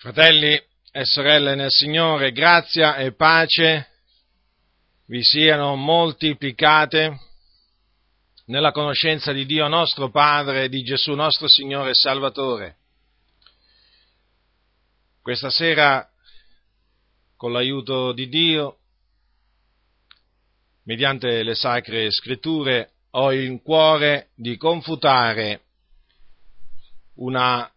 Fratelli e sorelle nel Signore, grazia e pace vi siano moltiplicate nella conoscenza di Dio nostro Padre e di Gesù nostro Signore e Salvatore. Questa sera, con l'aiuto di Dio, mediante le sacre scritture, ho in cuore di confutare una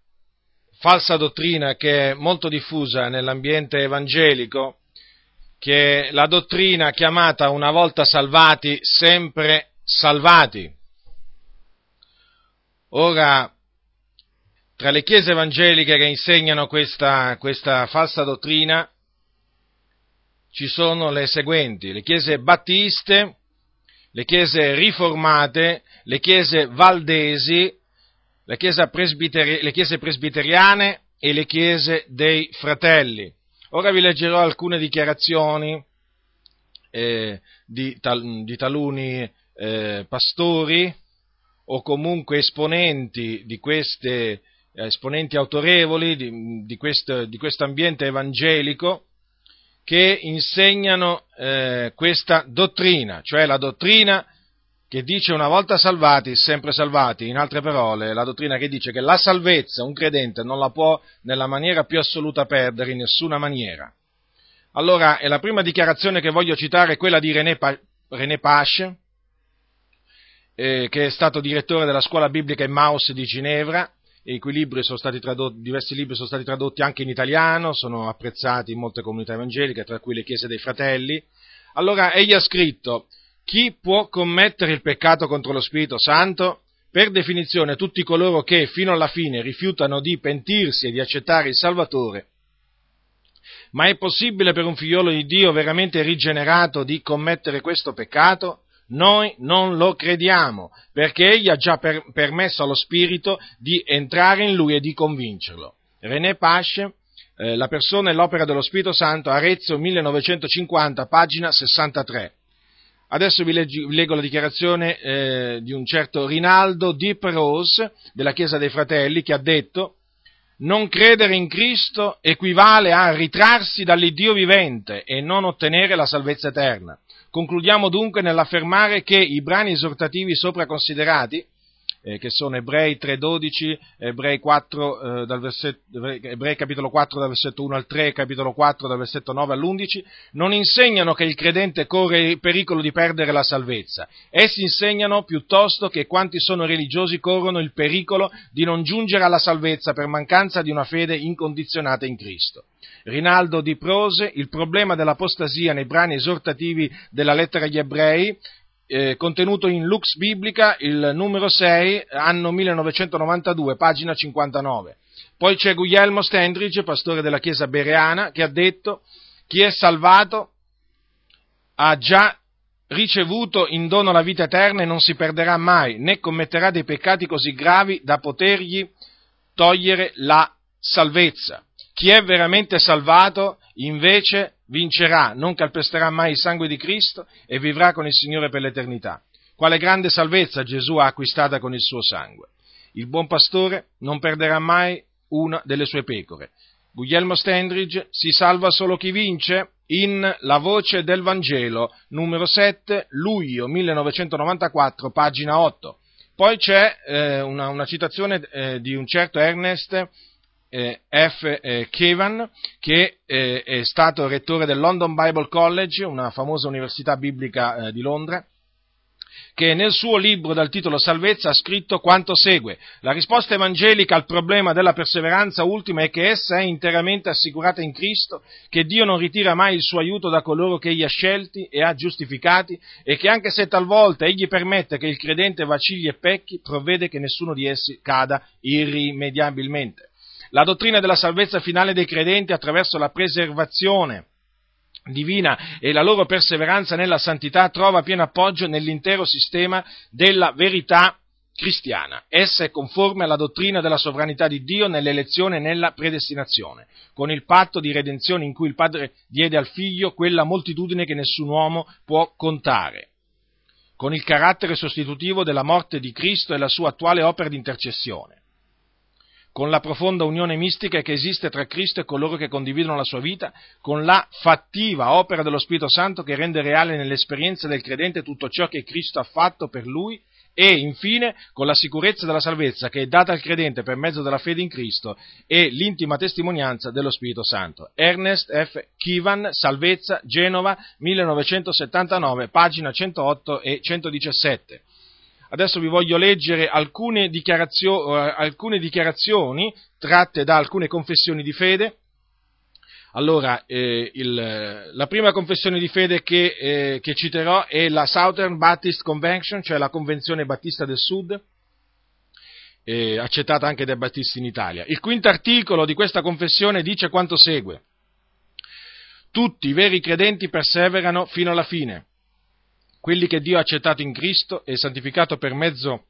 falsa dottrina che è molto diffusa nell'ambiente evangelico, che è la dottrina chiamata una volta salvati, sempre salvati. Ora, tra le chiese evangeliche che insegnano questa, questa falsa dottrina ci sono le seguenti, le chiese battiste, le chiese riformate, le chiese valdesi, le chiese, presbiteri- le chiese presbiteriane e le chiese dei fratelli. Ora vi leggerò alcune dichiarazioni eh, di, tal- di, taluni eh, pastori o comunque esponenti di queste, eh, esponenti autorevoli di, di questo ambiente evangelico che insegnano eh, questa dottrina, cioè la dottrina che dice una volta salvati, sempre salvati, in altre parole, la dottrina che dice che la salvezza un credente non la può nella maniera più assoluta perdere in nessuna maniera. Allora, è la prima dichiarazione che voglio citare è quella di René, pa- René Pache, eh, che è stato direttore della scuola biblica Emmaus di Ginevra, i cui libri sono stati tradotti, diversi libri sono stati tradotti anche in italiano, sono apprezzati in molte comunità evangeliche, tra cui le chiese dei fratelli. Allora, egli ha scritto, chi può commettere il peccato contro lo Spirito Santo? Per definizione tutti coloro che fino alla fine rifiutano di pentirsi e di accettare il Salvatore. Ma è possibile per un figliolo di Dio veramente rigenerato di commettere questo peccato? Noi non lo crediamo, perché egli ha già per, permesso allo Spirito di entrare in lui e di convincerlo. René Pasce, eh, La persona e l'opera dello Spirito Santo, Arezzo 1950, pagina 63. Adesso vi, leggi, leggo la dichiarazione eh, di un certo Rinaldo Di Pros della Chiesa dei Fratelli che ha detto non credere in Cristo equivale a ritrarsi dall'Iddio vivente e non ottenere la salvezza eterna. Concludiamo dunque nell'affermare che i brani esortativi sopra considerati eh, che sono Ebrei 3.12, Ebrei, 4, eh, dal versetto, Ebrei capitolo 4 dal versetto 1 al 3, capitolo 4 dal versetto 9 all'11, non insegnano che il credente corre il pericolo di perdere la salvezza. Essi insegnano piuttosto che quanti sono religiosi corrono il pericolo di non giungere alla salvezza per mancanza di una fede incondizionata in Cristo. Rinaldo di Prose, il problema dell'apostasia nei brani esortativi della lettera agli ebrei, eh, contenuto in Lux Biblica, il numero 6, anno 1992, pagina 59. Poi c'è Guglielmo Stendridge, pastore della chiesa bereana, che ha detto chi è salvato ha già ricevuto in dono la vita eterna e non si perderà mai, né commetterà dei peccati così gravi da potergli togliere la salvezza. Chi è veramente salvato invece vincerà, non calpesterà mai il sangue di Cristo e vivrà con il Signore per l'eternità. Quale grande salvezza Gesù ha acquistata con il suo sangue. Il buon pastore non perderà mai una delle sue pecore. Guglielmo Stendridge si salva solo chi vince in La voce del Vangelo, numero 7, luglio 1994, pagina 8. Poi c'è eh, una, una, citazione eh, di un certo Ernest F. Eh, Kevan, che eh, è stato rettore del London Bible College, una famosa università biblica eh, di Londra, che nel suo libro dal titolo Salvezza ha scritto quanto segue. La risposta evangelica al problema della perseveranza ultima è che essa è interamente assicurata in Cristo, che Dio non ritira mai il suo aiuto da coloro che egli ha scelti e ha giustificati e che anche se talvolta egli permette che il credente vacilli e pecchi, provvede che nessuno di essi cada irrimediabilmente. La dottrina della salvezza finale dei credenti attraverso la preservazione divina e la loro perseveranza nella santità trova pieno appoggio nell'intero sistema della verità cristiana. Essa è conforme alla dottrina della sovranità di Dio nell'elezione e nella predestinazione, con il patto di redenzione in cui il Padre diede al Figlio quella moltitudine che nessun uomo può contare, con il carattere sostitutivo della morte di Cristo e la sua attuale opera di intercessione con la profonda unione mistica che esiste tra Cristo e coloro che condividono la sua vita, con la fattiva opera dello Spirito Santo che rende reale nell'esperienza del credente tutto ciò che Cristo ha fatto per lui e infine con la sicurezza della salvezza che è data al credente per mezzo della fede in Cristo e l'intima testimonianza dello Spirito Santo. Ernest F. Kivan, Salvezza, Genova, 1979, pagina 108 e 117. Adesso vi voglio leggere alcune, dichiarazio- eh, alcune dichiarazioni tratte da alcune confessioni di fede allora, eh, il, la prima confessione di fede che, eh, che, citerò è la Southern Baptist Convention, cioè la Convenzione Battista del Sud, eh, accettata anche dai battisti in Italia. Il quinto articolo di questa confessione dice quanto segue. Tutti i veri credenti perseverano fino alla fine. Quelli che Dio ha accettato in Cristo e santificato per mezzo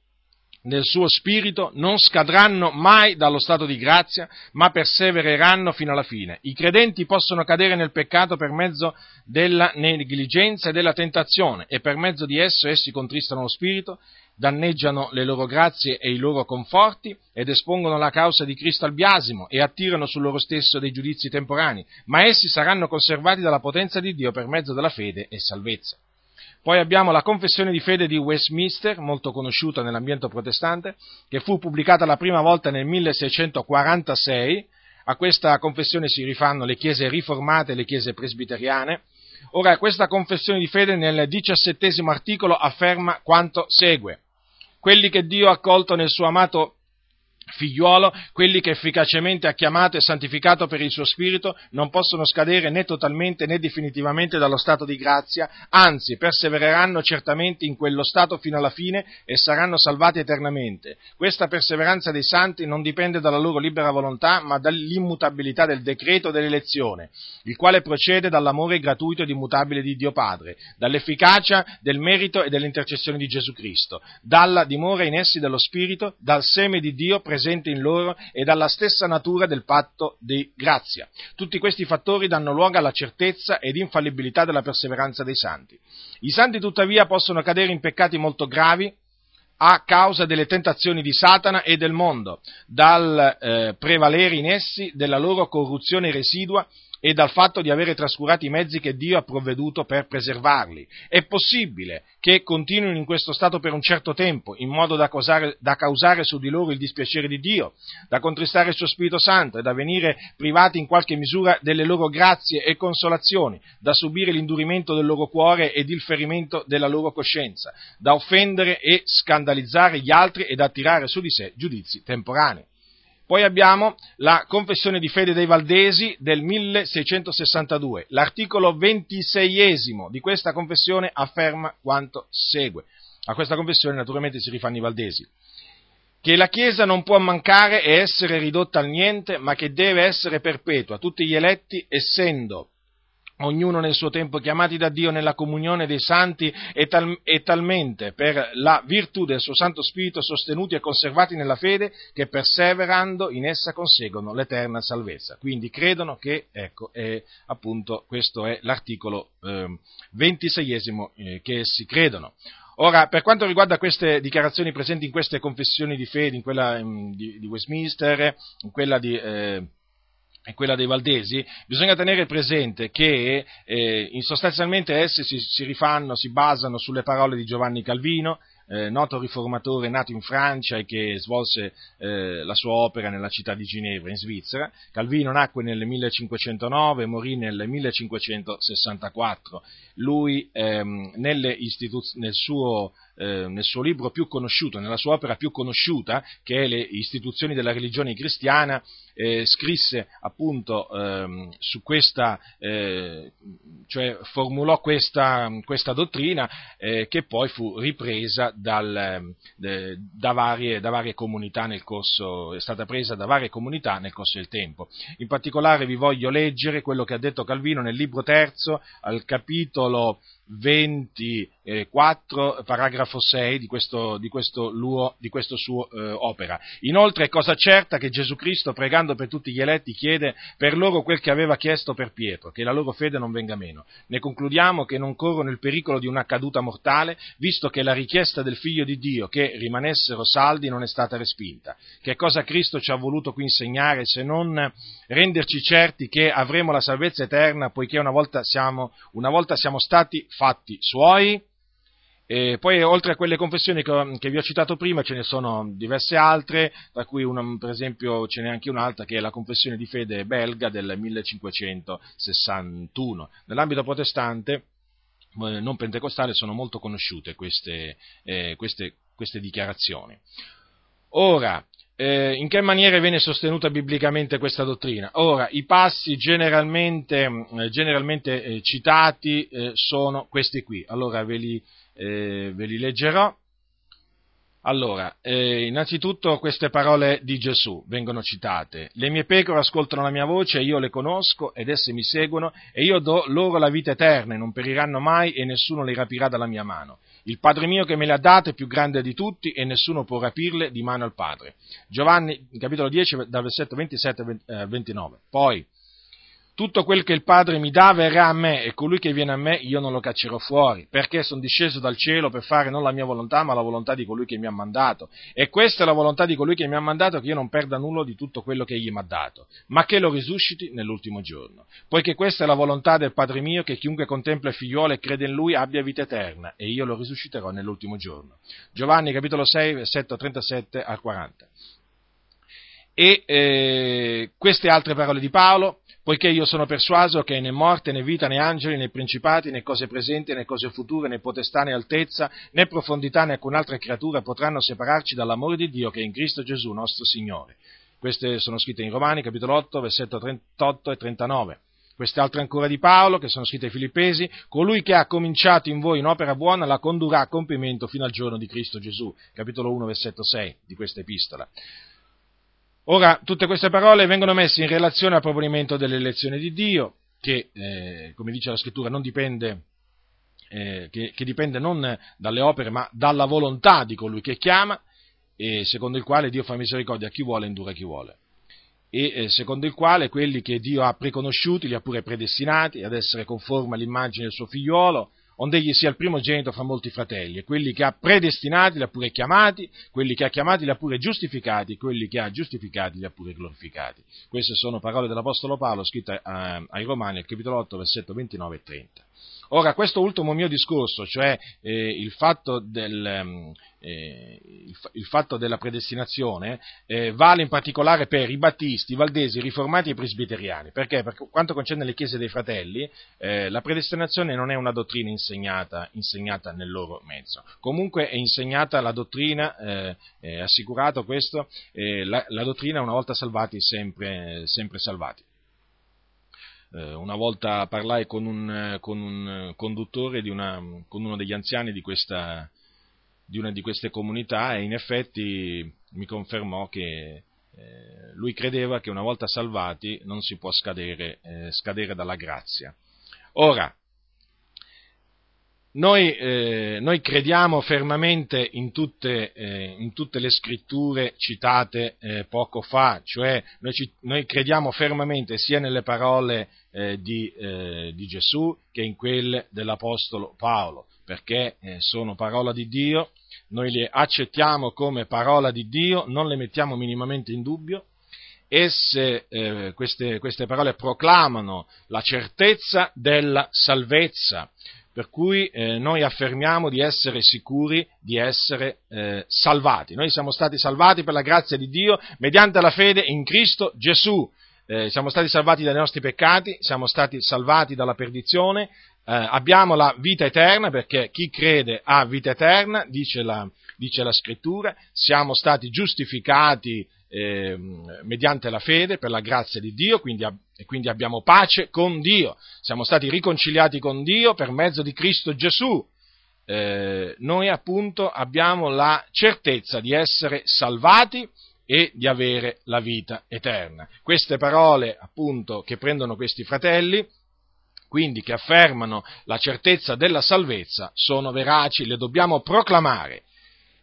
nel suo spirito non scadranno mai dallo stato di grazia, ma persevereranno fino alla fine. I credenti possono cadere nel peccato per mezzo della negligenza e della tentazione e per mezzo di esso essi contristano lo spirito, danneggiano le loro grazie e i loro conforti ed espongono la causa di Cristo al biasimo e attirano su loro stesso dei giudizi temporanei, ma essi saranno conservati dalla potenza di Dio per mezzo della fede e salvezza. Poi abbiamo la Confessione di fede di Westminster, molto conosciuta nell'ambiente protestante, che fu pubblicata la prima volta nel 1646. A questa confessione si rifanno le chiese riformate e le chiese presbiteriane. Ora, questa confessione di fede nel diciassettesimo articolo afferma quanto segue. Quelli che Dio ha accolto nel suo amato figliuolo, quelli che efficacemente ha chiamato e santificato per il suo spirito, non possono scadere né totalmente né definitivamente dallo stato di grazia, anzi persevereranno certamente in quello stato fino alla fine e saranno salvati eternamente. Questa perseveranza dei santi non dipende dalla loro libera volontà, ma dall'immutabilità del decreto dell'elezione, il quale procede dall'amore gratuito ed immutabile di Dio Padre, dall'efficacia del merito e dell'intercessione di Gesù Cristo, dalla dimora in essi dello Spirito, dal seme di Dio presente in loro e dalla stessa natura del patto di grazia. Tutti questi fattori danno luogo alla certezza ed infallibilità della perseveranza dei santi. I santi tuttavia possono cadere in peccati molto gravi a causa delle tentazioni di Satana e del mondo, dal eh, prevalere in essi della loro corruzione residua e dal fatto di avere trascurato i mezzi che Dio ha provveduto per preservarli. È possibile che continuino in questo stato per un certo tempo, in modo da causare, da causare su di loro il dispiacere di Dio, da contristare il suo Spirito Santo e da venire privati in qualche misura delle loro grazie e consolazioni, da subire l'indurimento del loro cuore ed il ferimento della loro coscienza, da offendere e scandalizzare gli altri ed attirare su di sé giudizi temporanei. Poi abbiamo la confessione di fede dei Valdesi del 1662. L'articolo ventiseiesimo di questa confessione afferma quanto segue. A questa confessione naturalmente si rifanno i Valdesi. Che la Chiesa non può mancare e essere ridotta al niente, ma che deve essere perpetua. Tutti gli eletti, essendo ognuno nel suo tempo chiamati da Dio nella comunione dei santi e, tal, e, talmente per la virtù del suo Santo Spirito sostenuti e conservati nella fede che perseverando in essa conseguono l'eterna salvezza. Quindi credono che, ecco, è, appunto questo è l'articolo eh, 26 eh, che essi credono. Ora, per quanto riguarda queste dichiarazioni presenti in queste confessioni di fede, in quella in, di, di, Westminster, in quella di... Eh, e quella dei Valdesi, bisogna tenere presente che eh, sostanzialmente esse si, si, rifanno, si basano sulle parole di Giovanni Calvino, eh, noto riformatore nato in Francia e che svolse eh, la sua opera nella città di Ginevra, in Svizzera. Calvino nacque nel 1509 e morì nel 1564. Lui ehm, nel, suo, eh, nel, suo, libro più conosciuto, nella sua opera più conosciuta, che è Le istituzioni della religione cristiana, eh, scrisse appunto ehm, su questa, eh, cioè formulò questa, questa dottrina eh, che poi fu ripresa dal, de, da, varie, da, varie, comunità nel corso, è stata presa da varie comunità nel corso del tempo. In particolare vi voglio leggere quello che ha detto Calvino nel libro terzo, al capitolo 24, paragrafo 6 di questo, di questo, luo, di questo suo eh, opera. Inoltre è cosa certa che Gesù Cristo, pregando per tutti gli eletti, chiede per loro quel che aveva chiesto per Pietro, che la loro fede non venga meno. Ne concludiamo che non corrono il pericolo di una caduta mortale, visto che la richiesta del Figlio di Dio che rimanessero saldi non è stata respinta. Che cosa Cristo ci ha voluto qui insegnare se non renderci certi che avremo la salvezza eterna, poiché una volta siamo, una volta siamo stati fatti suoi? E poi oltre a quelle confessioni che, che, vi ho citato prima ce ne sono diverse altre, tra cui una, per esempio ce n'è anche un'altra che è la confessione di fede belga del 1561. Nell'ambito protestante, eh, non pentecostale, sono molto conosciute queste, eh, queste, queste dichiarazioni. Ora, eh, in che maniera viene sostenuta biblicamente questa dottrina? Ora, i passi generalmente, eh, generalmente eh, citati eh, sono questi qui, allora ve li, eh, ve li leggerò. Allora, eh, innanzitutto queste parole di Gesù vengono citate. Le mie pecore ascoltano la mia voce, io le conosco ed esse mi seguono e io do loro la vita eterna e non periranno mai e nessuno le rapirà dalla mia mano. Il Padre mio che me le ha date è più grande di tutti e nessuno può rapirle di mano al Padre. Giovanni, capitolo 10, dal versetto 27 al 29. Poi, tutto quel che il Padre mi dà verrà a me e colui che viene a me io non lo caccerò fuori, perché sono disceso dal cielo per fare non la mia volontà ma la volontà di colui che mi ha mandato. E questa è la volontà di colui che mi ha mandato, che io non perda nulla di tutto quello che egli mi ha dato, ma che lo risusciti nell'ultimo giorno. Poiché questa è la volontà del Padre mio, che chiunque contempla il figliuolo e crede in lui abbia vita eterna, e io lo risusciterò nell'ultimo giorno. Giovanni capitolo 6, versetto 37 al 40. E eh, queste altre parole di Paolo poiché io sono persuaso che né morte, né vita, né angeli, né principati, né cose presenti, né cose future, né potestà, né altezza, né profondità, né alcun'altra creatura potranno separarci dall'amore di Dio che è in Cristo Gesù nostro Signore. Queste sono scritte in Romani, capitolo 8, versetto 38 e 39. Queste altre ancora di Paolo, che sono scritte ai Filippesi, colui che ha cominciato in voi un'opera buona la condurrà a compimento fino al giorno di Cristo Gesù, capitolo 1, versetto 6 di questa epistola. Ora, tutte queste parole vengono messe in relazione al proponimento dell'elezione di Dio, che, eh, come dice la scrittura, non dipende, eh, che, che dipende non dalle opere, ma dalla volontà di colui che chiama, e secondo il quale Dio fa misericordia a chi vuole e indura a chi vuole. E eh, secondo il quale quelli che Dio ha preconosciuti li ha pure predestinati ad essere conformi all'immagine del suo figliuolo, onde egli sia il primogenito fra molti fratelli, e quelli che ha predestinati li ha pure chiamati, quelli che ha chiamati li ha pure giustificati, quelli che ha giustificati li ha pure glorificati. Queste sono parole dell'Apostolo Paolo scritte ai Romani, al capitolo 8, versetto 29 e 30. Ora, questo ultimo mio discorso, cioè eh, il, fatto del, ehm, eh, il, fatto della predestinazione, eh, vale in particolare per i battisti, i valdesi, i riformati e i presbiteriani. Perché? Per quanto concerne le chiese dei fratelli, eh, la predestinazione non è una dottrina insegnata, insegnata, nel loro mezzo. Comunque è insegnata la dottrina, eh, è assicurato questo, eh, la, la, dottrina una volta salvati, sempre, sempre salvati. Eh, una volta parlai con un, con un conduttore, una, con uno degli anziani di, questa, di una di queste comunità e in effetti mi confermò che eh, lui credeva che una volta salvati non si può scadere, eh, scadere dalla grazia. Ora, noi, eh, noi, crediamo fermamente in tutte, eh, in tutte le scritture citate eh, poco fa, cioè noi, ci, noi, crediamo fermamente sia nelle parole eh, di, eh, di, Gesù che in quelle dell'Apostolo Paolo, perché eh, sono parola di Dio, noi le accettiamo come parola di Dio, non le mettiamo minimamente in dubbio, esse, queste, queste parole proclamano la certezza della salvezza per cui eh, noi affermiamo di essere sicuri di essere eh, salvati. Noi siamo stati salvati per la grazia di Dio mediante la fede in Cristo Gesù. Eh, siamo stati salvati dai nostri peccati, siamo stati salvati dalla perdizione, eh, abbiamo la vita eterna perché chi crede ha vita eterna, dice la, dice la scrittura, siamo stati giustificati eh, mediante la fede per la grazia di Dio, quindi, e quindi abbiamo pace con Dio. Siamo stati riconciliati con Dio per mezzo di Cristo Gesù. Eh, noi appunto abbiamo la certezza di essere salvati e di avere la vita eterna. Queste parole appunto che prendono questi fratelli quindi che affermano la certezza della salvezza, sono veraci, le dobbiamo proclamare.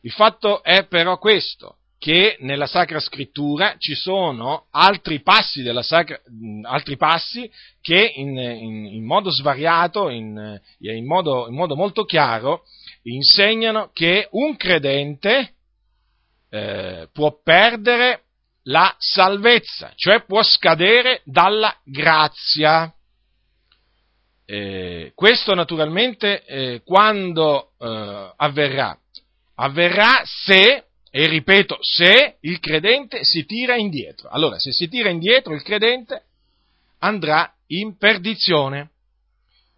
Il fatto è però questo, che nella Sacra Scrittura ci sono altri passi, sacra, altri passi che in, in, in, modo svariato, in, in modo, modo, molto chiaro, insegnano che un credente eh, può perdere la salvezza, cioè può scadere dalla grazia. Eh, questo naturalmente eh, quando eh, avverrà? Avverrà se e ripeto, se il credente si tira indietro. Allora, se si tira indietro il credente andrà in perdizione.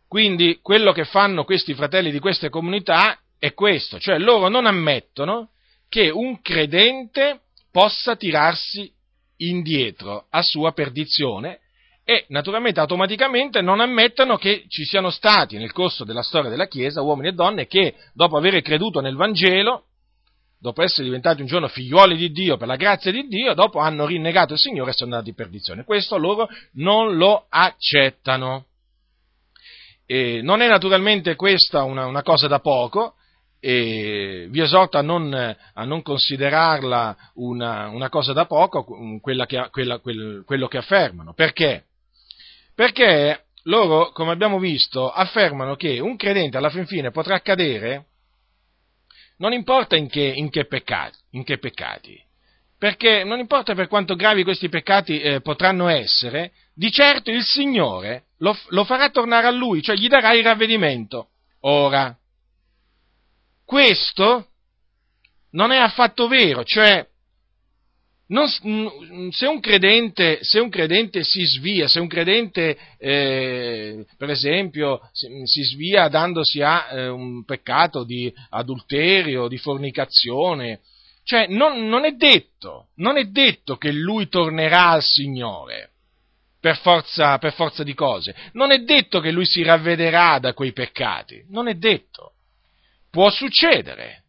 Quindi quello che fanno questi fratelli di queste comunità è questo, cioè loro non ammettono che un credente possa tirarsi indietro a sua perdizione e naturalmente automaticamente non ammettono che ci siano stati nel corso della storia della Chiesa uomini e donne che dopo aver creduto nel Vangelo dopo essere diventati un giorno figliuoli di Dio per la grazia di Dio, dopo hanno rinnegato il Signore e sono andati in perdizione. Questo loro non lo accettano. E non è naturalmente questa una, una cosa da poco, e vi esorto a non, a non considerarla una, una, cosa da poco, che, quella, quel, quello che affermano. Perché? Perché loro, come abbiamo visto, affermano che un credente alla fin fine potrà cadere non importa in che, in che, peccati, in che peccati, perché non importa per quanto gravi questi peccati eh, potranno essere, di certo il Signore lo, lo farà tornare a Lui, cioè gli darà il ravvedimento. Ora, questo non è affatto vero, cioè non, se, un credente, se, un credente, si svia, se un credente, eh, per esempio, si, si, svia dandosi a eh, un peccato di adulterio, di fornicazione, cioè non, non, è detto, non è detto che lui tornerà al Signore. Per forza, per forza di cose. Non è detto che lui si ravvederà da quei peccati. Non è detto. Può succedere.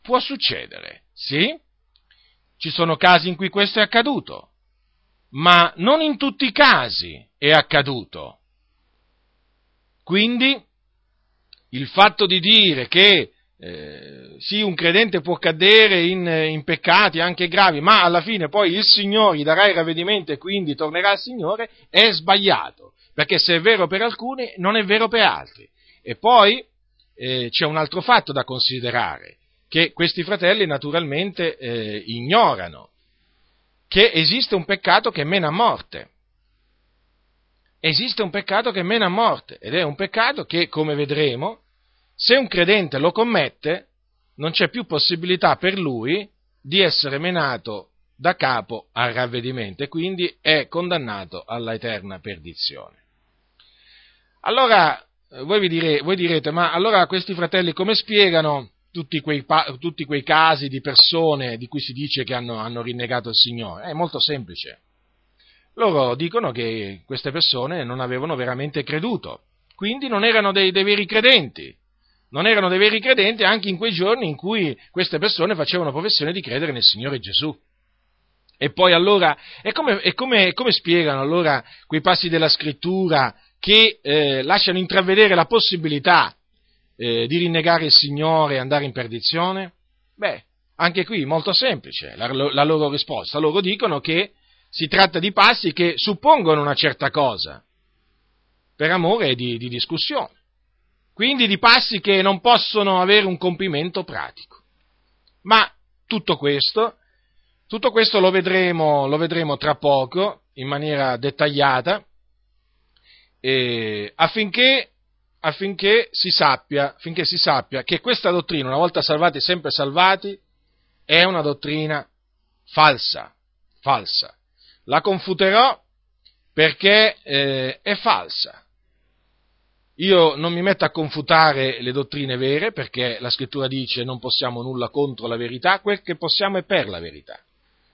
Può succedere. Sì? Ci sono casi in cui questo è accaduto, ma non in tutti i casi è accaduto. Quindi il fatto di dire che eh, sì, un credente può cadere in, in, peccati anche gravi, ma alla fine poi il Signore gli darà il ravvedimento e quindi tornerà al Signore, è sbagliato, perché se è vero per alcuni, non è vero per altri. E poi eh, c'è un altro fatto da considerare, che questi fratelli naturalmente eh, ignorano, che esiste un peccato che mena a morte. Esiste un peccato che mena a morte ed è un peccato che, come vedremo, se un credente lo commette, non c'è più possibilità per lui di essere menato da capo al ravvedimento e quindi è condannato alla eterna perdizione. Allora, voi, dire, voi direte, ma allora questi fratelli come spiegano tutti quei, tutti quei, casi di persone di cui si dice che hanno, hanno rinnegato il Signore? È molto semplice. Loro dicono che queste persone non avevano veramente creduto, quindi non erano dei, dei veri credenti. Non erano dei veri credenti anche in quei giorni in cui queste persone facevano professione di credere nel Signore Gesù. E poi allora, e come, e come, come spiegano allora quei passi della scrittura che eh, lasciano intravedere la possibilità eh, di rinnegare il Signore e andare in perdizione? Beh, anche qui molto semplice la, la loro risposta. Loro dicono che si tratta di passi che suppongono una certa cosa, per amore di, di discussione. Quindi di passi che non possono avere un compimento pratico. Ma tutto questo, tutto questo lo vedremo, lo vedremo tra poco in maniera dettagliata, eh, affinché affinché si, sappia, affinché si sappia che questa dottrina, una volta salvati, sempre salvati, è una dottrina falsa, falsa. La confuterò perché eh, è falsa. Io non mi metto a confutare le dottrine vere perché la scrittura dice non possiamo nulla contro la verità, quel che possiamo è per la verità.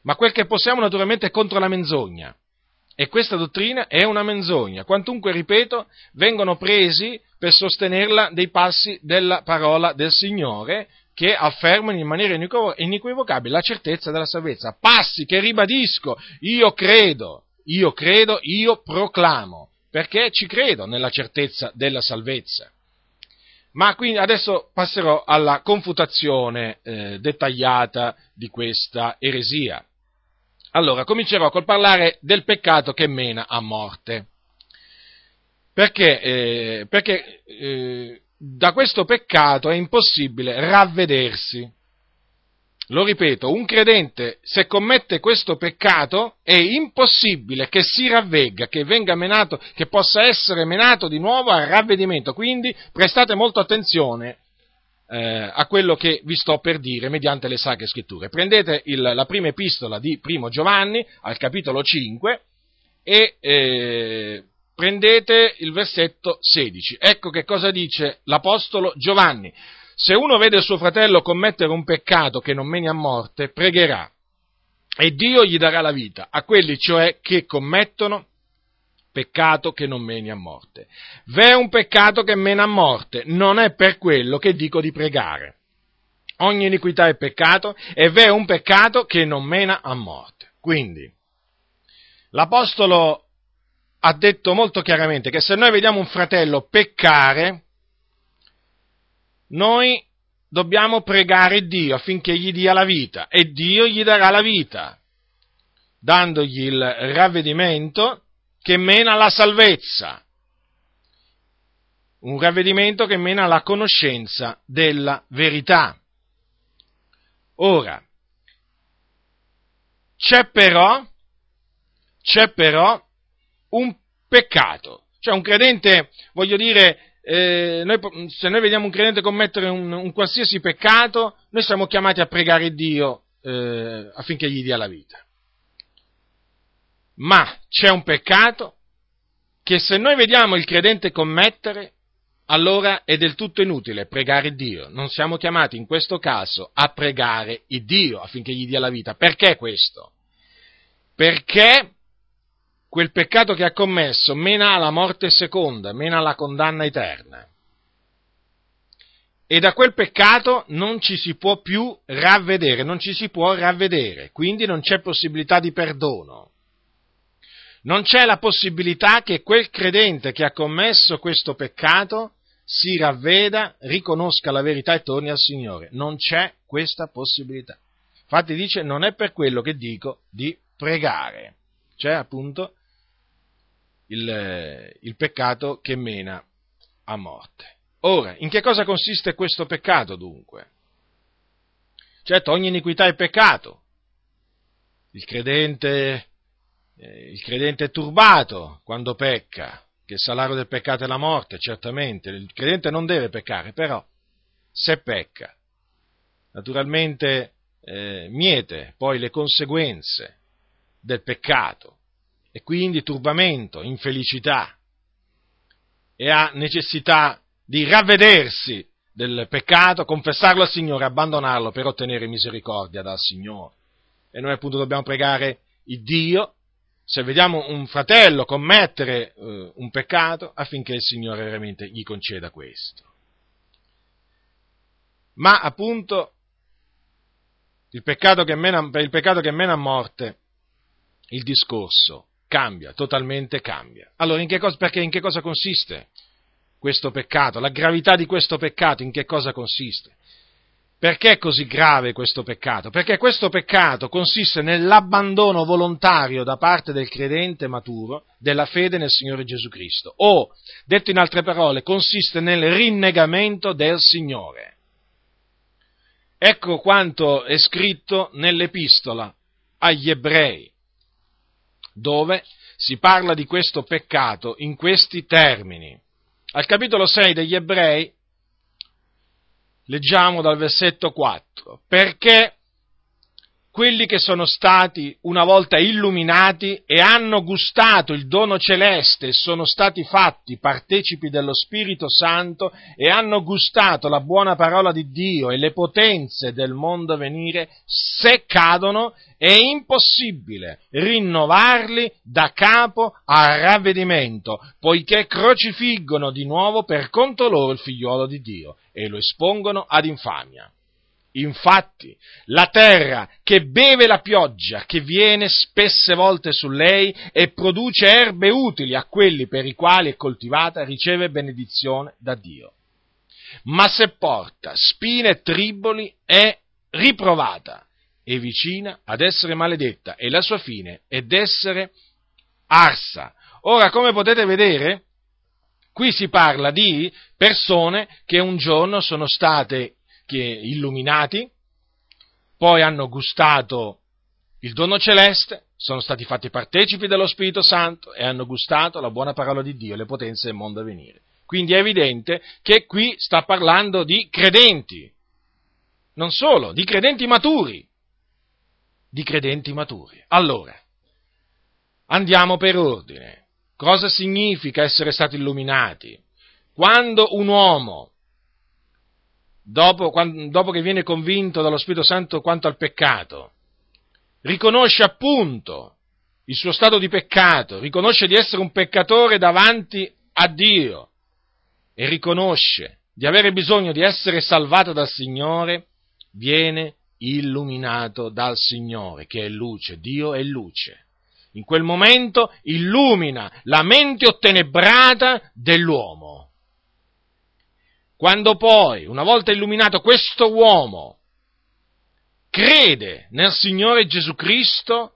Ma quel che possiamo naturalmente è contro la menzogna. E questa dottrina è una menzogna. Quantunque, ripeto, vengono presi per sostenerla dei passi della parola del Signore che affermano in maniera inequivocabile la certezza della salvezza. Passi che ribadisco, io credo, io credo, io proclamo perché ci credo nella certezza della salvezza. Ma quindi adesso passerò alla confutazione eh, dettagliata di questa eresia. Allora, comincerò col parlare del peccato che mena a morte. Perché, eh, perché eh, da questo peccato è impossibile ravvedersi. Lo ripeto, un credente se commette questo peccato è impossibile che si ravvegga, che venga menato, che possa essere menato di nuovo al ravvedimento. Quindi prestate molta attenzione eh, a quello che vi sto per dire mediante le sacre scritture. Prendete il, la prima epistola di Primo Giovanni al capitolo 5 e eh, prendete il versetto 16. Ecco che cosa dice l'Apostolo Giovanni. Se uno vede suo fratello commettere un peccato che non meni a morte, pregherà e Dio gli darà la vita a quelli cioè che commettono peccato che non meni a morte. V'è un peccato che mena a morte, non è per quello che dico di pregare. Ogni iniquità è peccato e v'è un peccato che non mena a morte. Quindi, l'Apostolo ha detto molto chiaramente che se noi vediamo un fratello peccare, noi dobbiamo pregare Dio affinché gli dia la vita e Dio gli darà la vita, dandogli il ravvedimento che mena alla salvezza, un ravvedimento che mena alla conoscenza della verità. Ora, c'è però, c'è però un peccato. Cioè un credente, voglio dire, eh, noi, se noi vediamo un credente commettere un, un, qualsiasi peccato, noi siamo chiamati a pregare Dio eh, affinché gli dia la vita. Ma c'è un peccato che se noi vediamo il credente commettere, allora è del tutto inutile pregare Dio. Non siamo chiamati in questo caso a pregare Dio affinché gli dia la vita. Perché questo? Perché quel peccato che ha commesso mena alla morte seconda, mena alla condanna eterna. E da quel peccato non ci si può più ravvedere, non ci si può ravvedere, quindi non c'è possibilità di perdono. Non c'è la possibilità che quel credente che ha commesso questo peccato si ravveda, riconosca la verità e torni al Signore. Non c'è questa possibilità. Infatti dice non è per quello che dico di pregare. Cioè appunto il, il peccato che mena a morte. Ora, in che cosa consiste questo peccato dunque? Certo, ogni iniquità è peccato. Il credente, eh, il credente è turbato quando pecca, che il salario del peccato è la morte, certamente. Il credente non deve peccare, però se pecca, naturalmente eh, miete poi le conseguenze del peccato e quindi turbamento, infelicità e ha necessità di ravvedersi del peccato, confessarlo al Signore, abbandonarlo per ottenere misericordia dal Signore. E noi appunto dobbiamo pregare il Dio se vediamo un fratello commettere eh, un peccato affinché il Signore veramente gli conceda questo. Ma appunto il peccato che mena, per il peccato che mena a morte il discorso cambia, totalmente cambia. Allora, in che cosa, perché in che cosa consiste questo peccato? La gravità di questo peccato in che cosa consiste? Perché è così grave questo peccato? Perché questo peccato consiste nell'abbandono volontario da parte del credente maturo della fede nel Signore Gesù Cristo. O, detto in altre parole, consiste nel rinnegamento del Signore. Ecco quanto è scritto nell'epistola agli ebrei dove si parla di questo peccato in questi termini. Al capitolo 6 degli ebrei leggiamo dal versetto 4, perché quelli che sono stati una volta illuminati e hanno gustato il dono celeste sono stati fatti partecipi dello Spirito Santo e hanno gustato la buona parola di Dio e le potenze del mondo a venire, se cadono è impossibile rinnovarli da capo a ravvedimento, poiché crocifiggono di nuovo per conto loro il figliuolo di Dio e lo espongono ad infamia. Infatti, la terra che beve la pioggia che viene spesse volte su lei e produce erbe utili a quelli per i quali è coltivata riceve benedizione da Dio. Ma se porta spine e triboli è riprovata e vicina ad essere maledetta e la sua fine è d'essere arsa. Ora, come potete vedere, qui si parla di persone che un giorno sono state illuminati, poi hanno gustato il dono celeste, sono stati fatti partecipi dello Spirito Santo e hanno gustato la buona parola di Dio, le potenze del mondo a venire. Quindi è evidente che qui sta parlando di credenti, non solo, di credenti maturi, di credenti maturi. Allora, andiamo per ordine. Cosa significa essere stati illuminati? Quando un uomo dopo, quando, dopo che viene convinto dallo Spirito Santo quanto al peccato, riconosce appunto il suo stato di peccato, riconosce di essere un peccatore davanti a Dio e riconosce di avere bisogno di essere salvato dal Signore, viene illuminato dal Signore, che è luce, Dio è luce. In quel momento illumina la mente ottenebrata dell'uomo quando poi, una volta illuminato, questo uomo crede nel Signore Gesù Cristo,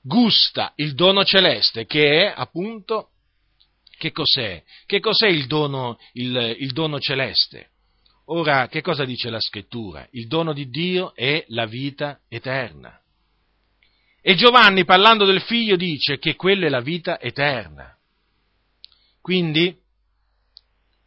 gusta il dono celeste, che è appunto, che cos'è? Che cos'è il dono, il, il dono celeste? Ora, che cosa dice la scrittura? Il dono di Dio è la vita eterna. E Giovanni, parlando del figlio, dice che quella è la vita eterna. Quindi,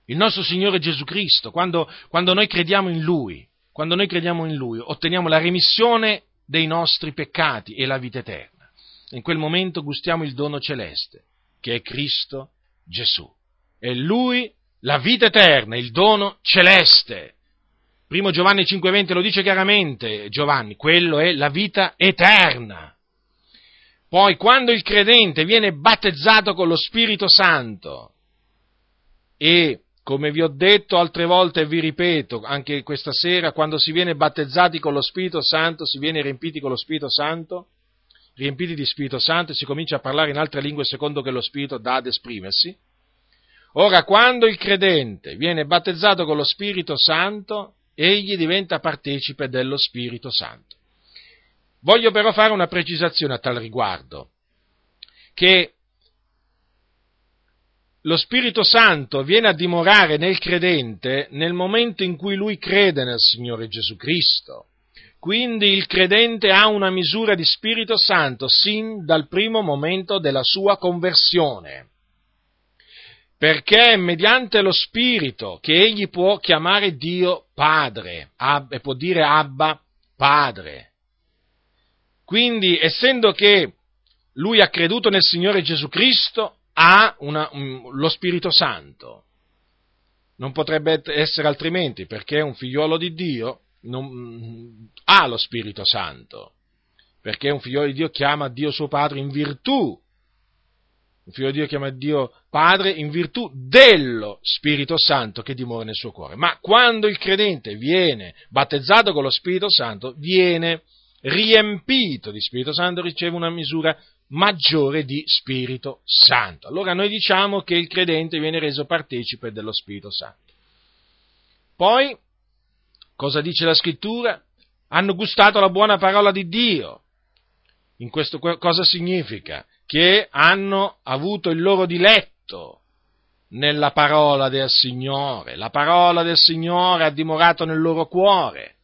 il nostro Signore Gesù Cristo, quando, quando noi crediamo in Lui, quando noi crediamo in Lui, otteniamo la remissione dei nostri peccati e la vita eterna. In quel momento gustiamo il dono celeste, che è Cristo Gesù. È Lui la vita eterna, il dono celeste. Primo Giovanni 5:20 lo dice chiaramente Giovanni, quello è la vita eterna. Poi quando il credente viene battezzato con lo Spirito Santo e come vi ho detto altre volte e vi ripeto anche questa sera, quando si viene battezzati con lo Spirito Santo, si viene riempiti con lo Spirito Santo, riempiti di Spirito Santo e si comincia a parlare in altre lingue secondo che lo Spirito dà ad esprimersi. Ora, quando il credente viene battezzato con lo Spirito Santo, egli diventa partecipe dello Spirito Santo. Voglio però fare una precisazione a tal riguardo, che lo Spirito Santo viene a dimorare nel credente nel momento in cui lui crede nel Signore Gesù Cristo. Quindi il credente ha una misura di Spirito Santo sin dal primo momento della sua conversione. Perché è mediante lo Spirito che egli può chiamare Dio Padre e può dire Abba Padre. Quindi, essendo che lui ha creduto nel Signore Gesù Cristo, ha una, um, lo Spirito Santo. Non potrebbe essere altrimenti, perché un figliuolo di Dio non, ha lo Spirito Santo, perché un figliuolo di Dio chiama Dio suo Padre in virtù. Un figlio di Dio chiama Dio Padre in virtù dello Spirito Santo che dimora nel suo cuore. Ma quando il credente viene battezzato con lo Spirito Santo, viene riempito di Spirito Santo, riceve una misura maggiore di Spirito Santo. Allora noi diciamo che il credente viene reso partecipe dello Spirito Santo. Poi, cosa dice la scrittura? Hanno gustato la buona parola di Dio. In questo cosa significa? Che hanno avuto il loro diletto nella parola del Signore. La parola del Signore ha dimorato nel loro cuore.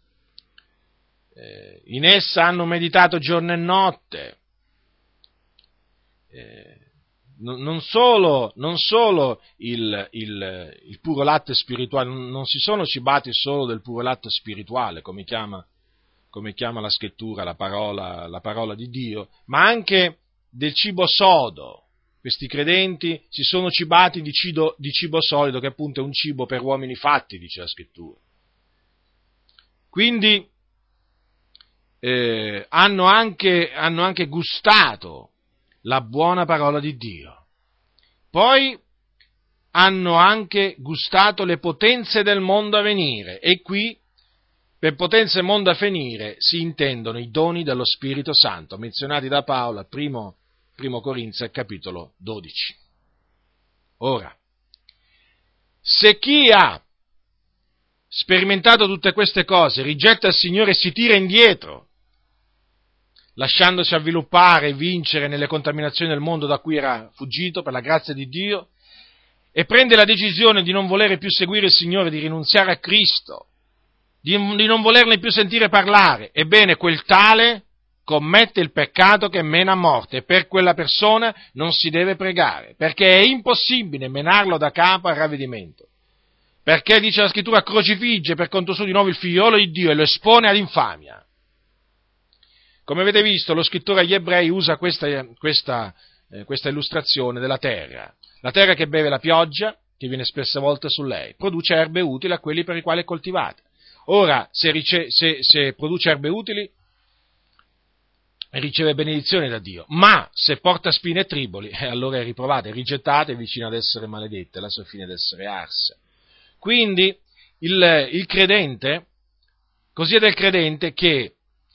Eh, in essa hanno meditato giorno e notte eh, non solo, non solo il, il, il, puro latte spirituale, non si sono cibati solo del puro latte spirituale, come chiama, come chiama la scrittura, la parola, la parola di Dio, ma anche del cibo sodo. Questi credenti si sono cibati di cibo, di cibo solido, che appunto è un cibo per uomini fatti, dice la scrittura. Quindi eh, hanno, anche, hanno anche gustato la buona parola di Dio. Poi hanno anche gustato le potenze del mondo a venire e qui Per potenza e mondo a finire si intendono i doni dello Spirito Santo, menzionati da Paolo al primo, primo Corinzia, capitolo 12. Ora, se chi ha sperimentato tutte queste cose rigetta il Signore e si tira indietro, lasciandosi avviluppare e vincere nelle contaminazioni del mondo da cui era fuggito per la grazia di Dio, e prende la decisione di non volere più seguire il Signore, di rinunziare a Cristo, di, di non volerne più sentire parlare, ebbene quel tale commette il peccato che mena a morte e per quella persona non si deve pregare, perché è impossibile menarlo da capo al ravvedimento. Perché dice la scrittura crocifigge per conto suo di nuovo il figliolo di Dio e lo espone ad infamia. Come avete visto, lo scrittore agli ebrei usa questa, questa, eh, questa illustrazione della terra. La terra che beve la pioggia, che viene spesse volte su lei, produce erbe utili a quelli per i quali è coltivata. Ora, se, rice- se, se produce erbe utili, riceve benedizione da Dio, ma se porta spine e triboli, eh, allora è riprovata, è rigettata e vicina ad essere maledetta, la sua fine ad essere arsa. Quindi il, il credente, così è del credente che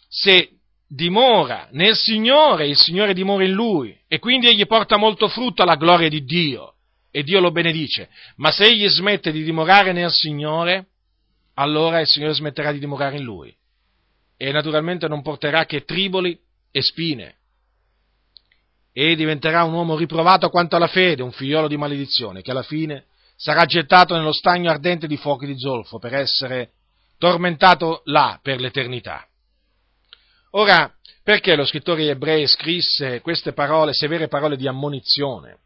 se dimora nel Signore, il Signore dimora in lui e quindi egli porta molto frutto alla gloria di Dio e Dio lo benedice. Ma se egli smette di dimorare nel Signore, allora il Signore smetterà di dimorare in lui e naturalmente non porterà che triboli e spine e diventerà un uomo riprovato quanto alla fede, un figliolo di maledizione, che alla fine sarà gettato nello stagno ardente di fuochi di zolfo per essere tormentato là per l'eternità. Ora, perché lo scrittore ebrei scrisse queste parole, severe parole di ammonizione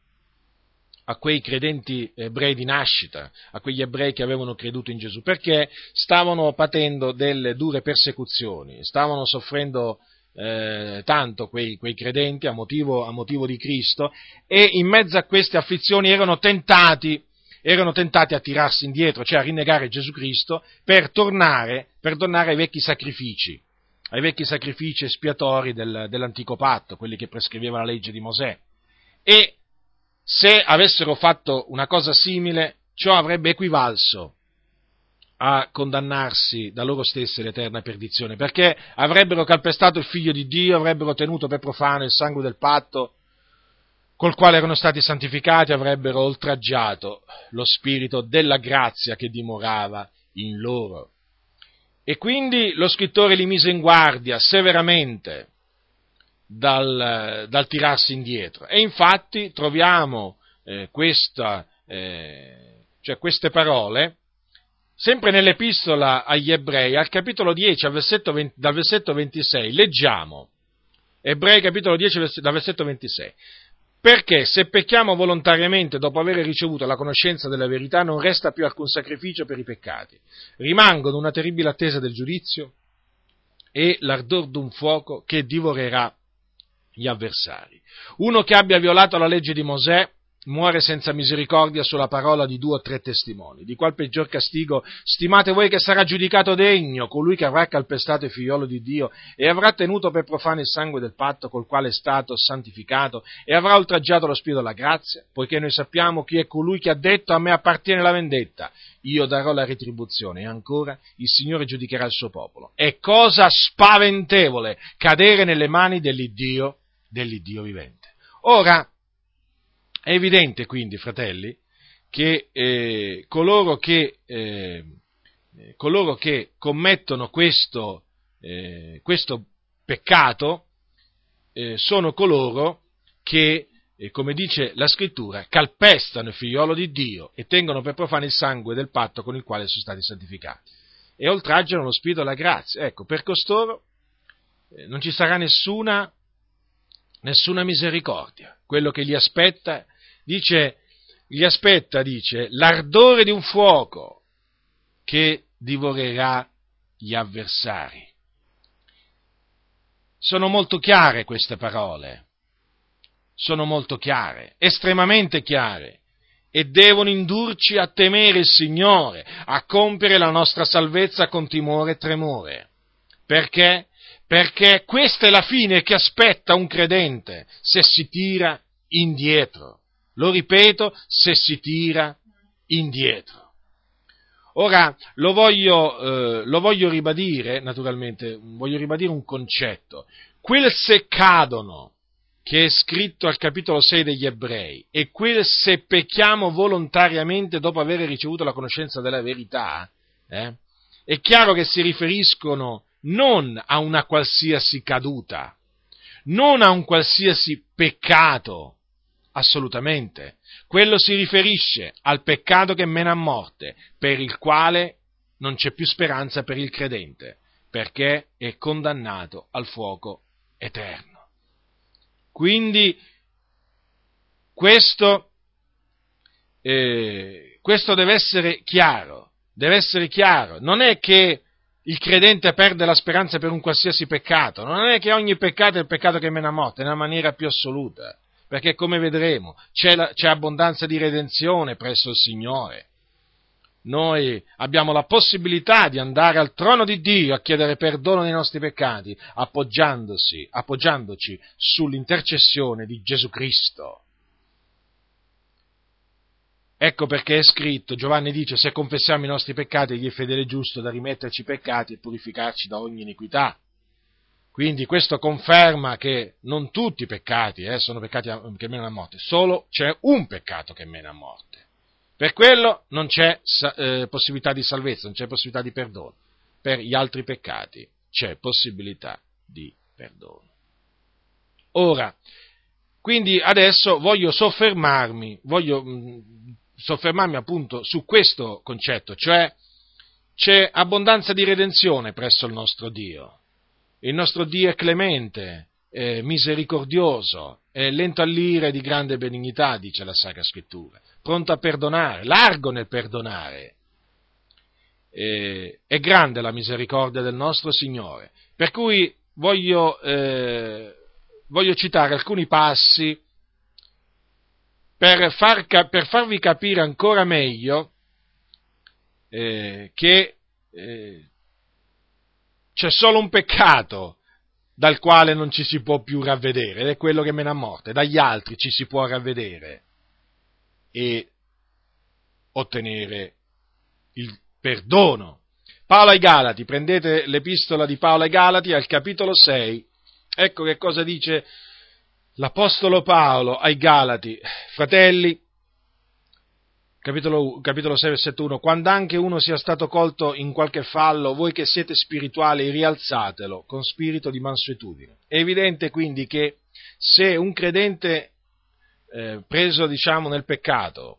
a quei credenti ebrei di nascita, a quegli ebrei che avevano creduto in Gesù? Perché stavano patendo delle dure persecuzioni, stavano soffrendo eh, tanto quei, quei credenti a motivo, a motivo, di Cristo e in mezzo a queste afflizioni erano tentati, erano tentati a tirarsi indietro, cioè a rinnegare Gesù Cristo per tornare, per tornare ai vecchi sacrifici ai vecchi sacrifici espiatori del, dell'antico patto, quelli che prescriveva la legge di Mosè. E se avessero fatto una cosa simile, ciò avrebbe equivalso a condannarsi da loro stessi l'eterna perdizione, perché avrebbero calpestato il figlio di Dio, avrebbero tenuto per profano il sangue del patto col quale erano stati santificati, avrebbero oltraggiato lo spirito della grazia che dimorava in loro. E quindi lo scrittore li mise in guardia severamente dal, dal tirarsi indietro. E infatti troviamo eh, questa, eh, cioè queste parole sempre nell'epistola agli ebrei, al capitolo 10, al versetto 20, dal versetto 26, leggiamo. Ebrei capitolo 10, dal versetto 26. Perché se pecchiamo volontariamente dopo aver ricevuto la conoscenza della verità non resta più alcun sacrificio per i peccati, rimangono una terribile attesa del giudizio e l'ardor d'un fuoco che divorerà gli avversari. Uno che abbia violato la legge di Mosè muore senza misericordia sulla parola di due o tre testimoni. Di qual peggior castigo stimate voi che sarà giudicato degno colui che avrà calpestato il figliolo di Dio e avrà tenuto per profano il sangue del patto col quale è stato santificato e avrà oltraggiato lo spirito della grazia, poiché noi sappiamo chi è colui che ha detto a me appartiene la vendetta, io darò la retribuzione e ancora il Signore giudicherà il suo popolo. È cosa spaventevole cadere nelle mani dell'Iddio, dell'Iddio vivente. Ora, è evidente quindi, fratelli, che eh, coloro, che, eh, coloro, che, commettono questo, eh, questo peccato eh, sono coloro che, eh, come dice la scrittura, calpestano il figliolo di Dio e tengono per profano il sangue del patto con il quale sono stati santificati e oltraggiano lo spirito della grazia. Ecco, per costoro eh, non ci sarà nessuna, nessuna misericordia. Quello che li aspetta dice, gli aspetta, dice, l'ardore di un fuoco che divorerà gli avversari. Sono molto chiare queste parole, sono molto chiare, estremamente chiare, e devono indurci a temere il Signore, a compiere la nostra salvezza con timore e tremore. Perché? Perché questa è la fine che aspetta un credente se si tira indietro. Lo ripeto, se si tira indietro. Ora lo voglio, eh, lo voglio ribadire, naturalmente, voglio ribadire un concetto. Quel se cadono, che è scritto al capitolo 6 degli ebrei, e quel se pecchiamo volontariamente dopo aver ricevuto la conoscenza della verità, eh, è chiaro che si riferiscono non a una qualsiasi caduta, non a un qualsiasi peccato, assolutamente. Quello si riferisce al peccato che mena a morte, per il quale non c'è più speranza per il credente, perché è condannato al fuoco eterno. Quindi questo, eh, questo deve essere chiaro, deve essere chiaro. Non è che il credente perde la speranza per un qualsiasi peccato, non è che ogni peccato è il peccato che mena a morte, nella maniera più assoluta, perché come vedremo c'è, la, c'è abbondanza di redenzione presso il Signore. Noi abbiamo la possibilità di andare al trono di Dio a chiedere perdono dei nostri peccati, appoggiandoci sull'intercessione di Gesù Cristo. Ecco perché è scritto, Giovanni dice, se confessiamo i nostri peccati, egli è fedele e giusto da rimetterci i peccati e purificarci da ogni iniquità. Quindi questo conferma che non tutti i peccati eh, sono peccati che menano a morte, solo c'è un peccato che mena a morte. Per quello non c'è eh, possibilità di salvezza, non c'è possibilità di perdono. Per gli altri peccati c'è possibilità di perdono. Ora, quindi adesso voglio soffermarmi, voglio soffermarmi appunto su questo concetto, cioè c'è abbondanza di redenzione presso il nostro Dio. Il nostro Dio è clemente, è misericordioso, è lento all'ire di grande benignità, dice la Sacra Scrittura, pronto a perdonare, largo nel perdonare. è grande la misericordia del nostro Signore. Per cui voglio, eh, voglio citare alcuni passi per, far, per farvi capire ancora meglio eh, che eh, c'è solo un peccato dal quale non ci si può più ravvedere, ed è quello che mena a morte, dagli altri ci si può ravvedere e ottenere il perdono. Paolo ai Galati, prendete l'epistola di Paolo ai Galati al capitolo 6, ecco che cosa dice l'Apostolo Paolo ai Galati, fratelli, capitolo, capitolo 6, versetto 1, quando anche uno sia stato colto in qualche fallo, voi che siete spirituali, rialzatelo con spirito di mansuetudine. È evidente quindi che se un credente eh, preso, diciamo, nel peccato,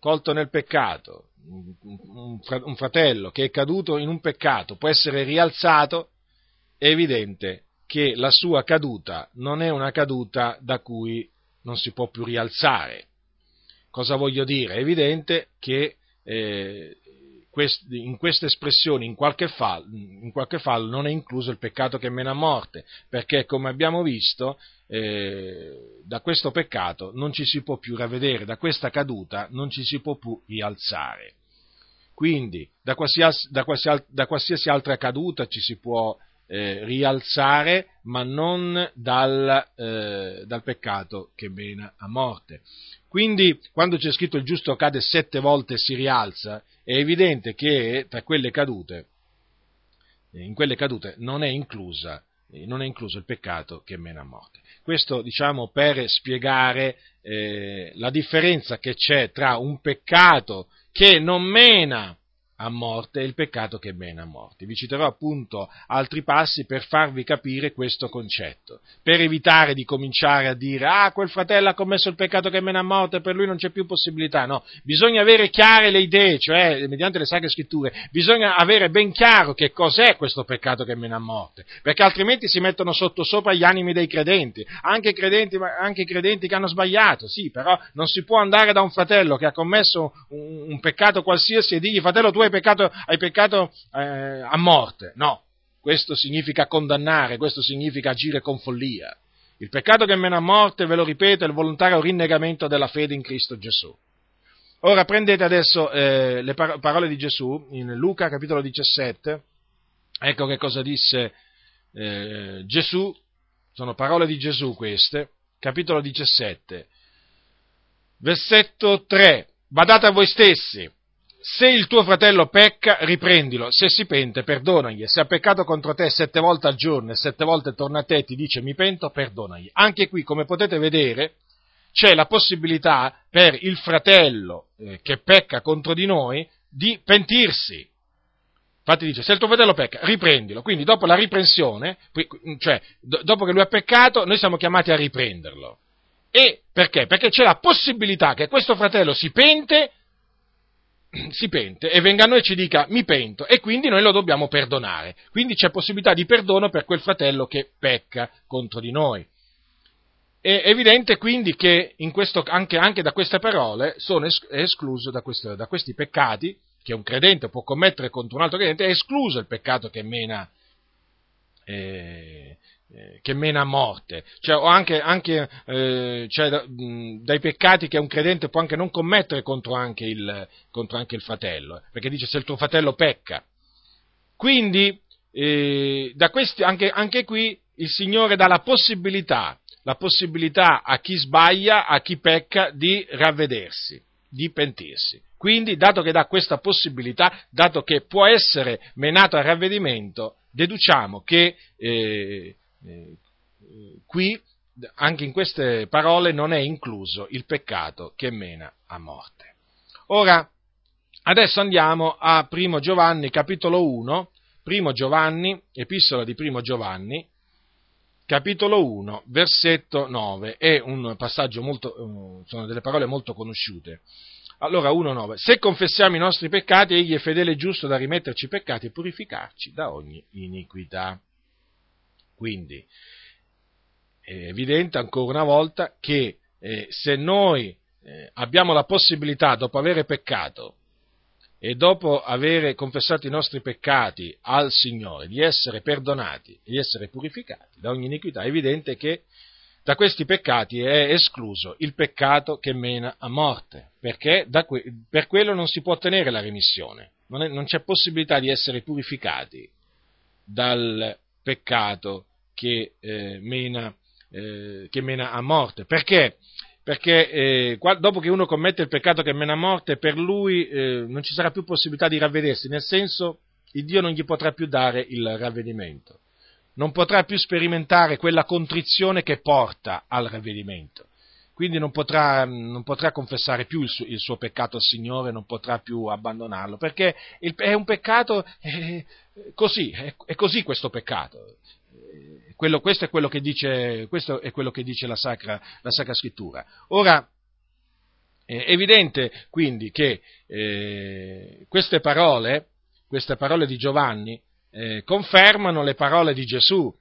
colto nel peccato, un fratello che è caduto in un peccato può essere rialzato, è evidente che la sua caduta non è una caduta da cui non si può più rialzare. Cosa voglio dire? È evidente che eh, in queste espressioni, in qualche, fallo, in qualche, fallo, non è incluso il peccato che mena a morte, perché come abbiamo visto, eh, da questo peccato non ci si può più ravvedere, da questa caduta non ci si può più rialzare. Quindi, da qualsiasi, da qualsiasi, da qualsiasi altra caduta ci si può eh, rialzare, ma non dal, eh, dal, peccato che mena a morte. Quindi, quando c'è scritto il giusto cade sette volte e si rialza, è evidente che tra quelle cadute, eh, in quelle cadute non è inclusa eh, non è incluso il peccato che mena a morte. Questo diciamo per spiegare eh, la differenza che c'è tra un peccato che non mena a morte e il peccato che mena a morte. Vi citerò appunto altri passi per farvi capire questo concetto, per evitare di cominciare a dire ah quel fratello ha commesso il peccato che mena a morte, per lui non c'è più possibilità, no, bisogna avere chiare le idee, cioè mediante le sacre scritture, bisogna avere ben chiaro che cos'è questo peccato che mena a morte, perché altrimenti si mettono sotto sopra gli animi dei credenti, anche credenti, anche credenti che hanno sbagliato, sì, però non si può andare da un fratello che ha commesso un, un peccato qualsiasi e dirgli fratello tu hai peccato, hai peccato eh, a morte. No, questo significa condannare, questo significa agire con follia. Il peccato che mena a morte, ve lo ripeto, è il volontario rinnegamento della fede in Cristo Gesù. Ora prendete adesso eh, le parole di Gesù in Luca capitolo 17, ecco che cosa disse eh, Gesù, sono parole di Gesù queste, capitolo 17, versetto 3, badate a voi stessi, se il tuo fratello pecca, riprendilo, se si pente, perdonagli, se ha peccato contro te sette volte al giorno e sette volte torna a te e ti dice mi pento, perdonagli. Anche qui, come potete vedere, c'è la possibilità per il fratello eh, che pecca contro di noi di pentirsi. Infatti dice, se il tuo fratello pecca, riprendilo. Quindi dopo la riprensione, cioè do, dopo che lui ha peccato, noi siamo chiamati a riprenderlo. E perché? Perché c'è la possibilità che questo fratello si pente si pente e venga a noi e ci dica mi pento e quindi noi lo dobbiamo perdonare. Quindi c'è possibilità di perdono per quel fratello che pecca contro di noi. È evidente quindi che questo, anche, anche, da queste parole sono escluso da, questo, da, questi peccati che un credente può commettere contro un altro credente, è escluso il peccato che mena, eh, che mena a morte, cioè, o anche, anche eh, cioè, mh, dai peccati che un credente può anche non commettere contro anche il, contro anche il fratello, eh, perché dice se il tuo fratello pecca. Quindi, eh, questi, anche, anche qui il Signore dà la possibilità, la possibilità a chi sbaglia, a chi pecca, di ravvedersi, di pentirsi. Quindi, dato che dà questa possibilità, dato che può essere menato al ravvedimento, deduciamo che eh, eh, qui, anche in queste parole, non è incluso il peccato che mena a morte. Ora, adesso andiamo a 1 Giovanni, capitolo 1, 1 Giovanni, epistola di 1 Giovanni, capitolo 1, versetto 9, è un passaggio molto, eh, sono delle parole molto conosciute. Allora 1.9. Se confessiamo i nostri peccati, egli è fedele e giusto da rimetterci i peccati e purificarci da ogni iniquità. Quindi è evidente ancora una volta che eh, se noi eh, abbiamo la possibilità, dopo aver peccato e dopo aver confessato i nostri peccati al Signore, di essere perdonati di essere purificati da ogni iniquità, è evidente che da questi peccati è escluso il peccato che mena a morte, perché que- per quello non si può ottenere la remissione, non, è, non c'è possibilità di essere purificati dal peccato che, eh, mena, eh, che mena a morte. Perché? Perché eh, dopo che uno commette il peccato che mena a morte, per lui eh, non ci sarà più possibilità di ravvedersi, nel senso il Dio non gli potrà più dare il ravvedimento, non potrà più sperimentare quella contrizione che porta al ravvedimento quindi non potrà, non potrà confessare più il suo, il suo, peccato al Signore, non potrà più abbandonarlo, perché il, è un peccato eh, così, è, è, così questo peccato. Quello, questo, è quello che dice, questo è quello che dice la, Sacra, la Sacra Scrittura. Ora, è evidente quindi che eh, queste parole, queste parole di Giovanni, eh, confermano le parole di Gesù,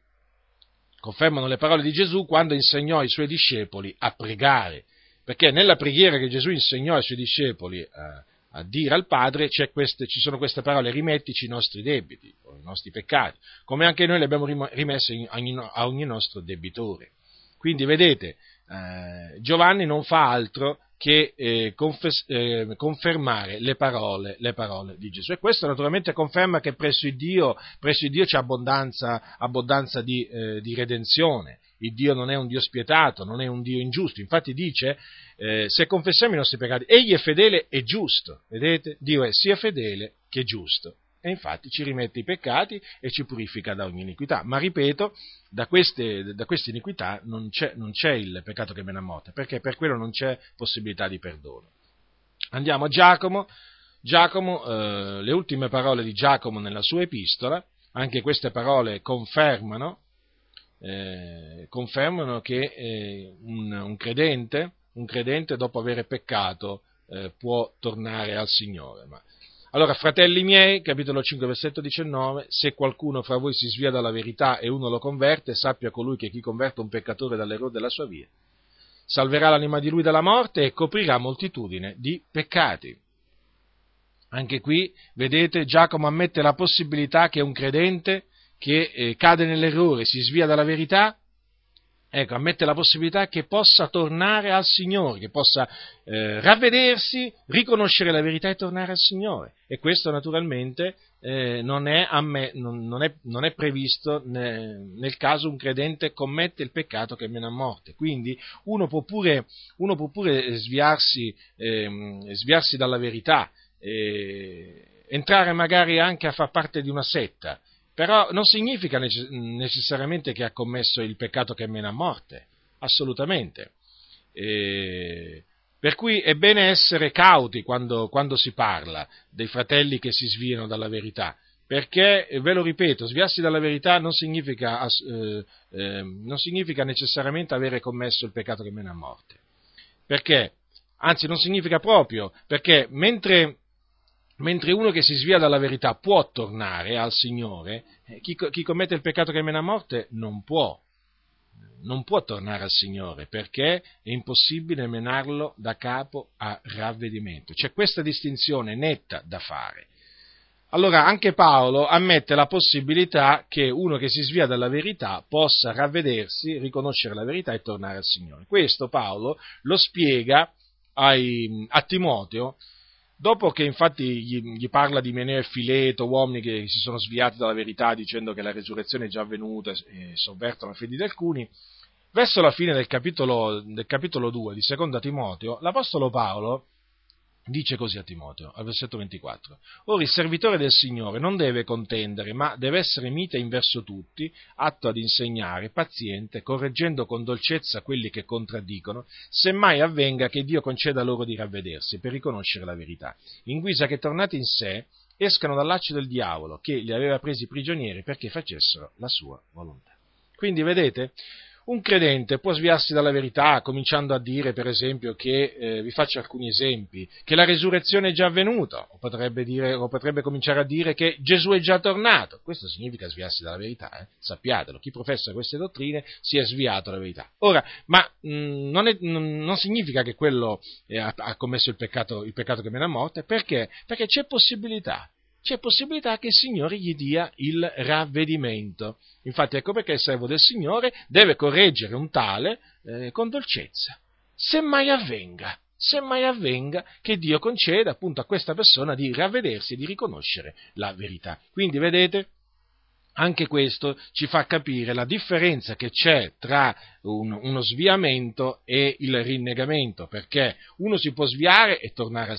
confermano le parole di Gesù quando insegnò ai suoi discepoli a pregare, perché nella preghiera che Gesù insegnò ai suoi discepoli a, a dire al Padre queste, ci sono queste parole, rimettici i nostri debiti, o i nostri peccati, come anche noi li abbiamo rimessi a ogni nostro debitore. Quindi vedete, eh, Giovanni non fa altro che eh, confes- eh, confermare le parole, le parole, di Gesù. E questo naturalmente conferma che presso il Dio, presso il Dio c'è abbondanza, abbondanza di, eh, di, redenzione. Il Dio non è un Dio spietato, non è un Dio ingiusto. Infatti dice, eh, se confessiamo i nostri peccati, egli è fedele e giusto. Vedete? Dio è sia fedele che giusto e infatti ci rimette i peccati e ci purifica da ogni iniquità. Ma ripeto, da queste, da queste iniquità non c'è, non c'è, il peccato che mena morte, perché per quello non c'è possibilità di perdono. Andiamo a Giacomo. Giacomo, eh, le ultime parole di Giacomo nella sua epistola, anche queste parole confermano, eh, confermano che eh, un, un, credente, un, credente, dopo aver peccato eh, può tornare al Signore. Ma allora, fratelli miei, capitolo 5, versetto 19, se qualcuno fra voi si svia dalla verità e uno lo converte, sappia colui che chi converte un peccatore dall'errore della sua via, salverà l'anima di lui dalla morte e coprirà moltitudine di peccati. Anche qui, vedete, Giacomo ammette la possibilità che un credente che eh, cade nell'errore, si svia dalla verità, ecco, ammette la possibilità che possa tornare al Signore, che possa eh, ravvedersi, riconoscere la verità e tornare al Signore. E questo naturalmente eh, non, è amme, non, è, non, è previsto ne, nel caso un credente commette il peccato che mena a morte. Quindi uno può pure, uno può pure sviarsi, eh, sviarsi, dalla verità, eh, entrare magari anche a far parte di una setta, però non significa necessariamente che ha commesso il peccato che mena a morte, assolutamente. Eh, per cui è bene essere cauti quando, quando, si parla dei fratelli che si sviano dalla verità, perché, ve lo ripeto, sviarsi dalla verità non significa, eh, eh, non significa necessariamente avere commesso il peccato che mena a morte. Perché? Anzi, non significa proprio, perché mentre, mentre uno che si svia dalla verità può tornare al Signore, eh, chi, chi commette il peccato che mena a morte non può non può tornare al Signore perché è impossibile menarlo da capo a ravvedimento. C'è questa distinzione netta da fare. Allora anche Paolo ammette la possibilità che uno che si svia dalla verità possa ravvedersi, riconoscere la verità e tornare al Signore. Questo Paolo lo spiega ai, a Timoteo Dopo che infatti gli, gli parla di Meneo e Fileto, uomini che si sono sviati dalla verità dicendo che la resurrezione è già avvenuta e sovvertono la fede di alcuni, verso la fine del capitolo, del capitolo 2 di Seconda Timoteo, l'Apostolo Paolo dice così a Timoteo, al versetto 24. Ora il servitore del Signore non deve contendere, ma deve essere mite in verso tutti, atto ad insegnare, paziente, correggendo con dolcezza quelli che contraddicono, semmai avvenga che Dio conceda loro di ravvedersi per riconoscere la verità, in guisa che tornati in sé escano dal laccio del diavolo, che li aveva presi prigionieri perché facessero la sua volontà. Quindi vedete, un credente può sviarsi dalla verità cominciando a dire, per esempio, che, eh, vi faccio alcuni esempi, che la resurrezione è già avvenuta, o potrebbe, dire, o potrebbe, cominciare a dire che Gesù è già tornato. Questo significa sviarsi dalla verità, eh? sappiatelo, chi professa queste dottrine si è sviato dalla verità. Ora, ma mh, mm, non, è, mh, non, significa che quello eh, ha, commesso il peccato, il peccato che mena a morte, perché? Perché c'è possibilità c'è possibilità che il Signore gli dia il ravvedimento. Infatti ecco perché il servo del Signore deve correggere un tale eh, con dolcezza. Se mai avvenga, se mai avvenga che Dio conceda appunto a questa persona di ravvedersi e di riconoscere la verità. Quindi vedete, anche questo ci fa capire la differenza che c'è tra un, uno sviamento e il rinnegamento, perché uno si può sviare e tornare a,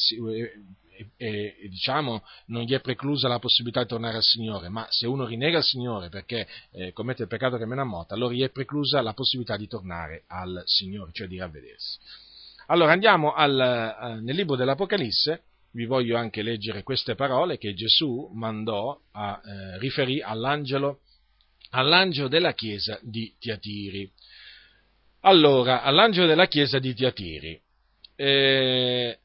e, e, diciamo non gli è preclusa la possibilità di tornare al Signore, ma se uno rinnega il Signore perché eh, commette il peccato che mena a morte, allora gli è preclusa la possibilità di tornare al Signore, cioè di ravvedersi. Allora andiamo al, uh, nel libro dell'Apocalisse, vi voglio anche leggere queste parole che Gesù mandò a eh, riferì all'angelo, all'angelo della chiesa di Tiatiri. Allora, all'angelo della chiesa di Tiatiri, eh,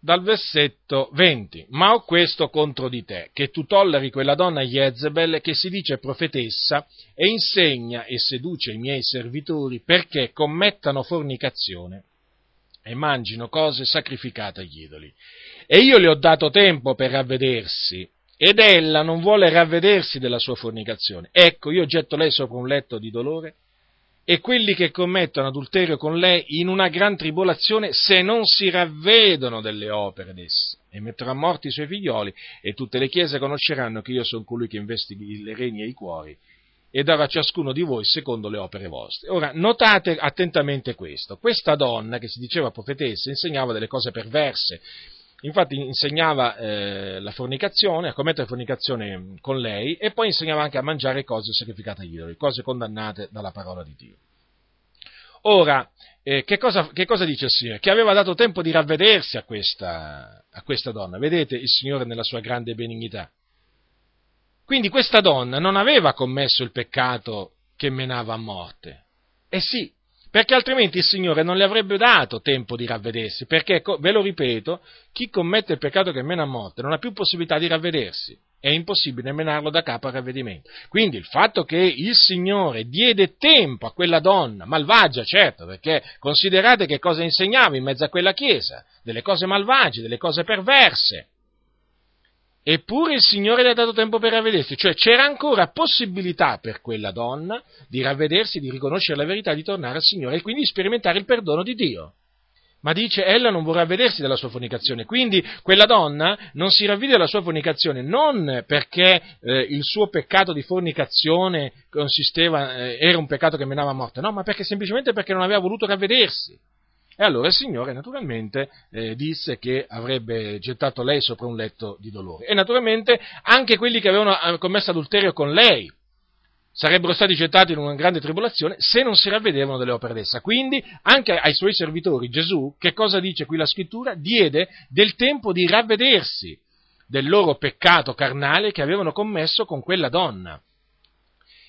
dal versetto 20. Ma ho questo contro di te, che tu tolleri quella donna Jezebel che si dice profetessa e insegna e seduce i miei servitori perché commettano fornicazione e mangino cose sacrificate agli idoli. E io le ho dato tempo per ravvedersi, ed ella non vuole ravvedersi della sua fornicazione. Ecco, io getto lei sopra un letto di dolore e quelli che commettono adulterio con lei in una gran tribolazione se non si ravvedono delle opere d'essa e metterò a morte i suoi figlioli e tutte le chiese conosceranno che io sono colui che investiga le regni e i cuori e darò a ciascuno di voi secondo le opere vostre. Ora, notate attentamente questo. Questa donna, che si diceva profetessa, insegnava delle cose perverse. Infatti insegnava eh, la fornicazione, a commettere fornicazione con lei e poi insegnava anche a mangiare cose sacrificate agli idoli, cose condannate dalla parola di Dio. Ora, eh, che, cosa, che, cosa, dice il Signore? Che aveva dato tempo di ravvedersi a questa, a questa donna. Vedete il Signore nella sua grande benignità. Quindi questa donna non aveva commesso il peccato che menava a morte. Eh sì, perché altrimenti il Signore non le avrebbe dato tempo di ravvedersi, perché, ve lo ripeto, chi commette il peccato che mena a morte non ha più possibilità di ravvedersi, è impossibile menarlo da capo al ravvedimento. Quindi il fatto che il Signore diede tempo a quella donna, malvagia certo, perché considerate che cosa insegnava in mezzo a quella chiesa, delle cose malvagie, delle cose perverse, Eppure il Signore le ha dato tempo per ravvedersi, cioè c'era ancora possibilità per quella donna di ravvedersi, di riconoscere la verità, di tornare al Signore e quindi sperimentare il perdono di Dio. Ma dice, ella non vorrà ravvedersi della sua fornicazione, quindi quella donna non si ravvide della sua fornicazione non perché eh, il suo peccato di fornicazione consisteva, eh, era un peccato che menava a morte, no, ma perché semplicemente perché non aveva voluto ravvedersi. E allora il Signore naturalmente eh, disse che avrebbe gettato lei sopra un letto di dolore. E naturalmente anche quelli che avevano eh, commesso adulterio con lei sarebbero stati gettati in una grande tribolazione se non si ravvedevano delle opere d'essa. Quindi anche ai suoi servitori Gesù, che cosa dice qui la scrittura? Diede del tempo di ravvedersi del loro peccato carnale che avevano commesso con quella donna.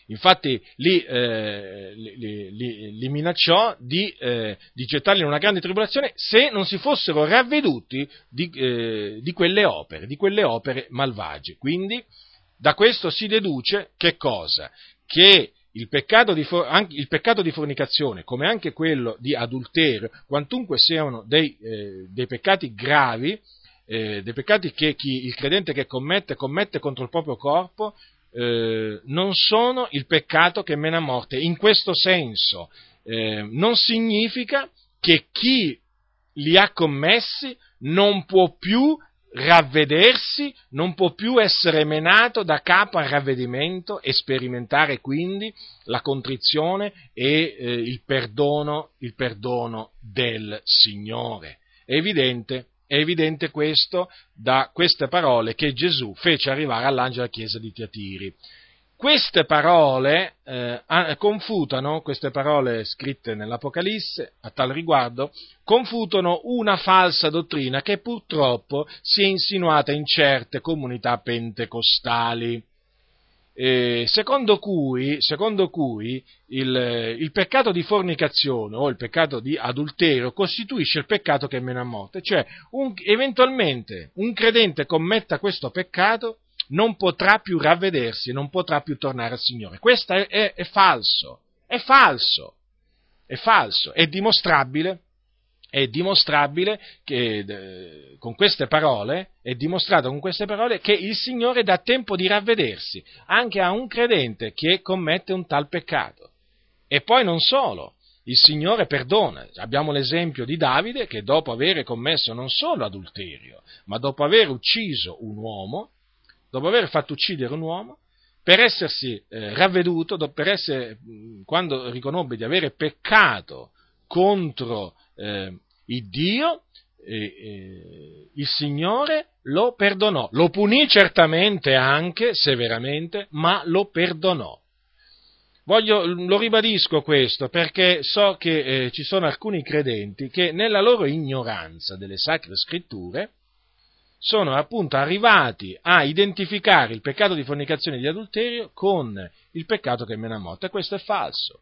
Infatti li, eh, li, li, li minacciò di, eh, di, gettarli in una grande tribolazione se non si fossero ravveduti di, eh, di, quelle opere, di quelle opere malvagie. Quindi da questo si deduce che cosa? Che il peccato, di, il peccato di fornicazione, come anche quello di adulterio, quantunque siano dei, eh, dei peccati gravi, eh, dei peccati che chi, il credente che commette, commette contro il proprio corpo, eh, non sono il peccato che mena morte. In questo senso eh, non significa che chi li ha commessi non può più ravvedersi, non può più essere menato da capo al ravvedimento e sperimentare quindi la contrizione e eh, il, perdono, il perdono del Signore. È evidente è evidente questo da queste parole che Gesù fece arrivare all'angelo della chiesa di Tiatiri. Queste parole eh, confutano, queste parole scritte nell'Apocalisse a tal riguardo, confutano una falsa dottrina che purtroppo si è insinuata in certe comunità pentecostali eh, secondo cui, secondo cui il, il, peccato di fornicazione o il peccato di adulterio costituisce il peccato che mena a morte, cioè un, eventualmente un credente commetta questo peccato non potrà più ravvedersi, non potrà più tornare al Signore. Questo è, è, è falso, è falso, è falso, è dimostrabile è dimostrabile che con queste parole, è dimostrato con queste parole che il Signore dà tempo di ravvedersi anche a un credente che commette un tal peccato. E poi non solo, il Signore perdona. Abbiamo l'esempio di Davide che dopo aver commesso non solo adulterio, ma dopo aver ucciso un uomo, dopo aver fatto uccidere un uomo, per essersi eh, ravveduto, per essere, quando riconobbe di avere peccato contro eh, il Dio, eh, il Signore lo perdonò, lo punì certamente anche severamente, ma lo perdonò. Voglio, lo ribadisco questo perché so che eh, ci sono alcuni credenti che nella loro ignoranza delle sacre scritture sono appunto arrivati a identificare il peccato di fornicazione e di adulterio con il peccato che mena a morte questo è falso.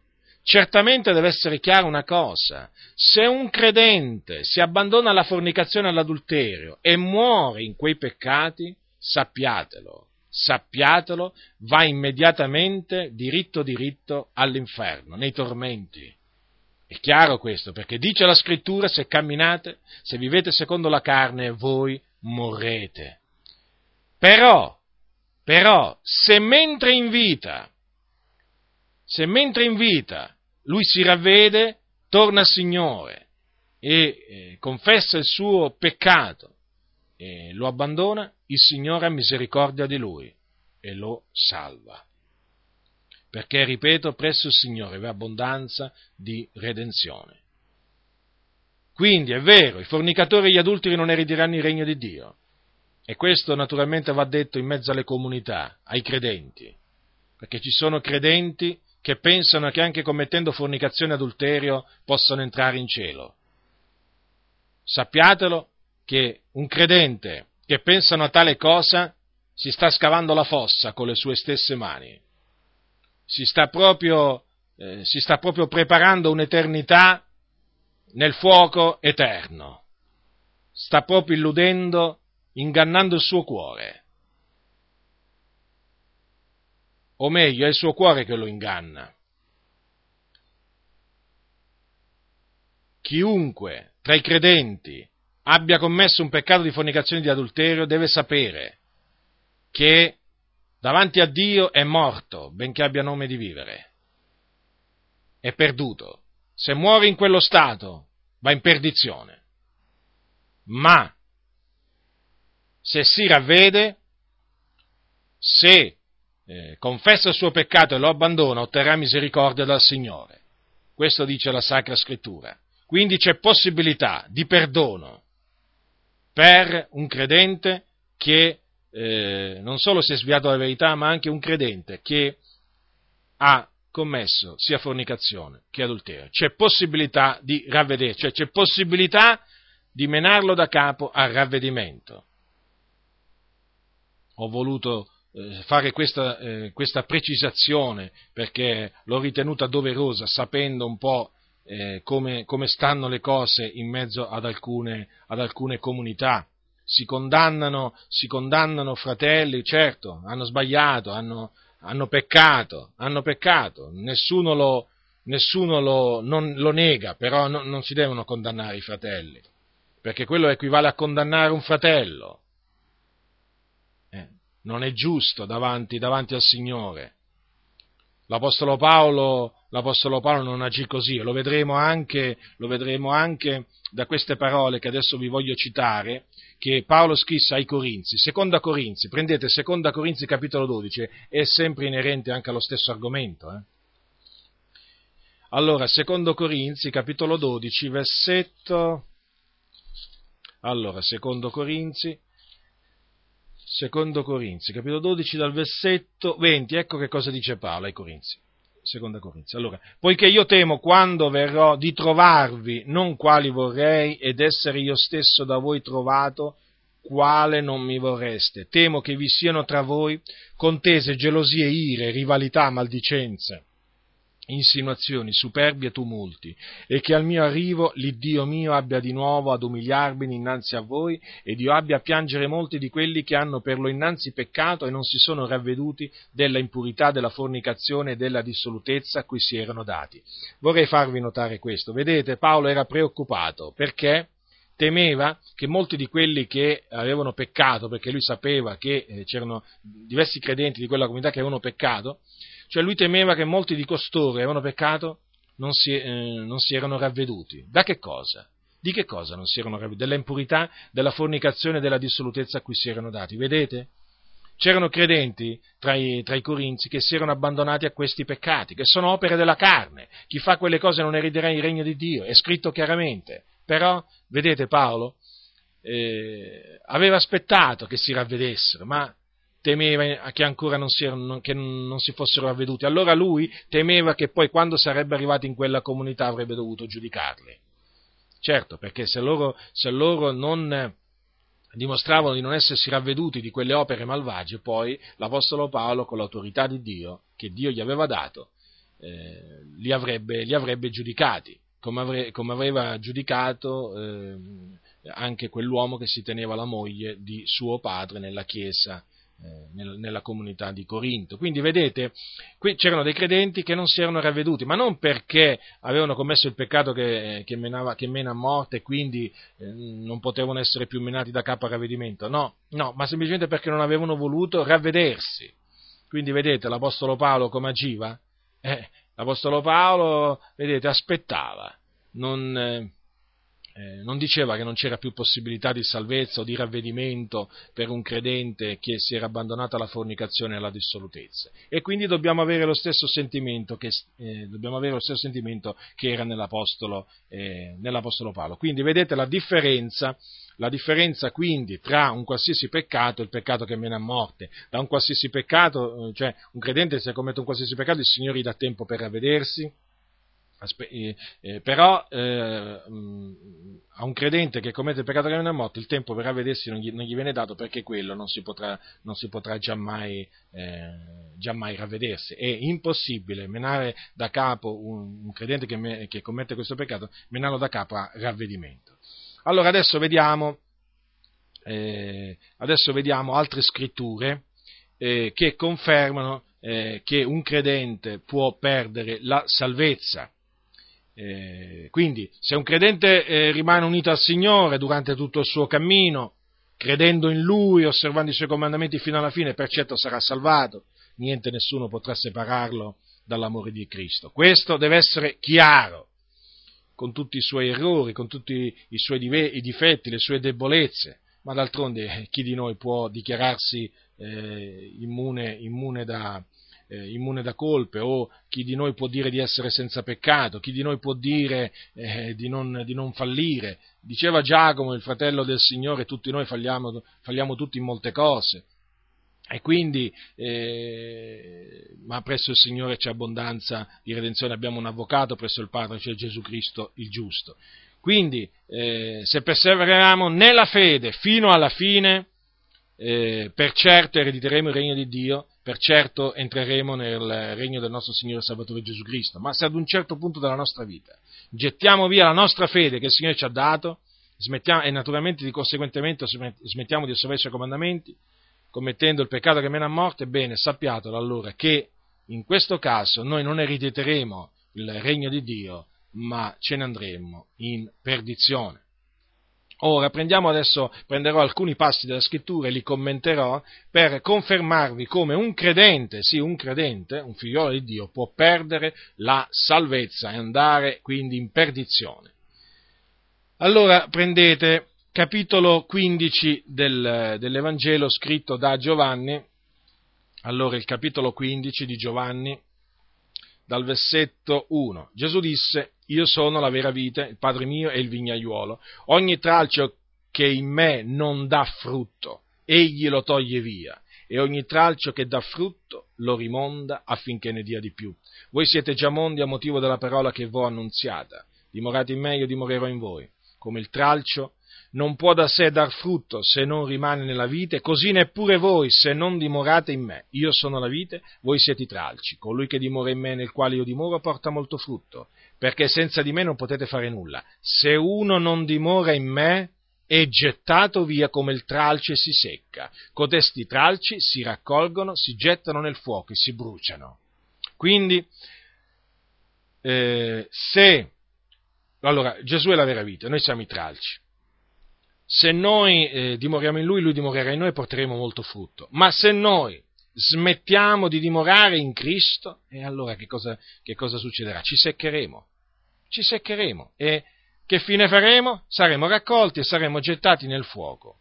Certamente deve essere chiara una cosa, se un credente si abbandona alla fornicazione e all'adulterio e muore in quei peccati, sappiatelo, sappiatelo, va immediatamente diritto diritto all'inferno, nei tormenti. È chiaro questo, perché dice la scrittura, se camminate, se vivete secondo la carne, voi morrete. Però, però, se mentre in vita, se mentre in vita lui si ravvede, torna al Signore e eh, confessa il suo peccato e lo abbandona, il Signore ha misericordia di lui e lo salva. Perché, ripeto, presso il Signore v'è abbondanza di redenzione. Quindi è vero, i fornicatori e gli adulteri non erediteranno il regno di Dio. E questo naturalmente va detto in mezzo alle comunità, ai credenti, perché ci sono credenti che pensano che anche commettendo fornicazione e adulterio possano entrare in cielo. Sappiatelo che un credente che pensa a tale cosa si sta scavando la fossa con le sue stesse mani, si sta proprio, eh, si sta proprio preparando un'eternità nel fuoco eterno, sta proprio illudendo, ingannando il suo cuore. O meglio è il suo cuore che lo inganna. Chiunque tra i credenti abbia commesso un peccato di fornicazione e di adulterio deve sapere che davanti a Dio è morto, benché abbia nome di vivere. È perduto. Se muore in quello stato, va in perdizione. Ma se si ravvede, se eh, confessa il suo peccato e lo abbandona, otterrà misericordia dal Signore. Questo dice la Sacra Scrittura. Quindi c'è possibilità di perdono per un credente che eh, non solo si è sviato dalla verità, ma anche un credente che ha commesso sia fornicazione che adulterio. C'è possibilità di ravvedere, cioè c'è possibilità di menarlo da capo al ravvedimento. Ho voluto fare questa, eh, questa, precisazione perché l'ho ritenuta doverosa, sapendo un po' eh, come, come, stanno le cose in mezzo ad alcune, ad alcune comunità si condannano, si condannano fratelli, certo, hanno sbagliato, hanno, hanno peccato, hanno peccato, nessuno lo, nessuno lo, non, lo nega, però no, non si devono condannare i fratelli, perché quello equivale a condannare un fratello. Non è giusto davanti, davanti al Signore. L'Apostolo Paolo, l'Apostolo Paolo non agì così, lo vedremo, anche, lo vedremo anche da queste parole che adesso vi voglio citare, che Paolo scrisse ai Corinzi, seconda Corinzi, prendete seconda Corinzi capitolo 12, è sempre inerente anche allo stesso argomento. Eh? Allora, secondo Corinzi capitolo 12, versetto... Allora, secondo Corinzi, secondo Corinzi, capitolo 12 dal versetto 20, ecco che cosa dice Paolo ai Corinzi seconda Corinzi. Allora, poiché io temo quando verrò di trovarvi non quali vorrei ed essere io stesso da voi trovato, quale non mi vorreste. Temo che vi siano tra voi contese, gelosie, ire, rivalità, maldicenze insinuazioni, superbi e tumulti, e che al mio arrivo l'Iddio mio abbia di nuovo ad umiliarmi innanzi a voi, ed io abbia a piangere molti di quelli che hanno per lo innanzi peccato e non si sono ravveduti della impurità, della fornicazione e della dissolutezza a cui si erano dati. Vorrei farvi notare questo. Vedete, Paolo era preoccupato perché temeva che molti di quelli che avevano peccato, perché lui sapeva che eh, c'erano diversi credenti di quella comunità che avevano peccato, cioè lui temeva che molti di costoro avevano peccato non si, eh, non si erano ravveduti. Da che cosa? Di che cosa non si erano ravveduti? Della impurità, della fornicazione della dissolutezza a cui si erano dati. Vedete? C'erano credenti tra i, tra i, corinzi che si erano abbandonati a questi peccati, che sono opere della carne. Chi fa quelle cose non erediterà il regno di Dio, è scritto chiaramente. Però, vedete Paolo, eh, aveva aspettato che si ravvedessero, ma temeva che ancora non si, erano, che non si fossero avveduti. Allora lui temeva che poi quando sarebbe arrivato in quella comunità avrebbe dovuto giudicarli. Certo, perché se loro, se loro non dimostravano di non essersi ravveduti di quelle opere malvagie, poi l'Apostolo Paolo, con l'autorità di Dio, che Dio gli aveva dato, eh, li, avrebbe, li, avrebbe, giudicati, come, avre, come aveva giudicato eh, anche quell'uomo che si teneva la moglie di suo padre nella chiesa nella comunità di Corinto. Quindi vedete, qui c'erano dei credenti che non si erano ravveduti, ma non perché avevano commesso il peccato che, che, menava, che mena a morte e quindi eh, non potevano essere più menati da capo a ravvedimento, no, no, ma semplicemente perché non avevano voluto ravvedersi. Quindi vedete l'Apostolo Paolo come agiva? Eh, L'Apostolo Paolo, vedete, aspettava, non, eh, eh, non diceva che non c'era più possibilità di salvezza o di ravvedimento per un credente che si era abbandonato alla fornicazione e alla dissolutezza. E quindi dobbiamo avere lo stesso sentimento che, eh, lo stesso sentimento che era nell'Apostolo, eh, nell'Apostolo Paolo. Quindi vedete la differenza la differenza quindi tra un qualsiasi peccato e il peccato che mena a morte. Da un qualsiasi peccato, eh, cioè un credente se commette un qualsiasi peccato, il Signore gli dà tempo per ravvedersi, Aspe- eh, eh, però eh, a un credente che commette il peccato che non è morto il tempo per ravvedersi non gli, non gli viene dato perché quello non si potrà, non si potrà giammai, eh, giammai, ravvedersi. È impossibile menare da capo un, un credente che, me, che, commette questo peccato, menarlo da capo a ravvedimento. Allora adesso vediamo, eh, adesso vediamo altre scritture eh, che confermano che un credente può perdere la salvezza. Eh, quindi, se un credente eh, rimane unito al Signore durante tutto il suo cammino, credendo in Lui, osservando i Suoi comandamenti fino alla fine, per certo sarà salvato. Niente, nessuno potrà separarlo dall'amore di Cristo. Questo deve essere chiaro, con tutti i suoi errori, con tutti i suoi difetti, le sue debolezze, ma d'altronde chi di noi può dichiararsi eh, immune, immune da, eh, immune da colpe o chi di noi può dire di essere senza peccato, chi di noi può dire eh, di, non, di, non, fallire. Diceva Giacomo, il fratello del Signore, tutti noi falliamo, falliamo tutti in molte cose. E quindi, eh, ma presso il Signore c'è abbondanza di redenzione, abbiamo un avvocato presso il Padre, cioè Gesù Cristo il giusto. Quindi, eh, se perseveriamo nella fede fino alla fine, eh, per certo erediteremo il regno di Dio, per certo entreremo nel regno del nostro Signore Salvatore Gesù Cristo. Ma se ad un certo punto della nostra vita gettiamo via la nostra fede che il Signore ci ha dato, e naturalmente di conseguentemente smettiamo di osservare i suoi comandamenti, commettendo il peccato che mena a morte, bene, sappiatelo allora che in questo caso noi non erediteremo il regno di Dio, ma ce ne andremo in perdizione. Ora prendiamo adesso, prenderò alcuni passi della scrittura e li commenterò per confermarvi come un credente, sì un credente, un figliolo di Dio, può perdere la salvezza e andare quindi in perdizione. Allora prendete capitolo 15 del, dell'Evangelo scritto da Giovanni, allora il capitolo 15 di Giovanni, dal versetto 1. Gesù disse, io sono la vera vite, il Padre mio è il vignaiuolo, ogni tralcio che in me non dà frutto, egli lo toglie via, e ogni tralcio che dà frutto lo rimonda affinché ne dia di più. Voi siete già mondi a motivo della parola che v'ho annunziata, dimorate in me, io dimorerò in voi, come il tralcio non può da sé dar frutto se non rimane nella vite, così neppure voi se non dimorate in me. Io sono la vite, voi siete i tralci. Colui che dimora in me nel quale io dimoro porta molto frutto, perché senza di me non potete fare nulla. Se uno non dimora in me, è gettato via come il tralce si secca. Cotesti tralci si raccolgono, si gettano nel fuoco e si bruciano. Quindi, eh, se... Allora, Gesù è la vera vita, noi siamo i tralci se noi eh, dimoriamo in Lui, Lui dimorerà in noi e porteremo molto frutto. Ma se noi smettiamo di dimorare in Cristo, e allora che cosa, che cosa succederà? Ci seccheremo, ci seccheremo e che fine faremo? Saremo raccolti e saremo gettati nel fuoco.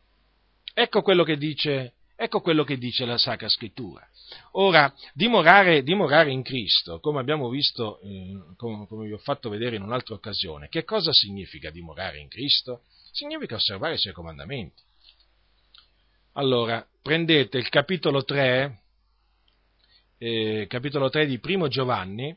Ecco quello che dice, ecco quello che dice la Sacra Scrittura. Ora, dimorare, dimorare in Cristo, come abbiamo visto, eh, come, come vi ho fatto vedere in un'altra occasione, che cosa significa dimorare in Cristo? significa osservare i suoi comandamenti. Allora, prendete il capitolo 3, eh, capitolo 3 di Primo Giovanni,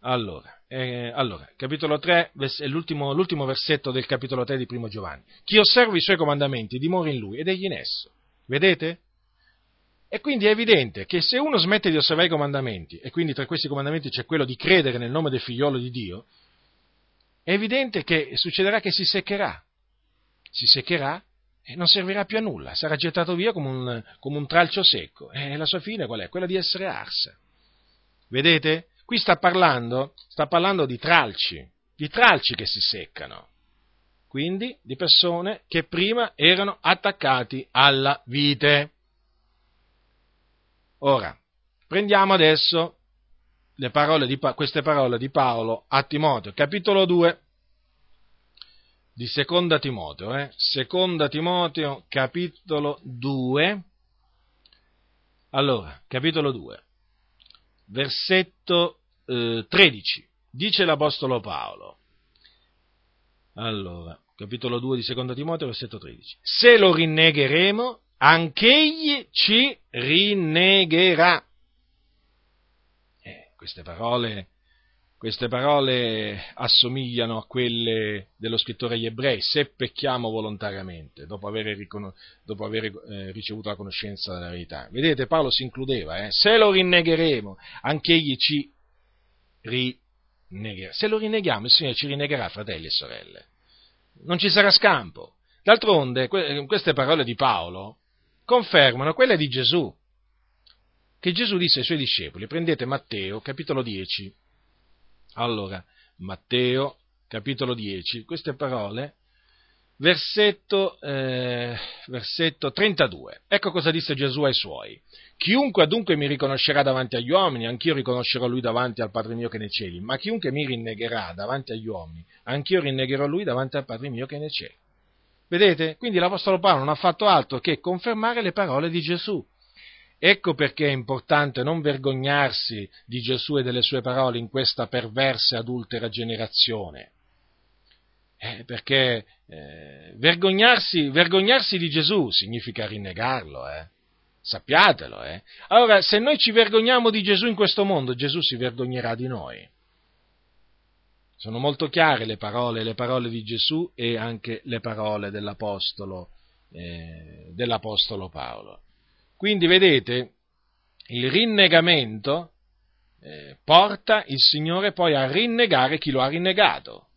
allora, eh, allora capitolo 3 è l'ultimo, l'ultimo, versetto del capitolo 3 di Primo Giovanni. Chi osserva i suoi comandamenti dimora in lui ed egli in esso. Vedete? E quindi è evidente che se uno smette di osservare i comandamenti, e quindi tra questi comandamenti c'è quello di credere nel nome del figliolo di Dio, è evidente che succederà che si seccherà, si seccherà non servirà più a nulla, sarà gettato via come un, come un tralcio secco e la sua fine qual è? Quella di essere arsa. Vedete? Qui sta parlando, sta parlando di tralci, di tralci che si seccano, quindi di persone che prima erano attaccati alla vite. Ora, prendiamo adesso parole di, queste parole di Paolo a Timoteo, capitolo 2 di seconda Timoteo, eh? seconda Timoteo, capitolo 2, allora, capitolo 2, versetto eh, 13, dice l'Apostolo Paolo, allora, capitolo 2 di seconda Timoteo, versetto 13, se lo rinnegheremo, anch'egli ci rinnegherà. Queste parole, queste parole assomigliano a quelle dello scrittore agli ebrei, se pecchiamo volontariamente, dopo aver, dopo aver eh, ricevuto la conoscenza della verità. Vedete, Paolo si includeva, eh? se lo rinnegheremo, anche egli ci rinnegherà. Se lo rinneghiamo, il Signore ci rinnegherà, fratelli e sorelle. Non ci sarà scampo. D'altronde, queste parole di Paolo confermano quelle di Gesù che Gesù disse ai suoi discepoli. Prendete Matteo, capitolo 10. Allora, Matteo, capitolo 10, queste parole, versetto, eh, versetto 32. Ecco cosa disse Gesù ai suoi. Chiunque adunque mi riconoscerà davanti agli uomini, anch'io riconoscerò lui davanti al Padre mio che nei cieli, ma chiunque mi rinnegherà davanti agli uomini, anch'io rinnegherò lui davanti al Padre mio che nei cieli. Vedete? Quindi l'Apostolo Paolo non ha fatto altro che confermare le parole di Gesù Ecco perché è importante non vergognarsi di Gesù e delle sue parole in questa perversa e adultera generazione. Eh, perché eh, vergognarsi, vergognarsi, di Gesù significa rinnegarlo, eh? sappiatelo. Eh? Allora, se noi ci vergogniamo di Gesù in questo mondo, Gesù si vergognerà di noi. Sono molto chiare le parole, le parole di Gesù e anche le parole dell'Apostolo, eh, dell'Apostolo Paolo. Quindi vedete, il rinnegamento eh, porta il Signore poi a rinnegare chi lo ha rinnegato.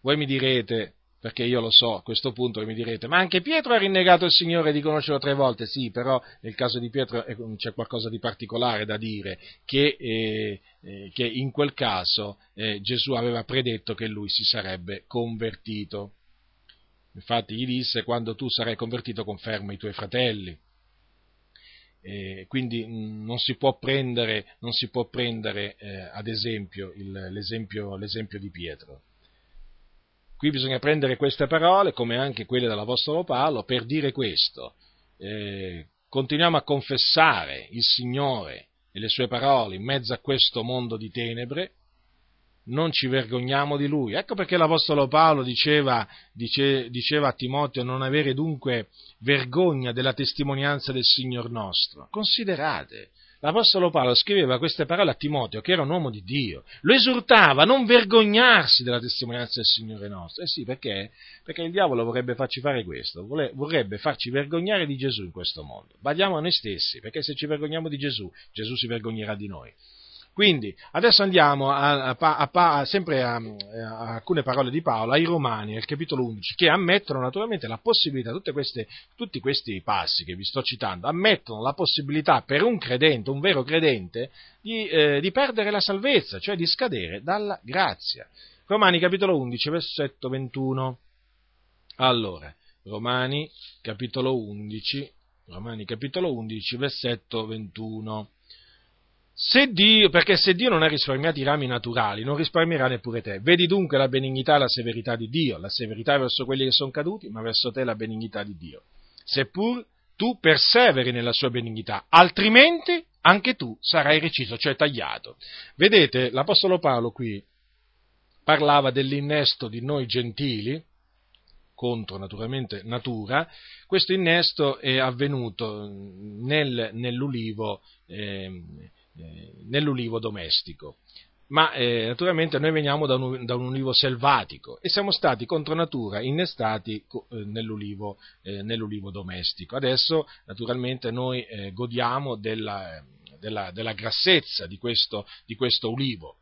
Voi mi direte, perché io lo so a questo punto, mi direte, ma anche Pietro ha rinnegato il Signore di conoscerlo tre volte, sì, però nel caso di Pietro c'è qualcosa di particolare da dire, che, eh, eh, che in quel caso eh, Gesù aveva predetto che lui si sarebbe convertito. Infatti gli disse, quando tu sarai convertito conferma i tuoi fratelli. Eh, quindi mh, non si può prendere, si può prendere eh, ad esempio il, l'esempio, l'esempio, di Pietro. Qui bisogna prendere queste parole, come anche quelle dell'Apostolo Paolo, per dire questo. Eh, continuiamo a confessare il Signore e le sue parole in mezzo a questo mondo di tenebre, non ci vergogniamo di lui. Ecco perché l'Apostolo Paolo diceva, dice, diceva, a Timoteo non avere dunque vergogna della testimonianza del Signor nostro. Considerate, l'Apostolo Paolo scriveva queste parole a Timoteo, che era un uomo di Dio, lo esortava a non vergognarsi della testimonianza del Signore nostro. Eh sì, perché? Perché il diavolo vorrebbe farci fare questo, vorrebbe farci vergognare di Gesù in questo mondo. Badiamo a noi stessi, perché se ci vergogniamo di Gesù, Gesù si vergognerà di noi. Quindi, adesso andiamo a, a, a, sempre a, alcune parole di Paolo ai Romani, al capitolo 11, che ammettono naturalmente la possibilità, queste, tutti questi passi che vi sto citando, ammettono la possibilità per un credente, un vero credente, di, eh, di perdere la salvezza, cioè di scadere dalla grazia. Romani capitolo 11, versetto 21. Allora, Romani capitolo 11, Romani capitolo 11, versetto 21. Se Dio, perché se Dio non ha risparmiato i rami naturali, non risparmierà neppure te. Vedi dunque la benignità e la severità di Dio, la severità verso quelli che sono caduti, ma verso te la benignità di Dio. Seppur tu perseveri nella sua benignità, altrimenti anche tu sarai reciso, cioè tagliato. Vedete, l'Apostolo Paolo qui parlava dell'innesto di noi gentili, contro naturalmente natura, questo innesto è avvenuto nel, nell'ulivo eh, nell'ulivo domestico. Ma eh, naturalmente noi veniamo da un, da un, ulivo selvatico e siamo stati contro natura innestati eh, nell'ulivo, eh, nell'ulivo, domestico. Adesso naturalmente noi eh, godiamo della, della, della grassezza di questo, di questo ulivo.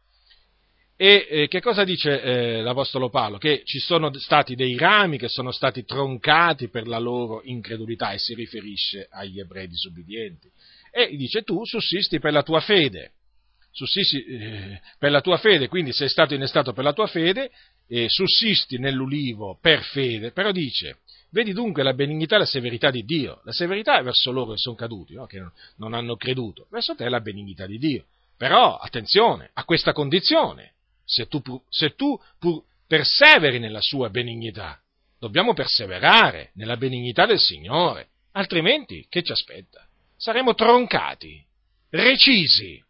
E eh, che cosa dice eh, l'Apostolo Paolo? Che ci sono stati dei rami che sono stati troncati per la loro incredulità e si riferisce agli ebrei disubbidienti e dice tu sussisti per la tua fede, sussisti eh, per la tua fede, quindi sei stato innestato per la tua fede e sussisti nell'ulivo per fede, però dice, vedi dunque la benignità e la severità di Dio, la severità è verso loro che sono caduti, no? che non hanno creduto, verso te è la benignità di Dio, però attenzione a questa condizione, se tu, se tu perseveri nella sua benignità, dobbiamo perseverare nella benignità del Signore, altrimenti che ci aspetta? Saremo troncati, recisi,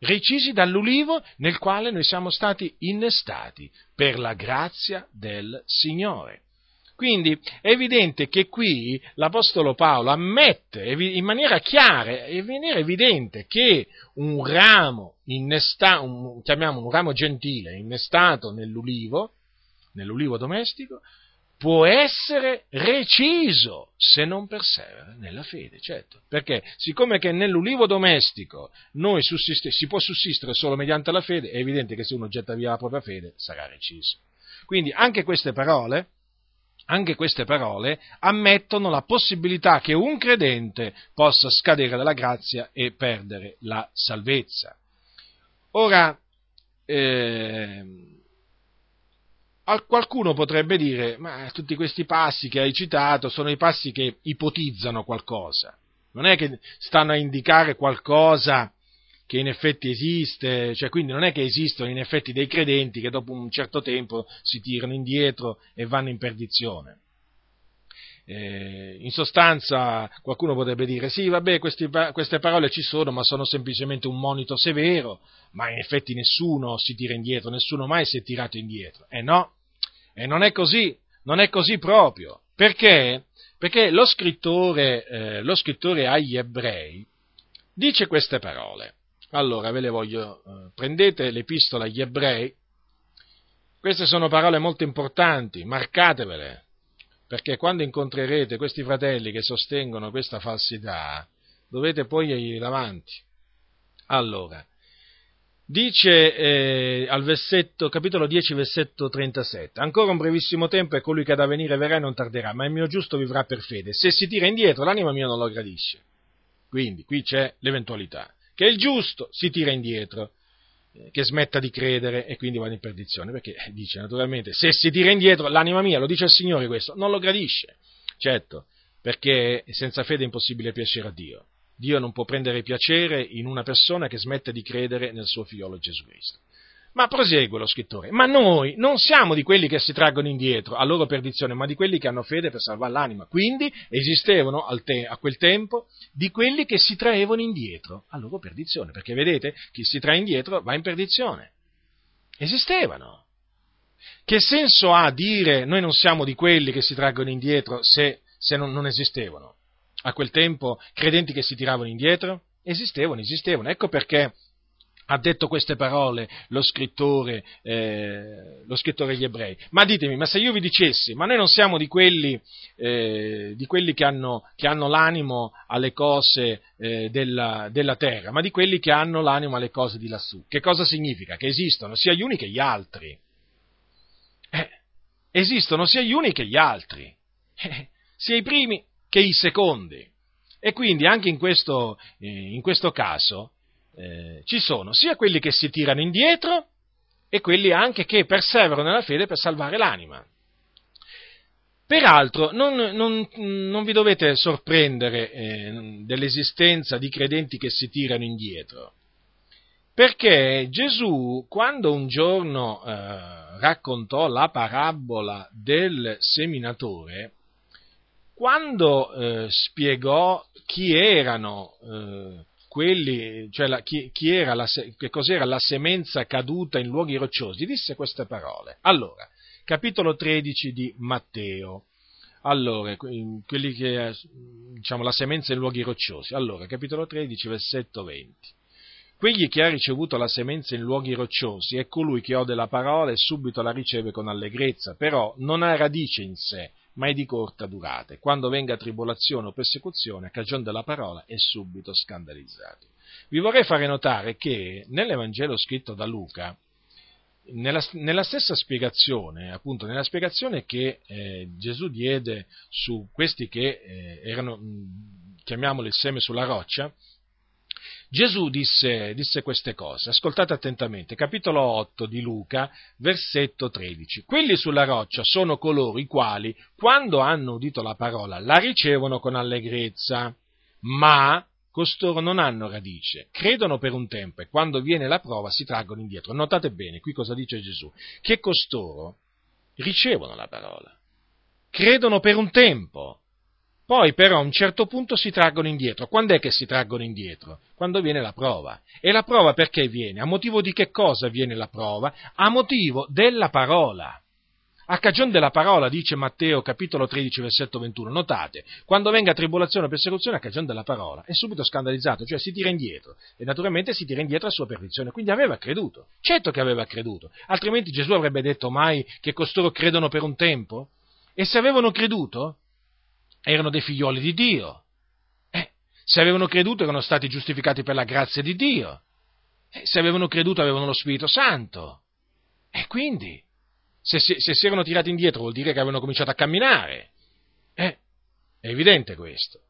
recisi dall'ulivo nel quale noi siamo stati innestati per la grazia del Signore. Quindi è evidente che qui l'Apostolo Paolo ammette in maniera chiara, in maniera evidente che un ramo innestato, chiamiamolo un ramo gentile, innestato nell'ulivo, nell'ulivo domestico, può essere reciso se non persevera nella fede, certo. Perché siccome che nell'ulivo domestico noi si può sussistere solo mediante la fede, è evidente che se uno getta via la propria fede sarà reciso. Quindi anche queste parole, anche queste parole ammettono la possibilità che un credente possa scadere dalla grazia e perdere la salvezza. Ora, eh, Qualcuno potrebbe dire, ma tutti questi passi che hai citato sono i passi che ipotizzano qualcosa, non è che stanno a indicare qualcosa che in effetti esiste, cioè quindi non è che esistono in effetti dei credenti che dopo un certo tempo si tirano indietro e vanno in perdizione. eh, in sostanza qualcuno potrebbe dire sì, vabbè, questi, queste parole ci sono, ma sono semplicemente un monito severo, ma in effetti nessuno si tira indietro, nessuno mai si è tirato indietro. Eh no, e non è così, non è così proprio. Perché? Perché lo scrittore, eh, lo scrittore agli ebrei dice queste parole. Allora, ve le voglio, eh, prendete l'epistola agli ebrei, queste sono parole molto importanti, marcatevele, perché quando incontrerete questi fratelli che sostengono questa falsità, dovete poi davanti. Allora, dice eh, al versetto, capitolo 10, versetto 37, ancora un brevissimo tempo e colui che ha da venire verrà e non tarderà, ma il mio giusto vivrà per fede. Se si tira indietro, l'anima mia non lo gradisce. Quindi, qui c'è l'eventualità, che il giusto si tira indietro, eh, che smetta di credere e quindi va in perdizione, perché eh, dice naturalmente, se si tira indietro, l'anima mia, lo dice il Signore questo, non lo gradisce. Certo, perché senza fede è impossibile piacere a Dio. Dio non può prendere piacere in una persona che smette di credere nel suo figliolo Gesù Cristo. Ma prosegue lo scrittore, ma noi non siamo di quelli che si traggono indietro a loro perdizione, ma di quelli che hanno fede per salvare l'anima. Quindi esistevano te- a quel tempo di quelli che si traevano indietro a loro perdizione, perché vedete, chi si trae indietro va in perdizione. Esistevano. Che senso ha dire noi non siamo di quelli che si traggono indietro se, se non, non esistevano? A quel tempo credenti che si tiravano indietro? Esistevano, esistevano. Ecco perché ha detto queste parole lo scrittore, eh, lo scrittore degli ebrei. Ma ditemi, ma se io vi dicessi, ma noi non siamo di quelli, eh, di quelli che, hanno, che, hanno, l'animo alle cose eh, della, della, terra, ma di quelli che hanno l'animo alle cose di lassù. Che cosa significa? Che esistono sia gli uni che gli altri. Eh, esistono sia gli uni che gli altri. Eh, sia i primi che i secondi. E quindi anche in questo, eh, in questo caso eh, ci sono sia quelli che si tirano indietro e quelli anche che perseverano nella fede per salvare l'anima. Peraltro non, non, non vi dovete sorprendere eh, dell'esistenza di credenti che si tirano indietro, perché Gesù quando un giorno eh, raccontò la parabola del seminatore, quando eh, spiegò chi erano eh, quelli, cioè la, chi, chi era la, che cos'era la semenza caduta in luoghi rocciosi, disse queste parole. Allora, capitolo 13 di Matteo. Allora, quelli che, diciamo, la semenza in luoghi rocciosi. Allora, capitolo 13, versetto 20. Quegli che ha ricevuto la semenza in luoghi rocciosi è colui che ode la parola e subito la riceve con allegrezza, però non ha radice in sé, ma è di corta durata, e quando venga tribolazione o persecuzione a cagione della parola è subito scandalizzato. Vi vorrei fare notare che nell'Evangelo scritto da Luca, nella, nella stessa spiegazione, appunto, nella spiegazione che eh, Gesù diede su questi che eh, erano, chiamiamoli il seme sulla roccia, Gesù disse, disse, queste cose, ascoltate attentamente, capitolo 8 di Luca, versetto 13. Quelli sulla roccia sono coloro i quali, quando hanno udito la parola, la ricevono con allegrezza, ma costoro non hanno radice, credono per un tempo e quando viene la prova si traggono indietro. Notate bene, qui cosa dice Gesù? Che costoro ricevono la parola, credono per un tempo, poi però a un certo punto si traggono indietro. Quando è che si traggono indietro? Quando viene la prova. E la prova perché viene? A motivo di che cosa viene la prova? A motivo della parola. A cagione della parola, dice Matteo capitolo 13 versetto 21, notate, quando venga tribolazione o persecuzione a cagione della parola, è subito scandalizzato, cioè si tira indietro, e naturalmente si tira indietro a sua perdizione, quindi aveva creduto, certo che aveva creduto, altrimenti Gesù avrebbe detto mai che costoro credono per un tempo? E se avevano creduto, erano dei figlioli di Dio. Eh, se avevano creduto erano stati giustificati per la grazia di Dio. Eh, se avevano creduto avevano lo Spirito Santo. E quindi, se, se, se, si erano tirati indietro vuol dire che avevano cominciato a camminare. Eh, è evidente questo.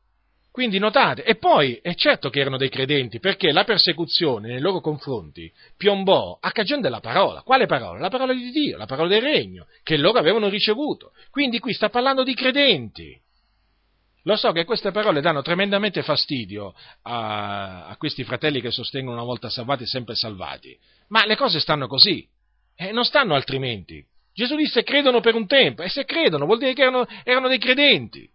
Quindi notate, e poi è certo che erano dei credenti, perché la persecuzione nei loro confronti piombò a cagione della parola. Quale parola? La parola di Dio, la parola del regno, che loro avevano ricevuto. Quindi qui sta parlando di credenti. Lo so che queste parole danno tremendamente fastidio a, a questi fratelli che sostengono una volta salvati sempre salvati, ma le cose stanno così, e non stanno altrimenti. Gesù disse credono per un tempo, e se credono vuol dire che erano, erano dei credenti.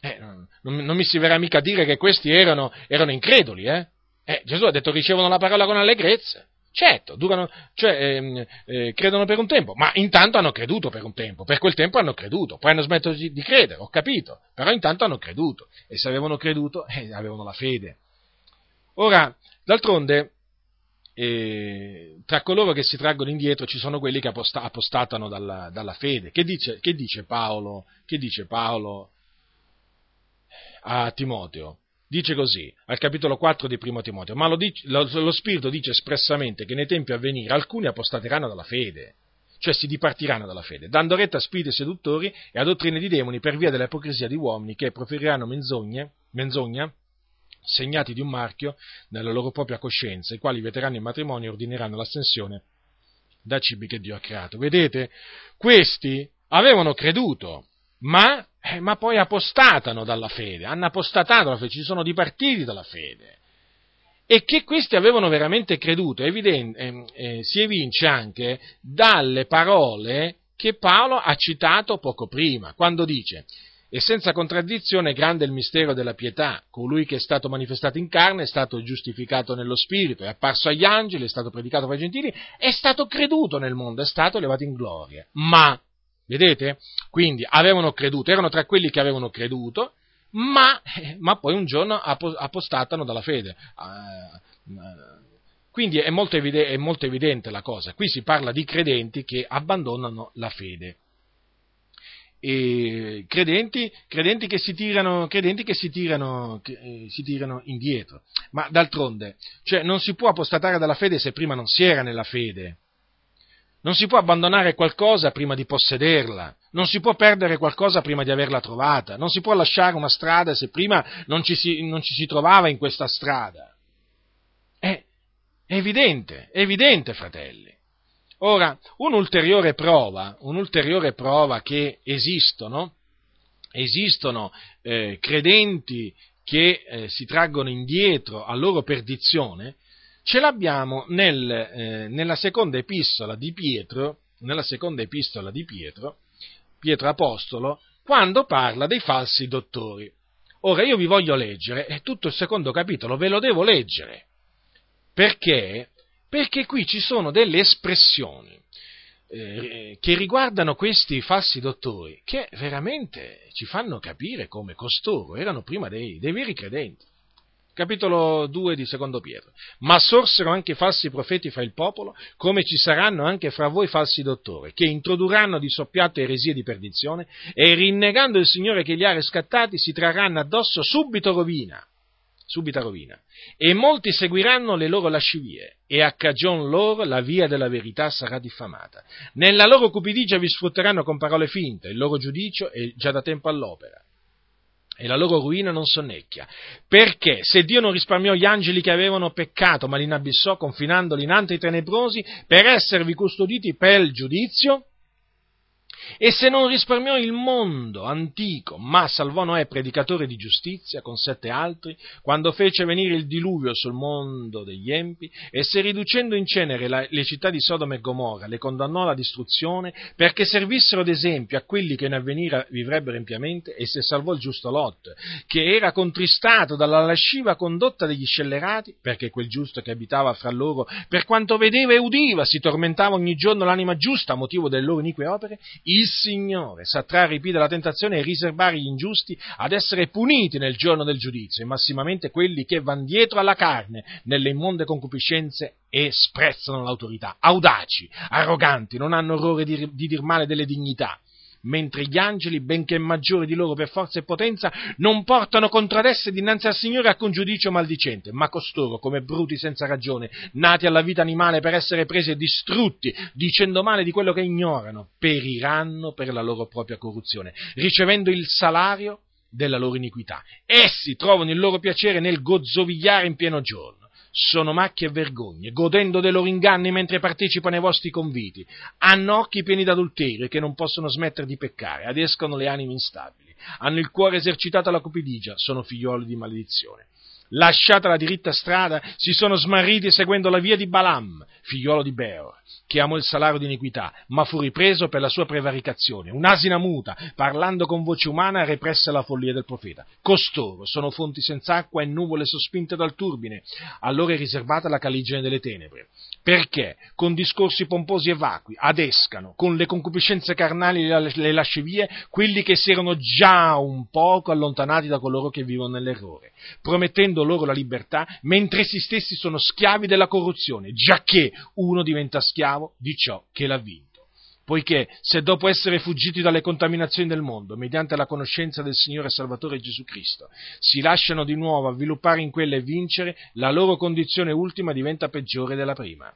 Eh, non, non, mi si verrà mica a dire che questi erano, erano increduli, eh? eh? Gesù ha detto ricevono la parola con allegrezza. Certo, durano, cioè, ehm, eh, credono per un tempo, ma intanto hanno creduto per un tempo, per quel tempo hanno creduto, poi hanno smesso di, credere, ho capito, però intanto hanno creduto, e se avevano creduto, eh, avevano la fede. Ora, d'altronde, eh, tra coloro che si traggono indietro ci sono quelli che aposta- apostatano dalla, dalla fede. Che dice, che dice Paolo? Che dice Paolo a Timoteo? Dice così, al capitolo 4 di Primo Timoteo, ma lo, dice, lo, lo Spirito dice espressamente che nei tempi a venire alcuni apostateranno dalla fede, cioè si dipartiranno dalla fede, dando retta a spiriti seduttori e a dottrine di demoni per via dell'ipocrisia di uomini che proferiranno menzogne, menzogna segnati di un marchio nella loro propria coscienza, i quali vieteranno il matrimonio e ordineranno l'astensione da cibi che Dio ha creato. Vedete, questi avevano creduto, ma, eh, ma poi apostatano dalla fede, hanno apostatato dalla fede, ci sono dipartiti dalla fede. E che questi avevano veramente creduto evidente, eh, eh, si evince anche dalle parole che Paolo ha citato poco prima, quando dice e senza contraddizione grande il mistero della pietà. Colui che è stato manifestato in carne è stato giustificato nello spirito, è apparso agli angeli, è stato predicato fra i gentili, è stato creduto nel mondo, è stato elevato in gloria. Ma, vedete? Quindi avevano creduto, erano tra quelli che avevano creduto, ma, ma poi un giorno apostatano dalla fede. Ah, quindi è molto, evidente, è molto evidente la cosa. Qui si parla di credenti che abbandonano la fede credenti, credenti, che si tirano, che si tirano, che, eh, si tirano indietro. Ma d'altronde, cioè, non si può apostatare dalla fede se prima non si era nella fede. Non si può abbandonare qualcosa prima di possederla, non si può perdere qualcosa prima di averla trovata, non si può lasciare una strada se prima non ci si, non ci si trovava in questa strada. È, è evidente, è evidente, fratelli. Ora, un'ulteriore prova, un'ulteriore prova che esistono, esistono eh, credenti che eh, si traggono indietro a loro perdizione, ce l'abbiamo nel, eh, nella seconda epistola di Pietro, nella seconda epistola di Pietro, Pietro Apostolo, quando parla dei falsi dottori. Ora io vi voglio leggere, e tutto il secondo capitolo ve lo devo leggere, perché perché qui ci sono delle espressioni eh, che riguardano questi falsi dottori che veramente ci fanno capire come costoro erano prima dei, dei veri credenti. Capitolo 2 di Secondo Pietro. Ma sorsero anche falsi profeti fra il popolo, come ci saranno anche fra voi falsi dottori, che introdurranno di soppiatto eresie di perdizione e rinnegando il Signore che li ha riscattati si trarranno addosso subito rovina subita rovina. E molti seguiranno le loro lascivie, e a cagion loro la via della verità sarà diffamata. Nella loro cupidigia vi sfrutteranno con parole finte, il loro giudicio è già da tempo all'opera. E la loro ruina non sonnecchia. Perché se Dio non risparmiò gli angeli che avevano peccato, ma li inabissò confinandoli in antri tenebrosi, per esservi custoditi per il giudizio, e se non risparmiò il mondo antico, ma salvò Noè predicatore di giustizia con sette altri, quando fece venire il diluvio sul mondo degli empi, e se riducendo in cenere la, le città di Sodoma e Gomorra le condannò alla distruzione, perché servissero d'esempio a quelli che in avvenire vivrebbero empiamente, e se salvò il giusto Lot, che era contristato dalla lasciva condotta degli scellerati, perché quel giusto che abitava fra loro, per quanto vedeva e udiva, si tormentava ogni giorno l'anima giusta a motivo delle loro inique opere, il Signore sa trarre i piedi dalla tentazione e riservare gli ingiusti ad essere puniti nel giorno del giudizio, e massimamente quelli che van dietro alla carne nelle immonde concupiscenze e sprezzano l'autorità, audaci, arroganti, non hanno orrore di, di dir male delle dignità mentre gli angeli, benché maggiori di loro per forza e potenza, non portano contro ad esse dinanzi al Signore alcun giudicio maldicente, ma costoro, come bruti senza ragione, nati alla vita animale per essere presi e distrutti, dicendo male di quello che ignorano, periranno per la loro propria corruzione, ricevendo il salario della loro iniquità. Essi trovano il loro piacere nel gozzovigliare in pieno giorno sono macchie e vergogne, godendo dei loro inganni mentre partecipano ai vostri conviti, hanno occhi pieni d'adulterio che non possono smettere di peccare, adescono le anime instabili, hanno il cuore esercitato alla cupidigia, sono figlioli di maledizione. Lasciata la diritta strada, si sono smarriti seguendo la via di Balaam, figliolo di Beor, che amò il salario di iniquità, ma fu ripreso per la sua prevaricazione. Un'asina muta, parlando con voce umana, represse la follia del profeta. Costoro sono fonti senza acqua e nuvole sospinte dal turbine. Allora è riservata la caligine delle tenebre. Perché, con discorsi pomposi e vacui, adescano, con le concupiscenze carnali e le lascivie, quelli che si erano già un poco allontanati da coloro che vivono nell'errore, promettendo loro la libertà, mentre essi stessi sono schiavi della corruzione, giacché uno diventa schiavo di ciò che l'ha vinto. Poiché se dopo essere fuggiti dalle contaminazioni del mondo, mediante la conoscenza del Signore e Salvatore Gesù Cristo, si lasciano di nuovo avviluppare in quelle e vincere, la loro condizione ultima diventa peggiore della prima.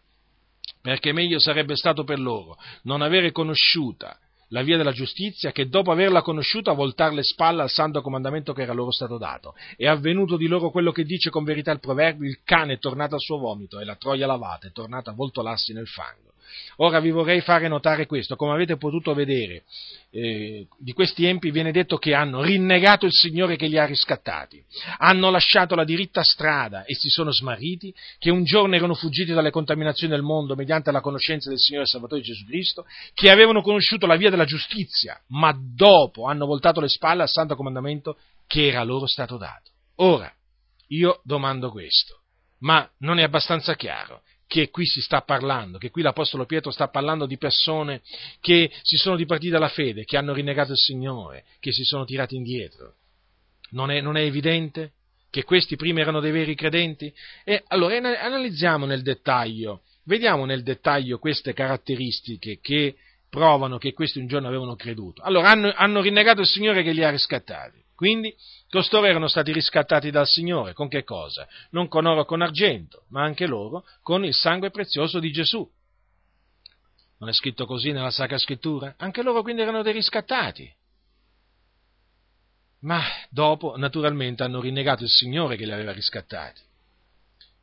Perché meglio sarebbe stato per loro non avere conosciuta la via della giustizia che dopo averla conosciuta voltare le spalle al santo comandamento che era loro stato dato. È avvenuto di loro quello che dice con verità il proverbio, il cane è tornato al suo vomito e la troia lavata è tornata a voltolarsi nel fango. Ora vi vorrei fare notare questo, come avete potuto vedere, eh, di questi empi viene detto che hanno rinnegato il Signore che li ha riscattati, hanno lasciato la diritta strada e si sono smarriti, che un giorno erano fuggiti dalle contaminazioni del mondo mediante la conoscenza del Signore Salvatore Gesù Cristo, che avevano conosciuto la via della giustizia, ma dopo hanno voltato le spalle al santo comandamento che era loro stato dato. Ora, io domando questo, ma non è abbastanza chiaro che qui si sta parlando, che qui l'Apostolo Pietro sta parlando di persone che si sono dipartiti dalla fede, che hanno rinnegato il Signore, che si sono tirati indietro. Non è, non è evidente che questi prima erano dei veri credenti? E allora analizziamo nel dettaglio, vediamo nel dettaglio queste caratteristiche che provano che questi un giorno avevano creduto. Allora hanno, hanno rinnegato il Signore che li ha riscattati. Quindi costoro erano stati riscattati dal Signore con che cosa? Non con oro con argento, ma anche loro con il sangue prezioso di Gesù. Non è scritto così nella Sacra Scrittura? Anche loro quindi erano dei riscattati. Ma dopo, naturalmente, hanno rinnegato il Signore che li aveva riscattati.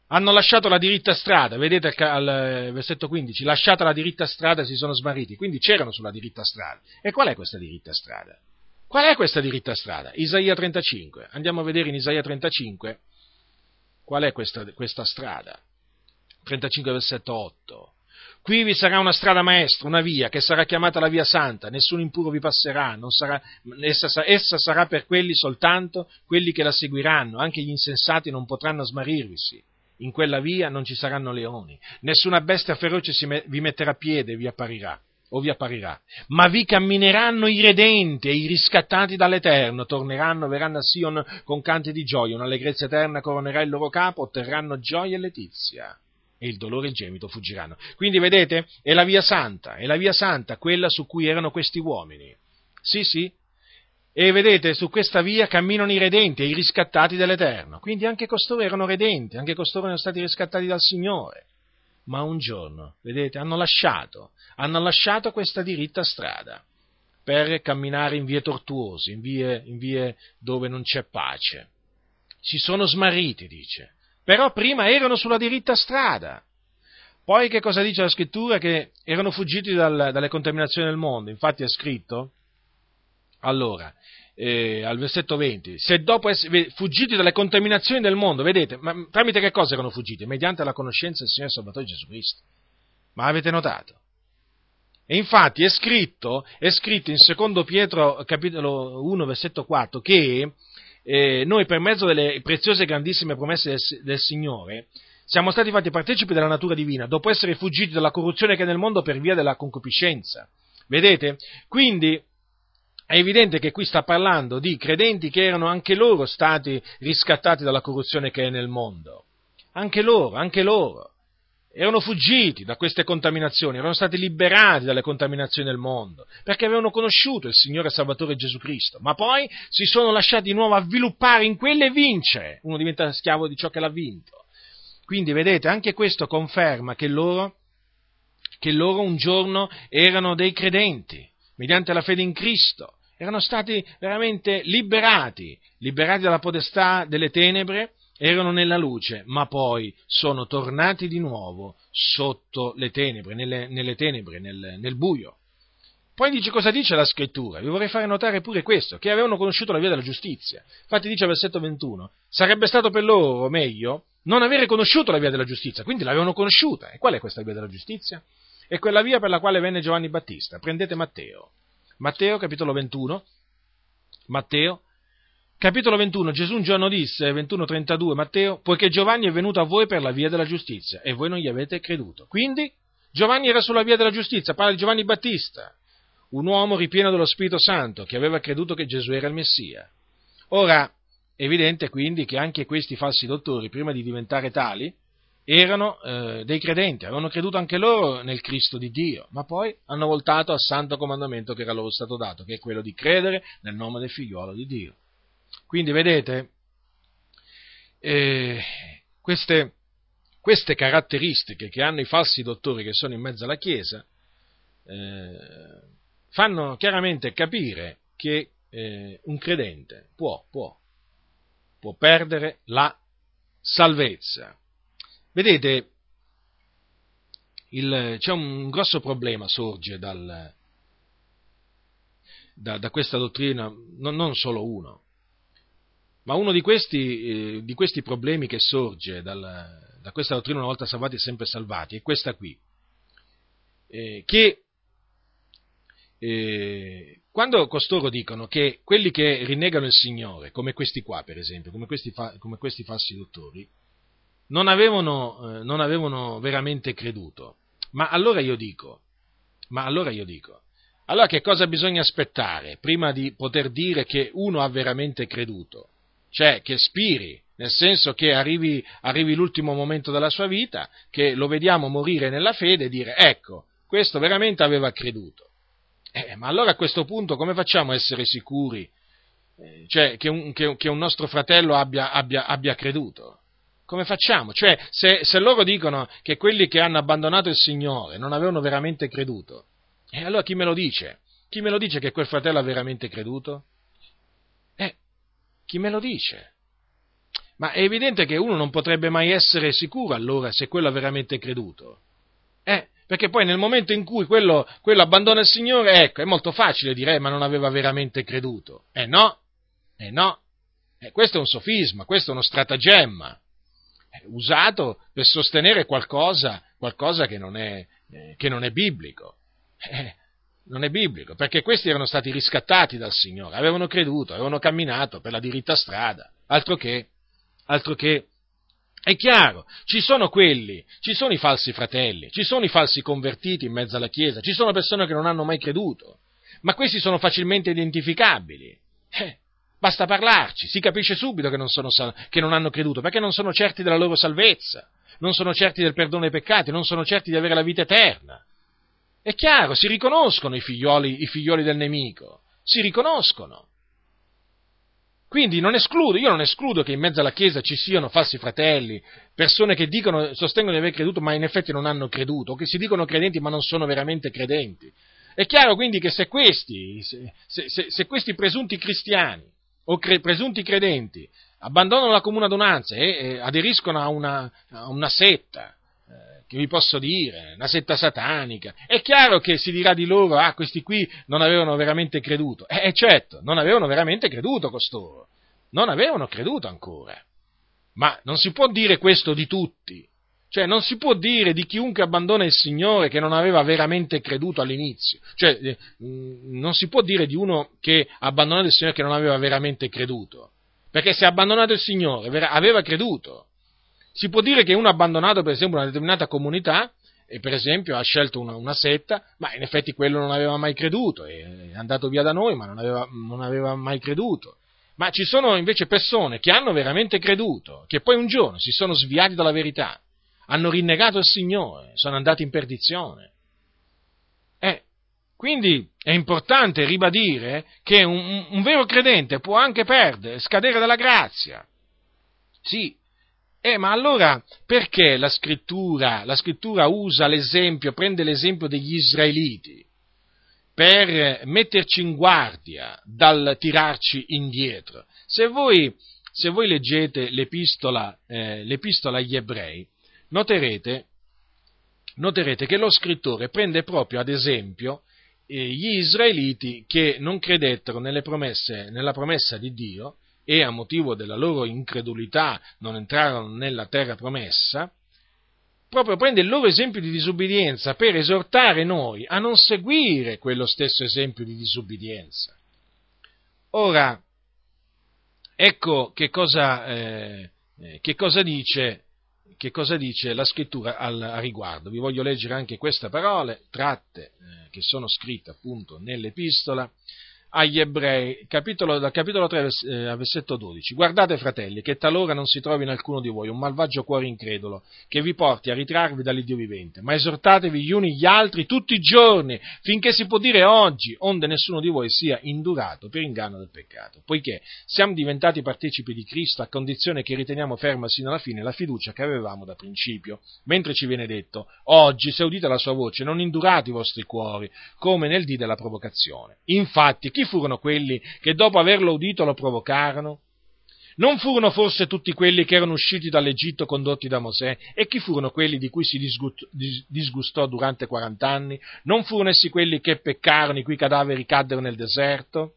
Hanno lasciato la diritta strada, vedete al versetto 15, lasciata la diritta strada si sono smarriti, quindi c'erano sulla diritta strada. E qual è questa diritta strada? Qual è questa diritta strada? Isaia 35. Andiamo a vedere in Isaia 35 qual è questa, questa strada. 35 versetto 8. Qui vi sarà una strada maestra, una via, che sarà chiamata la via santa, nessun impuro vi passerà, sarà, essa, essa, sarà per quelli soltanto quelli che la seguiranno, anche gli insensati non potranno smarirvisi. In quella via non ci saranno leoni, nessuna bestia feroce me, vi metterà piede e vi apparirà o vi apparirà, ma vi cammineranno i redenti e i riscattati dall'Eterno, torneranno, verranno a Sion con canti di gioia, un'allegrezza eterna coronerà il loro capo, otterranno gioia e letizia, e il dolore e il gemito fuggiranno. Quindi vedete, è la via santa, è la via santa quella su cui erano questi uomini. Sì, sì, e vedete, su questa via camminano i redenti e i riscattati dall'Eterno. Quindi anche costoro erano redenti, anche costoro erano stati riscattati dal Signore. Ma un giorno, vedete, hanno lasciato hanno lasciato questa diritta strada per camminare in vie tortuose, in vie, in vie dove non c'è pace. Si sono smarriti, dice, però prima erano sulla diritta strada. Poi che cosa dice la scrittura? Che erano fuggiti dal, dalle contaminazioni del mondo, infatti è scritto, allora, eh, al versetto 20, se dopo essere fuggiti dalle contaminazioni del mondo, vedete, ma tramite che cosa erano fuggiti? Mediante la conoscenza del Signore Salvatore Gesù Cristo. Ma avete notato? E infatti è scritto, è scritto in secondo Pietro capitolo 1 versetto 4 che eh, noi per mezzo delle preziose e grandissime promesse del, del, Signore siamo stati fatti partecipi della natura divina dopo essere fuggiti dalla corruzione che è nel mondo per via della concupiscenza. Vedete? Quindi è evidente che qui sta parlando di credenti che erano anche loro stati riscattati dalla corruzione che è nel mondo. Anche loro, anche loro erano fuggiti da queste contaminazioni, erano stati liberati dalle contaminazioni del mondo, perché avevano conosciuto il Signore Salvatore Gesù Cristo, ma poi si sono lasciati di nuovo avviluppare in quelle e vincere. Uno diventa schiavo di ciò che l'ha vinto. Quindi, vedete, anche questo conferma che loro, che loro un giorno erano dei credenti, mediante la fede in Cristo, erano stati veramente liberati, liberati dalla podestà delle tenebre, erano nella luce, ma poi sono tornati di nuovo sotto le tenebre, nelle, nelle tenebre, nel, nel buio. Poi dice cosa dice la scrittura? Vi vorrei fare notare pure questo, che avevano conosciuto la via della giustizia. Infatti dice al versetto 21, sarebbe stato per loro meglio non avere conosciuto la via della giustizia, quindi l'avevano conosciuta. E qual è questa via della giustizia? è quella via per la quale venne Giovanni Battista. Prendete Matteo. Matteo capitolo 21. Matteo capitolo 21. Gesù un giorno disse, 21.32 Matteo, poiché Giovanni è venuto a voi per la via della giustizia e voi non gli avete creduto. Quindi Giovanni era sulla via della giustizia, parla di Giovanni Battista, un uomo ripieno dello Spirito Santo che aveva creduto che Gesù era il Messia. Ora, è evidente quindi che anche questi falsi dottori, prima di diventare tali, erano eh, dei credenti, avevano creduto anche loro nel Cristo di Dio, ma poi hanno voltato al santo comandamento che era loro stato dato, che è quello di credere nel nome del figliuolo di Dio. Quindi vedete, eh, queste, queste, caratteristiche che hanno i falsi dottori che sono in mezzo alla Chiesa eh, fanno chiaramente capire che eh, un credente può, può, può perdere la salvezza. Vedete, il, c'è un grosso problema sorge dal, da, da, questa dottrina, non, non, solo uno, ma uno di questi, eh, di questi problemi che sorge dal, da questa dottrina una volta salvati e sempre salvati è questa qui, eh, che eh, quando costoro dicono che quelli che rinnegano il Signore, come questi qua per esempio, come questi, fa, come questi falsi dottori, non avevano, eh, non avevano veramente creduto. Ma allora io dico, ma allora io dico, allora che cosa bisogna aspettare prima di poter dire che uno ha veramente creduto? Cioè che spiri, nel senso che arrivi, arrivi l'ultimo momento della sua vita, che lo vediamo morire nella fede e dire ecco, questo veramente aveva creduto. Eh, ma allora a questo punto come facciamo a essere sicuri eh, cioè, che, un, che, che, un, nostro fratello abbia, abbia, abbia creduto? Come facciamo? Cioè, se, se, loro dicono che quelli che hanno abbandonato il Signore non avevano veramente creduto, e allora chi me lo dice? Chi me lo dice che quel fratello ha veramente creduto? Eh, chi me lo dice? Ma è evidente che uno non potrebbe mai essere sicuro allora se quello ha veramente creduto. Eh, perché poi nel momento in cui quello, quello abbandona il Signore, ecco, è molto facile dire, eh, ma non aveva veramente creduto. Eh no, eh no. Eh, questo è un sofisma, questo è uno stratagemma usato per sostenere qualcosa, qualcosa che, non è, eh, che, non è, biblico. Eh, non è biblico, perché questi erano stati riscattati dal Signore, avevano creduto, avevano camminato per la diritta strada, altro che, altro che. È chiaro, ci sono quelli, ci sono i falsi fratelli, ci sono i falsi convertiti in mezzo alla Chiesa, ci sono persone che non hanno mai creduto, ma questi sono facilmente identificabili. Eh, Basta parlarci, si capisce subito che non, sono, che non hanno creduto, perché non sono certi della loro salvezza, non sono certi del perdono dei peccati, non sono certi di avere la vita eterna. È chiaro, si riconoscono i figlioli, i figlioli del nemico, si riconoscono. Quindi non escludo, io non escludo che in mezzo alla Chiesa ci siano falsi fratelli, persone che dicono, sostengono di aver creduto ma in effetti non hanno creduto, o che si dicono credenti ma non sono veramente credenti. È chiaro quindi che se questi, se, se, se questi presunti cristiani o cre- presunti credenti abbandonano la comune adunanza e, e aderiscono a una, a una setta, eh, che vi posso dire, una setta satanica, è chiaro che si dirà di loro, ah, questi qui non avevano veramente creduto. Eh, eh certo, non avevano veramente creduto costoro, non avevano creduto ancora. Ma non si può dire questo di tutti. Cioè, non si può dire di chiunque abbandona il Signore che non aveva veramente creduto all'inizio. Cioè, eh, mm, non si può dire di uno che ha abbandonato il Signore che non aveva veramente creduto. Perché se ha abbandonato il Signore, aveva creduto. Si può dire che uno ha abbandonato, per esempio, una determinata comunità e per esempio ha scelto una, una, setta, ma in effetti quello non aveva mai creduto, è andato via da noi, ma non aveva, non aveva, mai creduto. Ma ci sono invece persone che hanno veramente creduto, che poi un giorno si sono sviati dalla verità hanno rinnegato il Signore, sono andati in perdizione. Eh, quindi è importante ribadire che un, un vero credente può anche perdere, scadere dalla grazia. Sì, eh, ma allora perché la scrittura, la scrittura usa l'esempio, prende l'esempio degli israeliti per metterci in guardia dal tirarci indietro? Se voi, se voi leggete l'epistola, eh, l'epistola agli ebrei, noterete, noterete che lo scrittore prende proprio ad esempio eh, gli israeliti che non credettero promesse, nella promessa di Dio e a motivo della loro incredulità non entrarono nella terra promessa, proprio prende il loro esempio di disubbidienza per esortare noi a non seguire quello stesso esempio di disubbidienza. Ora, ecco che cosa, eh, eh che cosa dice che cosa dice la scrittura al, a riguardo. Vi voglio leggere anche queste parole tratte, eh, che sono scritte appunto nell'epistola agli ebrei, capitolo, dal capitolo 3 eh, versetto 12. Guardate fratelli, che talora non si trovi in alcuno di voi un malvagio cuore incredulo, che vi porti a ritrarvi dall'Iddio vivente, ma esortatevi gli uni gli altri tutti i giorni, finché si può dire oggi, onde nessuno di voi sia indurato per inganno del peccato, poiché siamo diventati partecipi di Cristo a condizione che riteniamo ferma sino alla fine la fiducia che avevamo da principio, mentre ci viene detto, oggi se udite la sua voce non indurate i vostri cuori, come nel dì della provocazione. Infatti, chi chi furono quelli che dopo averlo udito lo provocarono? Non furono forse tutti quelli che erano usciti dall'Egitto condotti da Mosè? E chi furono quelli di cui si disgustò durante quarant'anni? Non furono essi quelli che peccarono, i cui cadaveri caddero nel deserto?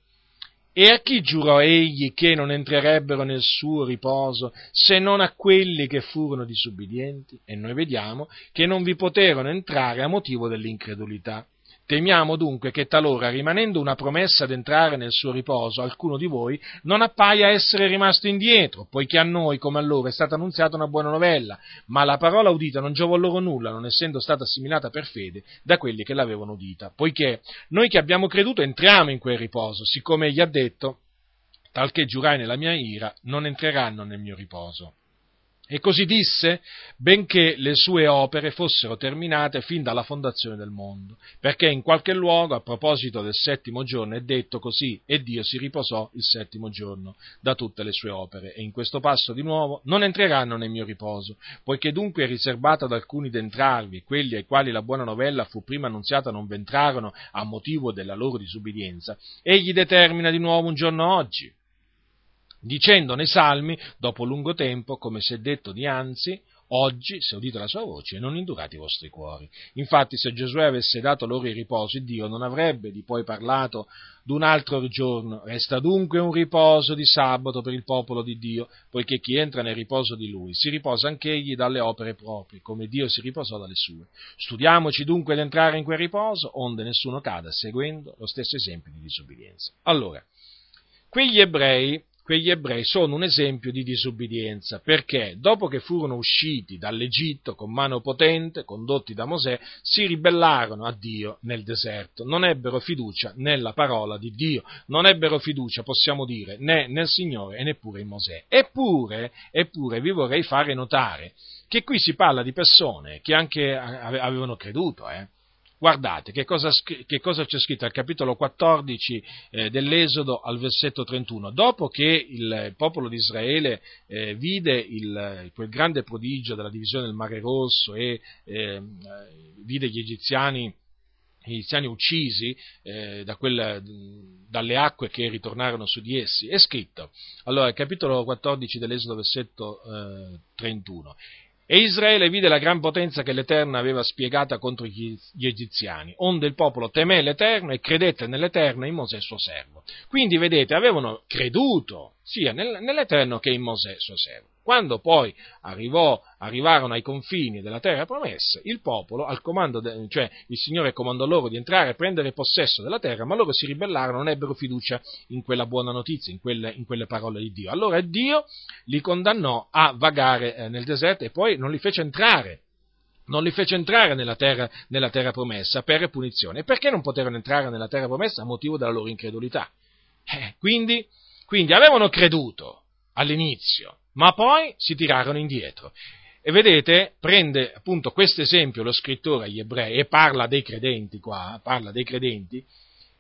E a chi giurò egli che non entrerebbero nel suo riposo se non a quelli che furono disubbidienti? E noi vediamo che non vi poterono entrare a motivo dell'incredulità. Temiamo dunque che talora, rimanendo una promessa d'entrare nel suo riposo, alcuno di voi non appaia essere rimasto indietro, poiché a noi, come a loro, è stata annunziata una buona novella, ma la parola udita non giovò loro nulla, non essendo stata assimilata per fede da quelli che l'avevano udita, poiché noi che abbiamo creduto entriamo in quel riposo, siccome egli ha detto, talché giurai nella mia ira, non entreranno nel mio riposo. E così disse, benché le sue opere fossero terminate fin dalla fondazione del mondo, perché in qualche luogo, a proposito del settimo giorno, è detto così, e Dio si riposò il settimo giorno da tutte le sue opere. E in questo passo di nuovo non entreranno nel mio riposo, poiché dunque è riservato ad alcuni d'entrarvi, quelli ai quali la buona novella fu prima annunziata non v'entrarono a motivo della loro disubbidienza, egli determina di nuovo un giorno oggi dicendo nei salmi, dopo lungo tempo, come si è detto dianzi, oggi, se udite la sua voce, non indurate i vostri cuori. Infatti, se Giosuè avesse dato loro il riposo, Dio non avrebbe di poi parlato d'un altro giorno. Resta dunque un riposo di sabato per il popolo di Dio, poiché chi entra nel riposo di lui si riposa anch'egli dalle opere proprie, come Dio si riposò dalle sue. Studiamoci dunque ad entrare in quel riposo, onde nessuno cada, seguendo lo stesso esempio di disobbedienza. Allora, quegli ebrei quegli ebrei sono un esempio di disubbidienza, perché dopo che furono usciti dall'Egitto con mano potente, condotti da Mosè, si ribellarono a Dio nel deserto, non ebbero fiducia nella parola di Dio, non ebbero fiducia, possiamo dire, né nel Signore e neppure in Mosè. Eppure, eppure vi vorrei fare notare che qui si parla di persone che anche avevano creduto, eh? Guardate che cosa, che cosa, c'è scritto al capitolo 14 eh, dell'Esodo al versetto 31. Dopo che il popolo di Israele eh, vide il, quel grande prodigio della divisione del Mare Rosso e eh, vide gli egiziani egiziani uccisi eh, da quel, dalle acque che ritornarono su di essi, è scritto, allora, capitolo 14 dell'Esodo, versetto eh, 31, e Israele vide la gran potenza che l'Eterno aveva spiegata contro gli, egiziani, onde il popolo temé l'Eterno e credette nell'Eterno in Mosè suo servo. Quindi, vedete, avevano creduto sia nell'Eterno che in Mosè suo servo. Quando poi arrivò, arrivarono ai confini della terra promessa, il popolo, al comando de, cioè il Signore comandò loro di entrare e prendere possesso della terra, ma loro si ribellarono, non ebbero fiducia in quella buona notizia, in quelle, in quelle parole di Dio. Allora Dio li condannò a vagare eh, nel deserto e poi non li fece entrare non li fece entrare nella terra, nella terra, promessa per punizione. Perché non poterono entrare nella terra promessa? A motivo della loro incredulità. Eh, quindi, quindi avevano creduto all'inizio, ma poi si tirarono indietro. E vedete, prende appunto questo esempio lo scrittore agli ebrei e parla dei credenti qua, parla dei credenti,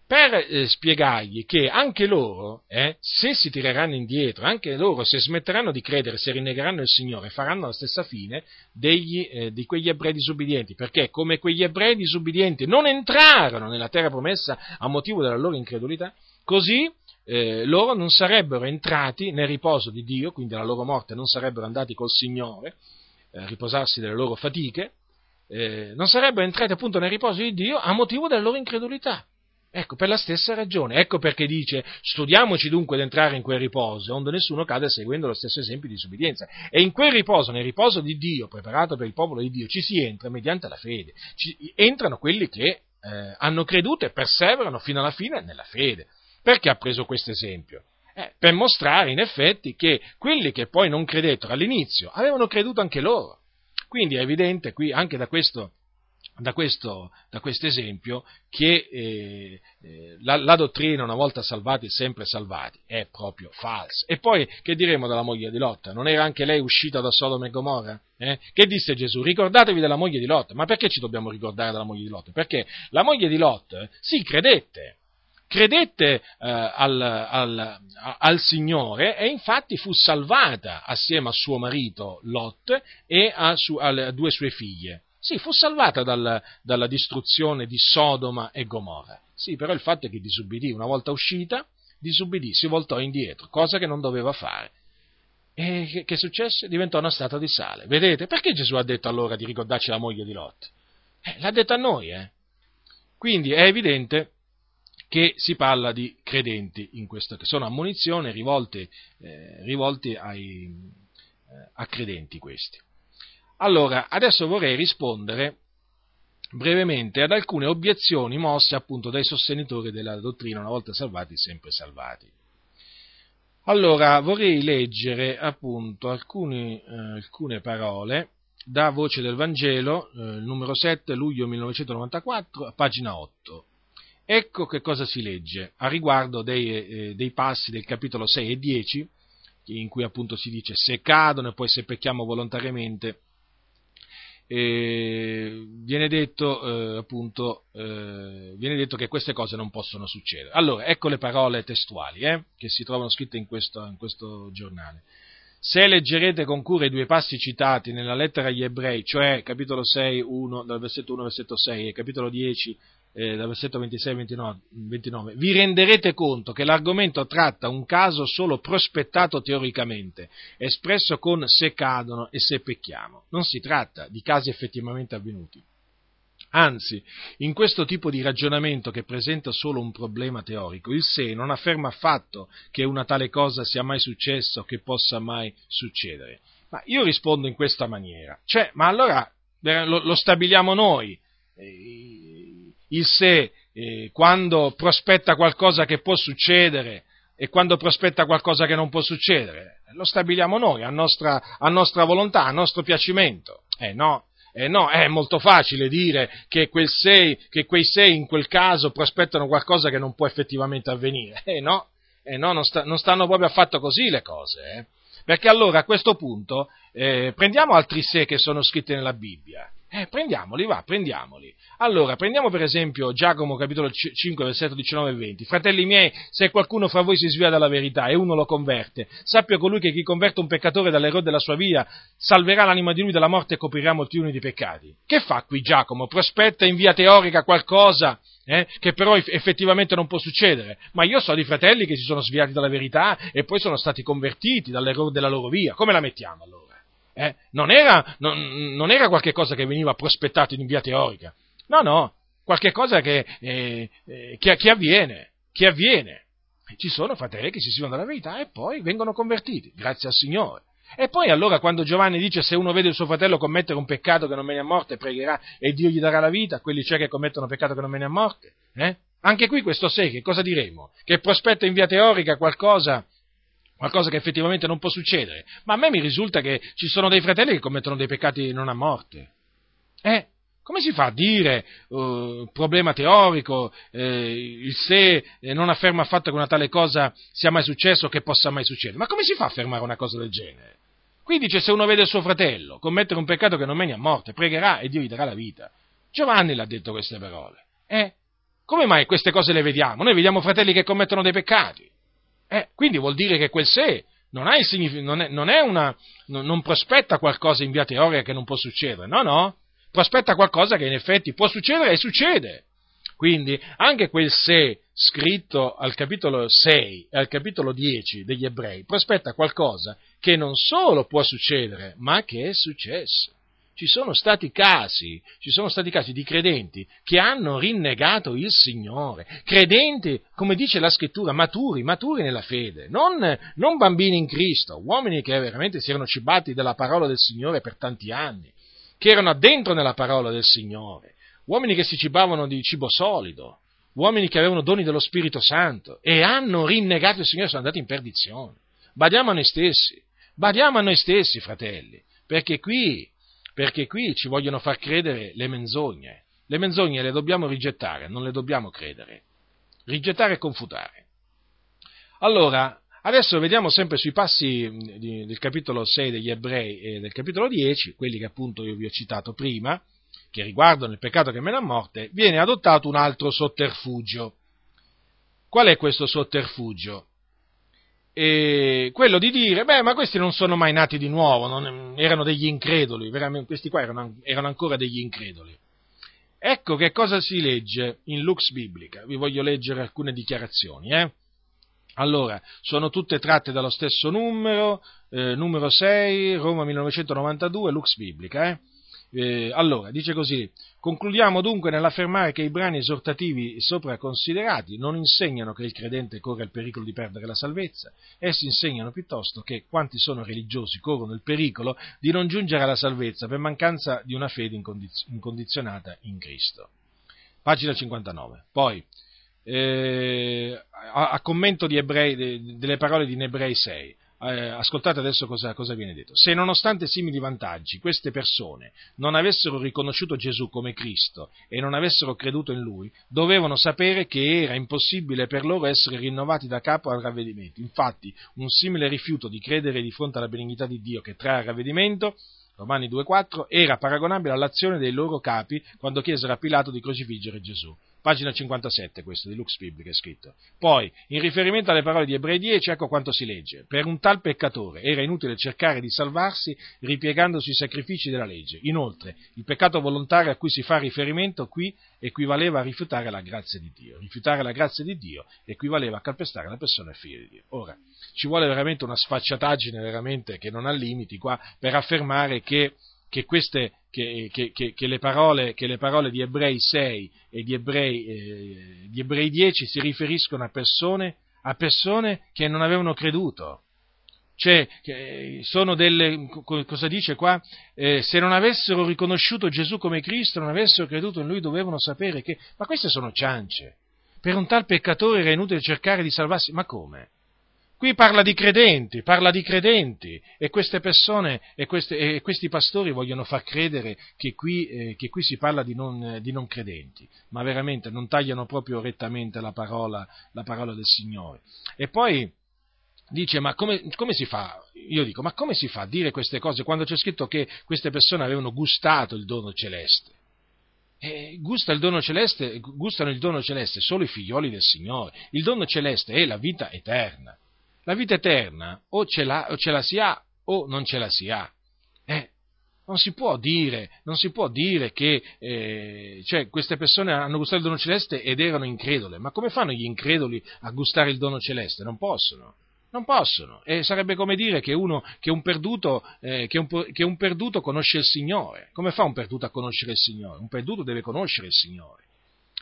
per eh, spiegargli che anche loro, eh, se si tireranno indietro, anche loro se smetteranno di credere, se rinnegheranno il Signore, faranno la stessa fine degli, eh, di quegli ebrei disubbidienti, perché come quegli ebrei disubbidienti non entrarono nella terra promessa a motivo della loro incredulità, così eh, loro non sarebbero entrati nel riposo di Dio, quindi alla loro morte non sarebbero andati col Signore eh, a riposarsi delle loro fatiche, eh, non sarebbero entrati appunto nel riposo di Dio a motivo della loro incredulità. Ecco, per la stessa ragione. Ecco perché dice, studiamoci dunque ad entrare in quel riposo, onde nessuno cade seguendo lo stesso esempio di disobbedienza. E in quel riposo, nel riposo di Dio, preparato per il popolo di Dio, ci si entra mediante la fede. Ci, entrano quelli che eh, hanno creduto e perseverano fino alla fine nella fede. Perché ha preso questo esempio? Eh, per mostrare in effetti che quelli che poi non credettero all'inizio avevano creduto anche loro. Quindi è evidente qui anche da questo da questo, da esempio che eh, eh, la, la, dottrina una volta salvati sempre salvati è proprio falsa. E poi che diremo della moglie di Lotta? Non era anche lei uscita da Sodoma e Gomorra? Eh? Che disse Gesù? Ricordatevi della moglie di Lotta. Ma perché ci dobbiamo ricordare della moglie di Lotta? Perché la moglie di Lotta, sì, credette, credette eh, al, al, al, Signore e infatti fu salvata assieme a suo marito Lot e a, su, a due sue figlie. Sì, fu salvata dal, dalla distruzione di Sodoma e Gomorra. Sì, però il fatto è che disubbidì, una volta uscita, disubbidì, si voltò indietro, cosa che non doveva fare. E che, che successe? Diventò una statua di sale. Vedete? Perché Gesù ha detto allora di ricordarci la moglie di Lot? Eh, l'ha detto a noi, eh? Quindi è evidente che si parla di credenti in questo, che sono ammonizioni rivolte, eh, rivolte ai, eh, a credenti questi. Allora, adesso vorrei rispondere brevemente ad alcune obiezioni mosse appunto dai sostenitori della dottrina una volta salvati, sempre salvati. Allora, vorrei leggere appunto alcuni, eh, alcune parole da Voce del Vangelo, eh, numero 7, luglio 1994, pagina 8. Ecco che cosa si legge a riguardo dei, eh, dei passi del capitolo 6 e 10, in cui appunto si dice se cadono e poi se pecchiamo volontariamente eh, viene, detto, eh, appunto, eh, viene detto che queste cose non possono succedere. Allora, ecco le parole testuali eh, che si trovano scritte in questo, in questo giornale. Se leggerete con cura i due passi citati nella lettera agli ebrei, cioè capitolo 6, 1, dal versetto 1 al versetto 6 e capitolo 10, eh, dal versetto 26 29, 29, vi renderete conto che l'argomento tratta un caso solo prospettato teoricamente, espresso con se cadono e se pecchiamo. Non si tratta di casi effettivamente avvenuti. Anzi, in questo tipo di ragionamento che presenta solo un problema teorico, il se non afferma affatto che una tale cosa sia mai successa o che possa mai succedere. Ma io rispondo in questa maniera. Cioè, ma allora eh, lo, lo stabiliamo noi. Il sé, eh, quando prospetta qualcosa che può succedere e quando prospetta qualcosa che non può succedere, lo stabiliamo noi, a nostra, a nostra volontà, a nostro piacimento. Eh no, eh no, è molto facile dire che, sei, che quei sei in quel caso prospettano qualcosa che non può effettivamente avvenire. Eh no, eh no non, sta, non stanno proprio affatto così le cose. Eh? Perché allora a questo punto eh, prendiamo altri sé che sono scritti nella Bibbia eh, prendiamoli, va, prendiamoli. Allora, prendiamo per esempio Giacomo capitolo 5, versetto 19 e 20. Fratelli miei, se qualcuno fra voi si svia dalla verità e uno lo converte, sappia colui che chi converte un peccatore dall'errore della sua via, salverà l'anima di lui dalla morte e coprirà molti uni di peccati. Che fa qui Giacomo? Prospetta in via teorica qualcosa eh, che però effettivamente non può succedere. Ma io so di fratelli che si sono sviati dalla verità e poi sono stati convertiti dall'errore della loro via. Come la mettiamo allora? Eh? Non, era, non, non, era, qualche cosa che veniva prospettato in via teorica, no, no, qualche cosa che, eh, eh, che, che, avviene, che avviene. Ci sono fratelli che si sviano dalla verità e poi vengono convertiti, grazie al Signore. E poi allora quando Giovanni dice se uno vede il suo fratello commettere un peccato che non viene a morte, pregherà e Dio gli darà la vita, quelli cioè che commettono peccato che non viene a morte, eh? anche qui questo sé, che cosa diremo? Che prospetta in via teorica qualcosa qualcosa che effettivamente non può succedere. Ma a me mi risulta che ci sono dei fratelli che commettono dei peccati non a morte. Eh? Come si fa a dire, uh, problema teorico, eh, il se eh, non afferma affatto che una tale cosa sia mai successa o che possa mai succedere? Ma come si fa a affermare una cosa del genere? Qui dice se uno vede suo fratello commettere un peccato che non meni a morte, pregherà e Dio gli darà la vita. Giovanni l'ha detto queste parole. Eh? Come mai queste cose le vediamo? Noi vediamo fratelli che commettono dei peccati. Eh, quindi vuol dire che quel sé non, non, è, non, è una, non prospetta qualcosa in via teorica che non può succedere, no, no, prospetta qualcosa che in effetti può succedere e succede. Quindi anche quel sé scritto al capitolo 6 e al capitolo 10 degli ebrei prospetta qualcosa che non solo può succedere, ma che è successo. Ci sono stati casi, ci sono stati casi di credenti che hanno rinnegato il Signore, credenti, come dice la scrittura, maturi, maturi nella fede, non, non bambini in Cristo, uomini che veramente si erano cibati della parola del Signore per tanti anni, che erano addentro nella parola del Signore, uomini che si cibavano di cibo solido, uomini che avevano doni dello Spirito Santo e hanno rinnegato il Signore sono andati in perdizione. Badiamo a noi stessi, badiamo a noi stessi, fratelli, perché qui perché qui ci vogliono far credere le menzogne. Le menzogne le dobbiamo rigettare, non le dobbiamo credere. Rigettare e confutare. Allora, adesso vediamo sempre sui passi del capitolo 6 degli ebrei e del capitolo 10, quelli che appunto io vi ho citato prima, che riguardano il peccato che mena a morte, viene adottato un altro sotterfugio. Qual è questo sotterfugio? E quello di dire, beh, ma questi non sono mai nati di nuovo, non, erano degli increduli, questi qua erano, erano, ancora degli increduli. Ecco che cosa si legge in Lux Biblica, vi voglio leggere alcune dichiarazioni. Eh? Allora, sono tutte tratte dallo stesso numero, eh, numero 6, Roma 1992, Lux Biblica. Eh? Eh, allora, dice così, concludiamo dunque nell'affermare che i brani esortativi sopra considerati non insegnano che il credente corre il pericolo di perdere la salvezza, essi insegnano piuttosto che quanti sono religiosi corrono il pericolo di non giungere alla salvezza per mancanza di una fede incondiz- incondizionata in Cristo. Pagina 59. Poi, eh, a, a, commento ebrei, de, delle parole di Ebrei 6 eh, ascoltate adesso cosa, cosa, viene detto. Se nonostante simili vantaggi queste persone non avessero riconosciuto Gesù come Cristo e non avessero creduto in Lui, dovevano sapere che era impossibile per loro essere rinnovati da capo al ravvedimento. Infatti, un simile rifiuto di credere di fronte alla benignità di Dio che trae al ravvedimento Romani 2,4, era paragonabile all'azione dei loro capi quando chiesero a Pilato di crocifiggere Gesù. Pagina 57 questo di Lux Biblica è scritto. Poi, in riferimento alle parole di Ebrei 10, ecco quanto si legge. Per un tal peccatore era inutile cercare di salvarsi ripiegando sui sacrifici della legge. Inoltre, il peccato volontario a cui si fa riferimento qui equivaleva a rifiutare la grazia di Dio. Rifiutare la grazia di Dio equivaleva a calpestare la persona e figlia di Dio. Ora, ci vuole veramente una sfacciataggine veramente che non ha limiti qua per affermare che, che, queste, che, che le, parole, le, parole, di Ebrei 6 e di Ebrei, eh, di Ebrei 10 si riferiscono a persone, a persone che non avevano creduto. Cioè, sono delle, cosa dice qua? Eh, se non avessero riconosciuto Gesù come Cristo, non avessero creduto in Lui, dovevano sapere che, ma queste sono ciance. Per un tal peccatore era inutile cercare di salvarsi, ma come? Qui parla di credenti, parla di credenti e queste persone e, queste, e questi pastori vogliono far credere che qui, eh, che qui si parla di non, di non, credenti, ma veramente non tagliano proprio rettamente la parola, la parola del Signore. E poi dice, ma come, come, si fa? Io dico, ma come si fa a dire queste cose quando c'è scritto che queste persone avevano gustato il dono celeste? Eh, gusta il dono celeste, gustano il dono celeste solo i figlioli del Signore. Il dono celeste è la vita eterna. La vita eterna o ce la, o ce la si ha o non ce la si ha. Eh, non si può dire, si può dire che eh, cioè, queste persone hanno gustato il dono celeste ed erano incredule. Ma come fanno gli increduli a gustare il dono celeste? Non possono. Non possono. E sarebbe come dire che, uno, che, un perduto, eh, che, un, che un perduto conosce il Signore. Come fa un perduto a conoscere il Signore? Un perduto deve conoscere il Signore.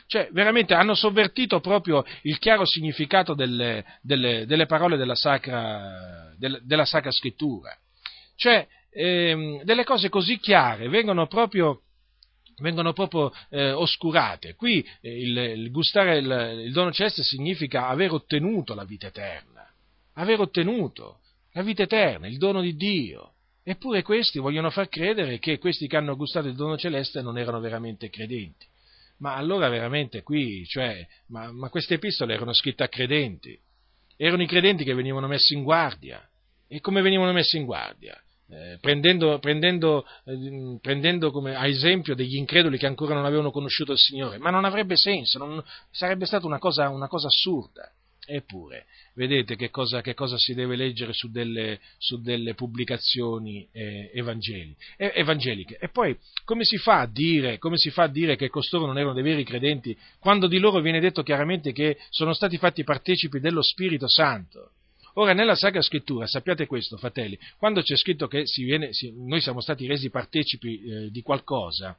Cioè, veramente hanno sovvertito proprio il chiaro significato delle, delle, delle parole della sacra, della, della sacra, scrittura. Cioè, ehm, delle cose così chiare vengono proprio vengono proprio eh, oscurate. Qui eh, il, il, gustare il, il dono celeste significa aver ottenuto la vita eterna, aver ottenuto la vita eterna, il dono di Dio. Eppure questi vogliono far credere che questi che hanno gustato il dono celeste non erano veramente credenti. Ma allora veramente qui, cioè, ma, ma queste epistole erano scritte a credenti, erano i credenti che venivano messi in guardia. E come venivano messi in guardia? Eh, prendendo, prendendo, eh, prendendo, come a esempio degli increduli che ancora non avevano conosciuto il Signore, ma non avrebbe senso, non, sarebbe stata una cosa, una cosa assurda. Eppure, vedete che cosa, che cosa, si deve leggere su delle, su delle pubblicazioni eh, evangeliche. E poi, come si, dire, come si, fa a dire, che costoro non erano dei veri credenti, quando di loro viene detto chiaramente che sono stati fatti partecipi dello Spirito Santo? Ora, nella Sacra Scrittura, sappiate questo, fratelli, quando c'è scritto che si viene, si, noi siamo stati resi partecipi eh, di qualcosa,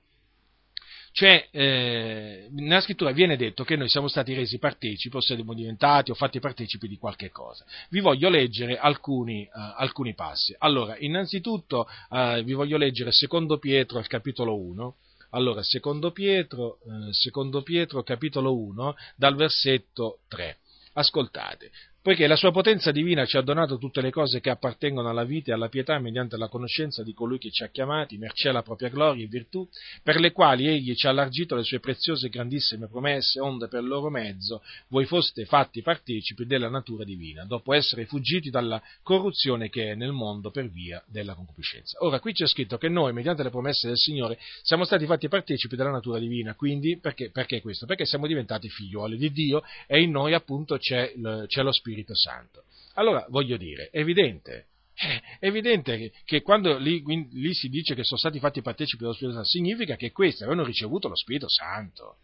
cioè, eh, nella scrittura viene detto che noi siamo stati resi partecipi, o siamo diventati o fatti partecipi di qualche cosa. Vi voglio leggere alcuni, uh, alcuni passi. Allora, innanzitutto uh, vi voglio leggere secondo Pietro al capitolo 1. Allora, secondo Pietro, uh, secondo Pietro capitolo 1, dal versetto 3. Ascoltate, poiché la sua potenza divina ci ha donato tutte le cose che appartengono alla vita e alla pietà mediante la conoscenza di colui che ci ha chiamati, mercé alla propria gloria e virtù, per le quali egli ci ha allargito le sue preziose e grandissime promesse, onde per loro mezzo voi foste fatti partecipi della natura divina, dopo essere fuggiti dalla corruzione che è nel mondo per via della concupiscenza. Ora, qui c'è scritto che noi, mediante le promesse del Signore, siamo stati fatti partecipi della natura divina, quindi perché, perché questo? Perché siamo diventati figlioli di Dio e in noi appunto c'è, c'è lo Spirito Spirito Santo. Allora, voglio dire, è evidente, eh, è evidente che, quando lì, lì, si dice che sono stati fatti partecipi dello Spirito Santo, significa che questi avevano ricevuto lo Spirito Santo.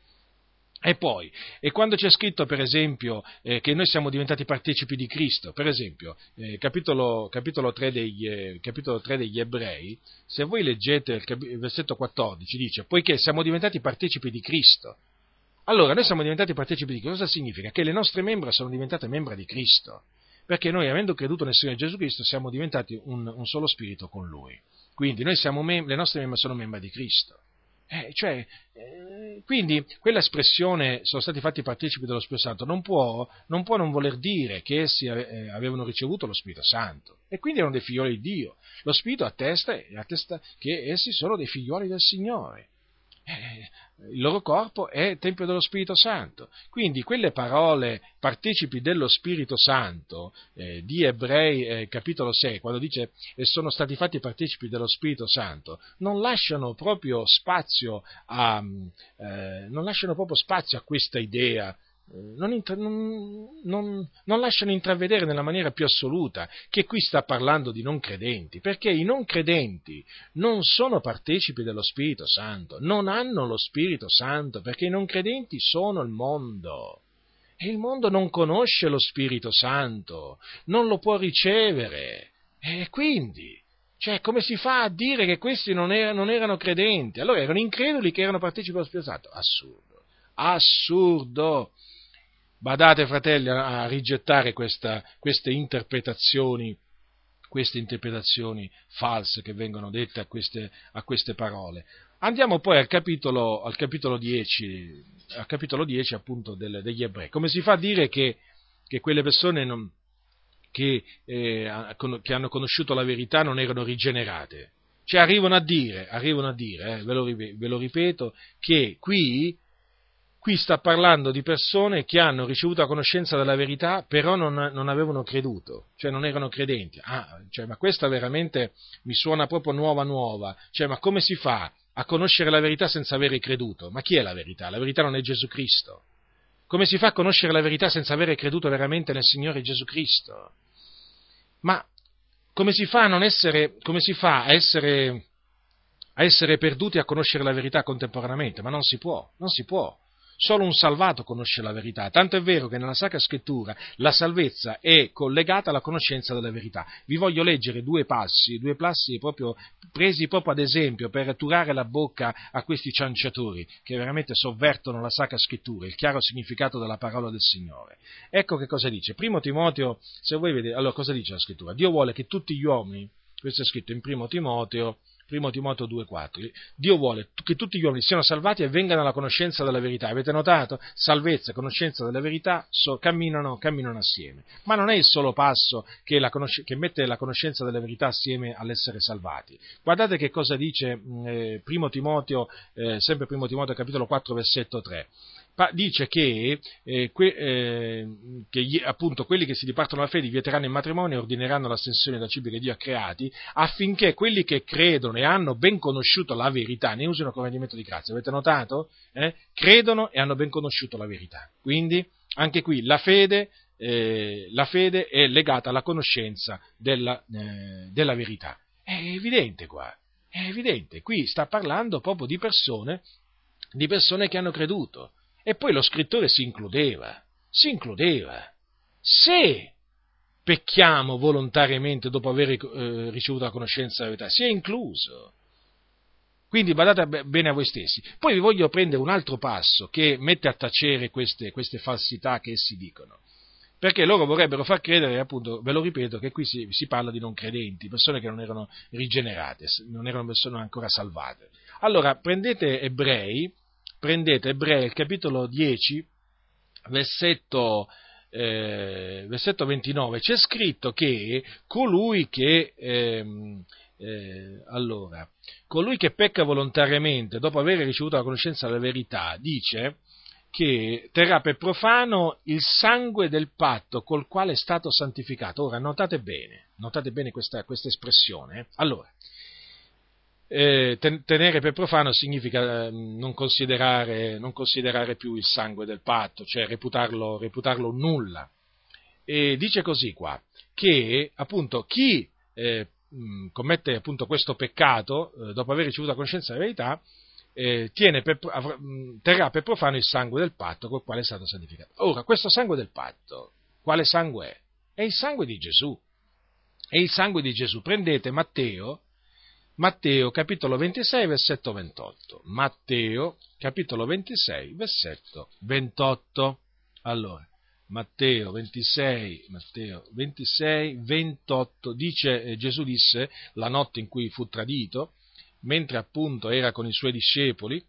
E poi, e quando c'è scritto, per esempio, eh, che noi siamo diventati partecipi di Cristo, per esempio, eh, capitolo, capitolo, 3 degli, eh, capitolo, 3 degli, Ebrei, se voi leggete il, cap- il versetto 14, dice, poiché siamo diventati partecipi di Cristo, allora, noi siamo diventati partecipi di cosa significa? Che le nostre membra sono diventate membra di Cristo, perché noi, avendo creduto nel Signore Gesù Cristo, siamo diventati un, un solo spirito con Lui. Quindi mem- le nostre membra sono membra di Cristo. Eh, cioè, eh, quindi quell'espressione sono stati fatti partecipi dello Spirito Santo non può non, può non voler dire che essi eh, avevano ricevuto lo Spirito Santo e quindi erano dei figlioli di Dio. Lo Spirito attesta, attesta che essi sono dei figlioli del Signore. Eh, il loro corpo è Tempio dello Spirito Santo. Quindi quelle parole partecipi dello Spirito Santo eh, di Ebrei eh, capitolo 6, quando dice e sono stati fatti partecipi dello Spirito Santo, non lasciano proprio spazio a, eh, non lasciano proprio spazio a questa idea non, intra- non, non, non, lasciano intravedere nella maniera più assoluta che qui sta parlando di non credenti, perché i non credenti non sono partecipi dello Spirito Santo, non hanno lo Spirito Santo, perché i non credenti sono il mondo. E il mondo non conosce lo Spirito Santo, non lo può ricevere. E quindi, cioè, come si fa a dire che questi non erano, erano credenti? Allora erano increduli che erano partecipi dello Spirito Santo? Assurdo, assurdo. Badate, fratelli, a rigettare questa, queste, interpretazioni, queste interpretazioni false che vengono dette a queste, a queste parole. Andiamo poi al capitolo, al capitolo 10, al capitolo 10 appunto del, degli ebrei. Come si fa a dire che, che quelle persone non, che, eh, che, hanno conosciuto la verità non erano rigenerate? Cioè arrivano a dire, arrivano a dire eh, ve, lo, ve lo ripeto, che qui Qui sta parlando di persone che hanno ricevuto la conoscenza della verità, però non, non avevano creduto, cioè non erano credenti. Ah, cioè, ma questa veramente mi suona proprio nuova nuova. Cioè, ma come si fa a conoscere la verità senza avere creduto? Ma chi è la verità? La verità non è Gesù Cristo. Come si fa a conoscere la verità senza avere creduto veramente nel Signore Gesù Cristo? Ma come si fa a essere, si fa a essere, a essere perduti a conoscere la verità contemporaneamente? Ma non si può, non si può. Solo un salvato conosce la verità, tanto è vero che nella Sacra Scrittura la salvezza è collegata alla conoscenza della verità. Vi voglio leggere due passi, due passi proprio, presi proprio ad esempio per turare la bocca a questi cianciatori che veramente sovvertono la Sacra Scrittura, il chiaro significato della parola del Signore. Ecco che cosa dice. Primo Timoteo, se voi vedete, allora cosa dice la Scrittura? Dio vuole che tutti gli uomini, questo è scritto in Primo Timoteo, 1 Timoteo 2,4. Dio vuole che tutti gli uomini siano salvati e vengano alla conoscenza della verità. Avete notato? Salvezza e conoscenza della verità so, camminano, camminano, assieme. Ma non è il solo passo che, la, che, mette la conoscenza della verità assieme all'essere salvati. Guardate che cosa dice eh, 1 Timoteo, eh, sempre 1 Timoteo capitolo 4 versetto 3 dice che, eh, que, eh, che gli, appunto quelli che si dipartono la fede vieteranno il matrimonio e ordineranno l'astensione da cibi che Dio ha creati affinché quelli che credono e hanno ben conosciuto la verità ne usino come rendimento di grazia. Avete notato? Eh? Credono e hanno ben conosciuto la verità. Quindi anche qui la fede, eh, la fede è legata alla conoscenza della, eh, della verità. È evidente qua, è evidente. Qui sta parlando proprio di persone, di persone che hanno creduto e poi lo scrittore si includeva, si includeva. Se pecchiamo volontariamente dopo aver eh, ricevuto la conoscenza della verità, si è incluso. Quindi badate bene a voi stessi. Poi vi voglio prendere un altro passo che mette a tacere queste, queste falsità che essi dicono. Perché loro vorrebbero far credere, appunto, ve lo ripeto, che qui si, si parla di non credenti, persone che non erano rigenerate, non erano persone ancora salvate. Allora, prendete Ebrei, prendete Ebrei, il capitolo 10, versetto, eh, versetto 29, c'è scritto che colui che, eh, eh, allora, colui che pecca volontariamente dopo aver ricevuto la conoscenza della verità, dice che terrà per profano il sangue del patto col quale è stato santificato. Ora, notate bene, notate bene questa, questa espressione. Allora, eh, tenere per profano significa eh, non considerare, non considerare, più il sangue del patto, cioè reputarlo, reputarlo nulla. E dice così qua, che appunto chi eh, commette appunto questo peccato, eh, dopo aver ricevuto la conoscenza della verità, eh, per, avrà, terrà per profano il sangue del patto col quale è stato santificato. Ora, questo sangue del patto, quale sangue è? È il sangue di Gesù. È il sangue di Gesù. Prendete Matteo, Matteo capitolo 26, versetto 28. Matteo capitolo 26, versetto 28. Allora, Matteo 26, Matteo 26, 28, dice, eh, Gesù disse la notte in cui fu tradito, mentre appunto era con i suoi discepoli,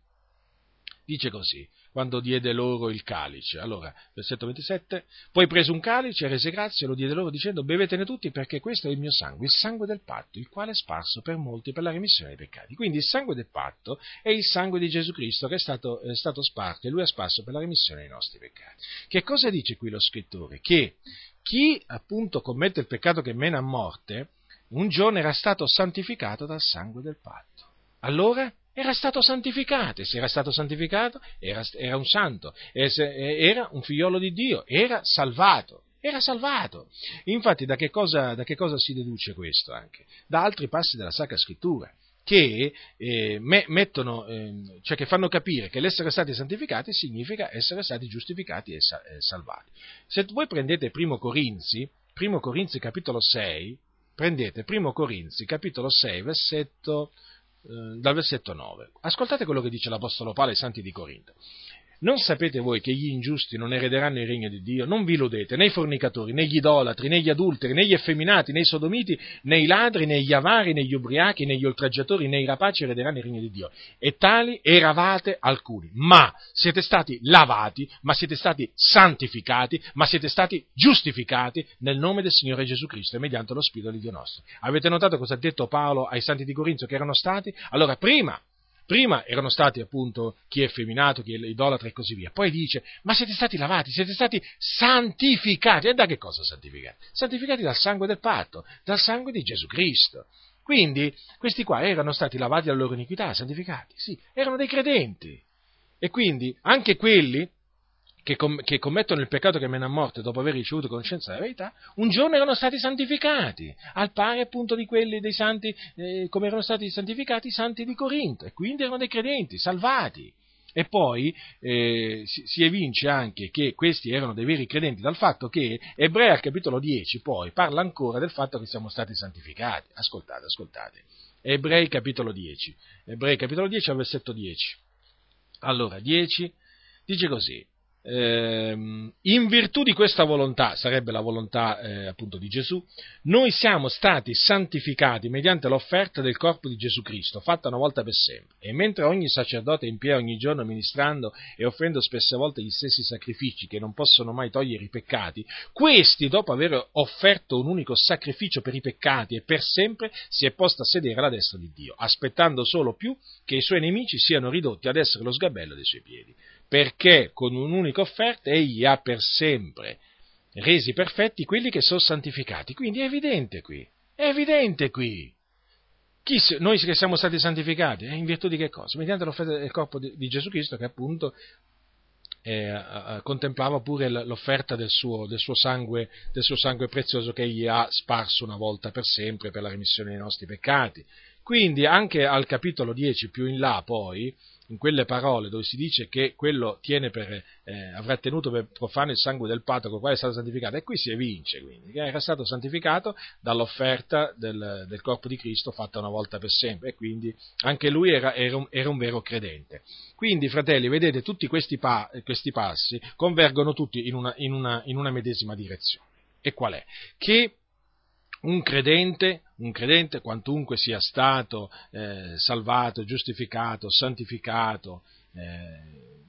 dice così, quando diede loro il calice. Allora, versetto 27, poi prese un calice, rese grazie e lo diede loro dicendo, bevetene tutti perché questo è il mio sangue, il sangue del patto, il quale è sparso per molti per la remissione dei peccati. Quindi il sangue del patto è il sangue di Gesù Cristo che è stato, è stato sparso e lui ha sparso per la remissione dei nostri peccati. Che cosa dice qui lo scrittore? Che chi appunto commette il peccato che mena a morte, un giorno era stato santificato dal sangue del patto. Allora era stato santificato, e se era stato santificato era, era un santo, era un figliolo di Dio, era salvato, era salvato. Infatti da che, cosa, da che cosa si deduce questo anche? Da altri passi della Sacra Scrittura che, eh, mettono, eh, cioè che fanno capire che l'essere stati santificati significa essere stati giustificati e salvati. Se voi prendete Primo Corinzi, Primo Corinzi capitolo 6, prendete Primo Corinzi capitolo 6 versetto dal versetto 9. Ascoltate quello che dice l'Apostolo Paolo ai Santi di Corinto. Non sapete voi che gli ingiusti non erederanno il regno di Dio? Non vi illudete, né i fornicatori, né gli idolatri, né gli adulteri, né gli effeminati, né i sodomiti, né i ladri, né gli avari, né gli ubriachi, né gli oltraggiatori, né i rapaci erederanno il regno di Dio. E tali eravate alcuni. Ma siete stati lavati, ma siete stati santificati, ma siete stati giustificati nel nome del Signore Gesù Cristo e mediante lo Spirito di Dio nostro. Avete notato cosa ha detto Paolo ai santi di Corinzo che erano stati? Allora, prima Prima erano stati appunto chi è effeminato, chi è idolatra e così via. Poi dice, ma siete stati lavati, siete stati santificati. E da che cosa santificati? Santificati dal sangue del patto, dal sangue di Gesù Cristo. Quindi questi qua erano stati lavati dalla loro iniquità, santificati, sì, erano dei credenti. E quindi anche quelli che, com- che, commettono il peccato che mena a morte dopo aver ricevuto conoscenza della verità, un giorno erano stati santificati, al pari appunto di quelli dei santi, eh, come erano stati santificati i santi di Corinto, e quindi erano dei credenti, salvati. E poi eh, si, si, evince anche che questi erano dei veri credenti dal fatto che Ebrei al capitolo 10 poi parla ancora del fatto che siamo stati santificati. Ascoltate, ascoltate. Ebrei capitolo 10. Ebrei capitolo 10 al versetto 10. Allora, 10 dice così in virtù di questa volontà, sarebbe la volontà eh, appunto di Gesù, noi siamo stati santificati mediante l'offerta del corpo di Gesù Cristo, fatta una volta per sempre. E mentre ogni sacerdote è in piedi ogni giorno ministrando e offrendo spesse volte gli stessi sacrifici che non possono mai togliere i peccati, questi, dopo aver offerto un unico sacrificio per i peccati e per sempre, si è posto a sedere alla destra di Dio, aspettando solo più che i suoi nemici siano ridotti ad essere lo sgabello dei suoi piedi perché con un'unica offerta egli ha per sempre resi perfetti quelli che sono santificati. Quindi è evidente qui, è evidente qui. Chi, noi che siamo stati santificati, in virtù di che cosa? Mediante l'offerta del corpo di, di Gesù Cristo che appunto eh, contemplava pure l'offerta del suo, del, suo sangue, del suo sangue prezioso che egli ha sparso una volta per sempre per la remissione dei nostri peccati. Quindi anche al capitolo 10 più in là poi in quelle parole dove si dice che quello per, eh, avrà tenuto per profano il sangue del patto con il quale è stato santificato, e qui si evince quindi che era stato santificato dall'offerta del, del, corpo di Cristo fatta una volta per sempre, e quindi anche lui era, era, un, era un, vero credente. Quindi, fratelli, vedete, tutti questi, pa, questi passi convergono tutti in una, in, una, in una medesima direzione. E qual è? Che un credente, un credente, quantunque sia stato eh, salvato, giustificato, santificato eh,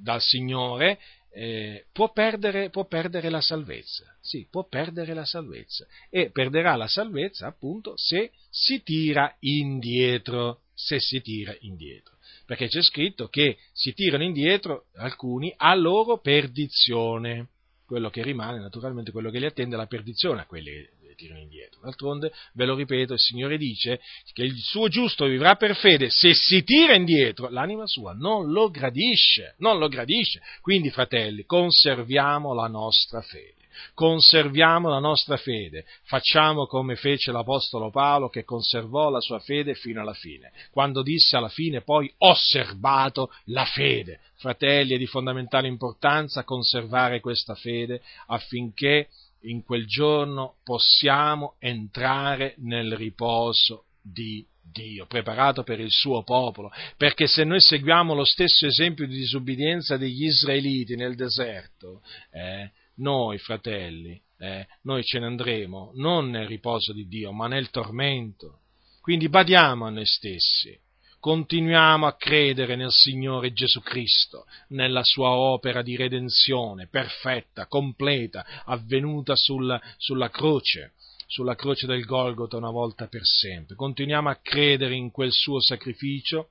dal Signore, eh, può, perdere, può, perdere, la salvezza. Sì, può perdere la salvezza. E perderà la salvezza appunto se si tira indietro. Se si tira indietro. Perché c'è scritto che si tirano indietro alcuni a loro perdizione. Quello che rimane, naturalmente, quello che li attende è la perdizione a quelli tirano indietro. D'altronde, ve lo ripeto, il Signore dice che il suo giusto vivrà per fede, se si tira indietro, l'anima sua non lo gradisce, non lo gradisce. Quindi, fratelli, conserviamo la nostra fede. Conserviamo la nostra fede, facciamo come fece l'Apostolo Paolo che conservò la sua fede fino alla fine, quando disse alla fine poi ho serbato la fede. Fratelli, è di fondamentale importanza conservare questa fede affinché in quel giorno possiamo entrare nel riposo di Dio, preparato per il suo popolo, perché se noi seguiamo lo stesso esempio di disubbidienza degli israeliti nel deserto, eh, noi fratelli, eh, noi ce ne andremo non nel riposo di Dio, ma nel tormento. Quindi badiamo a noi stessi, continuiamo a credere nel Signore Gesù Cristo, nella sua opera di redenzione perfetta, completa, avvenuta sulla, sulla croce, sulla croce del Golgota una volta per sempre. Continuiamo a credere in quel suo sacrificio,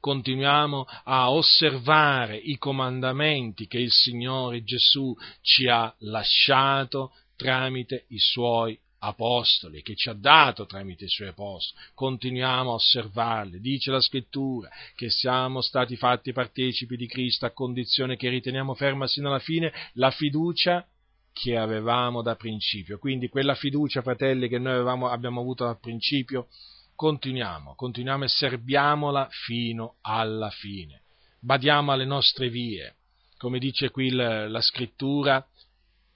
continuiamo a osservare i comandamenti che il Signore Gesù ci ha lasciato tramite i suoi apostoli, che ci ha dato tramite i suoi apostoli, continuiamo a osservarli. Dice la scrittura che siamo stati fatti partecipi di Cristo a condizione che riteniamo ferma sino alla fine la fiducia che avevamo da principio. Quindi quella fiducia, fratelli, che noi avevamo, abbiamo avuto da principio, continuiamo, continuiamo e serbiamola fino alla fine. Badiamo alle nostre vie. Come dice qui la, la scrittura,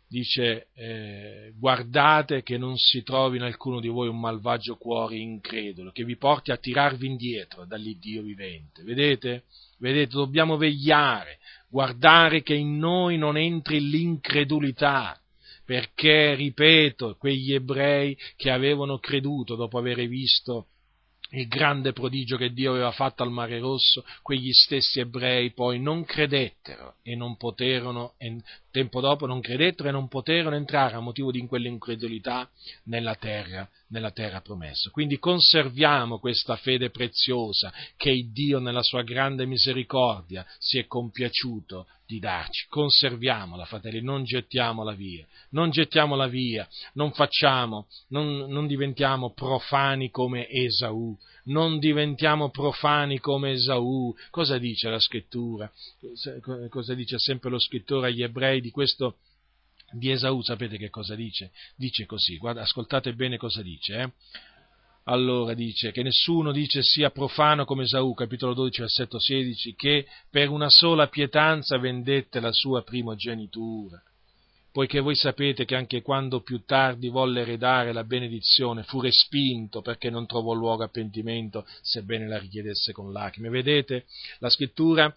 dice eh, guardate che non si trovi in alcuno di voi un malvagio cuore incredulo che vi porti a tirarvi indietro dall'Iddio vivente. Vedete? Vedete, dobbiamo vegliare, guardare che in noi non entri l'incredulità, perché, ripeto, quegli ebrei che avevano creduto dopo aver visto il grande prodigio che Dio aveva fatto al Mare Rosso, quegli stessi ebrei poi non credettero e non poterono, tempo dopo non credettero e non poterono entrare a motivo di quell'incredulità nella terra, nella terra promessa. Quindi conserviamo questa fede preziosa che Dio nella sua grande misericordia si è compiaciuto di darci. Conserviamola, fratelli, non gettiamola via, non gettiamola via, non facciamo, non, non diventiamo profani come Esaù, non diventiamo profani come Esaù. Cosa dice la scrittura? Cosa dice sempre lo scrittore agli ebrei di questo di Esaù? Sapete che cosa dice? Dice così, guarda, ascoltate bene cosa dice, eh? allora dice che nessuno dice sia profano come Esaù, capitolo 12, versetto 16, che per una sola pietanza vendette la sua primogenitura. Poiché voi sapete che anche quando più tardi volle eredare la benedizione fu respinto perché non trovò luogo a pentimento, sebbene la richiedesse con lacrime. Vedete, la scrittura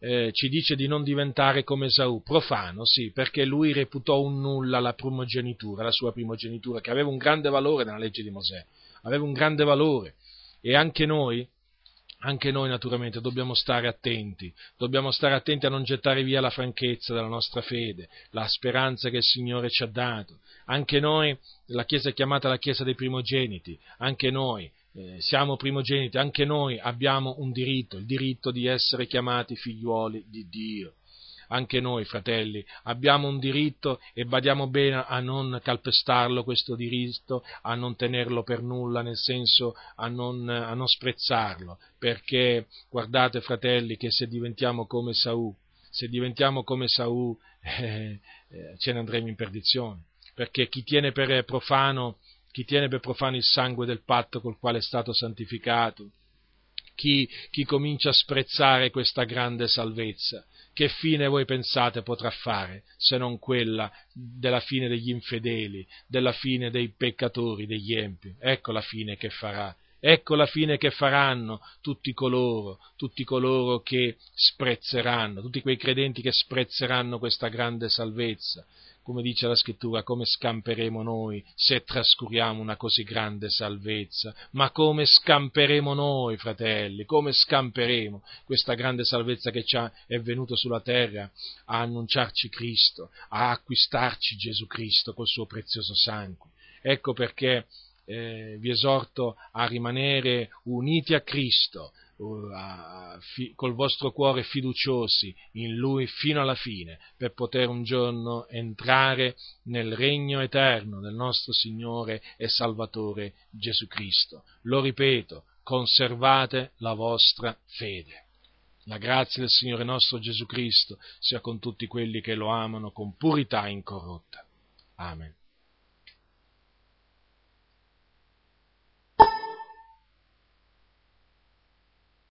eh, ci dice di non diventare come Esaù, profano, sì, perché lui reputò un nulla la primogenitura, la sua primogenitura, che aveva un grande valore nella legge di Mosè aveva un grande valore e anche noi, anche noi naturalmente dobbiamo stare attenti, dobbiamo stare attenti a non gettare via la franchezza della nostra fede, la speranza che il Signore ci ha dato. Anche noi, la Chiesa è chiamata la Chiesa dei primogeniti, anche noi eh, siamo primogeniti, anche noi abbiamo un diritto, il diritto di essere chiamati figliuoli di Dio anche noi, fratelli, abbiamo un diritto e badiamo bene a non calpestarlo questo diritto, a non tenerlo per nulla, nel senso a non, a non sprezzarlo, perché guardate, fratelli, che se diventiamo come Saù, se diventiamo come Saù, eh, eh, ce ne andremo in perdizione, perché chi tiene per profano, chi tiene per profano il sangue del patto col quale è stato santificato, chi, chi comincia a sprezzare questa grande salvezza che fine voi pensate potrà fare se non quella della fine degli infedeli, della fine dei peccatori, degli empi? Ecco la fine che farà. Ecco la fine che faranno tutti coloro, tutti coloro che sprezzeranno, tutti quei credenti che sprezzeranno questa grande salvezza come dice la scrittura, come scamperemo noi se trascuriamo una così grande salvezza? Ma come scamperemo noi, fratelli, come scamperemo questa grande salvezza che ci è venuta sulla terra a annunciarci Cristo, a acquistarci Gesù Cristo col suo prezioso sangue? Ecco perché eh, vi esorto a rimanere uniti a Cristo, col vostro cuore fiduciosi in Lui fino alla fine, per poter un giorno entrare nel regno eterno del nostro Signore e Salvatore Gesù Cristo. Lo ripeto, conservate la vostra fede. La grazia del Signore nostro Gesù Cristo sia con tutti quelli che lo amano con purità incorrotta. Amen.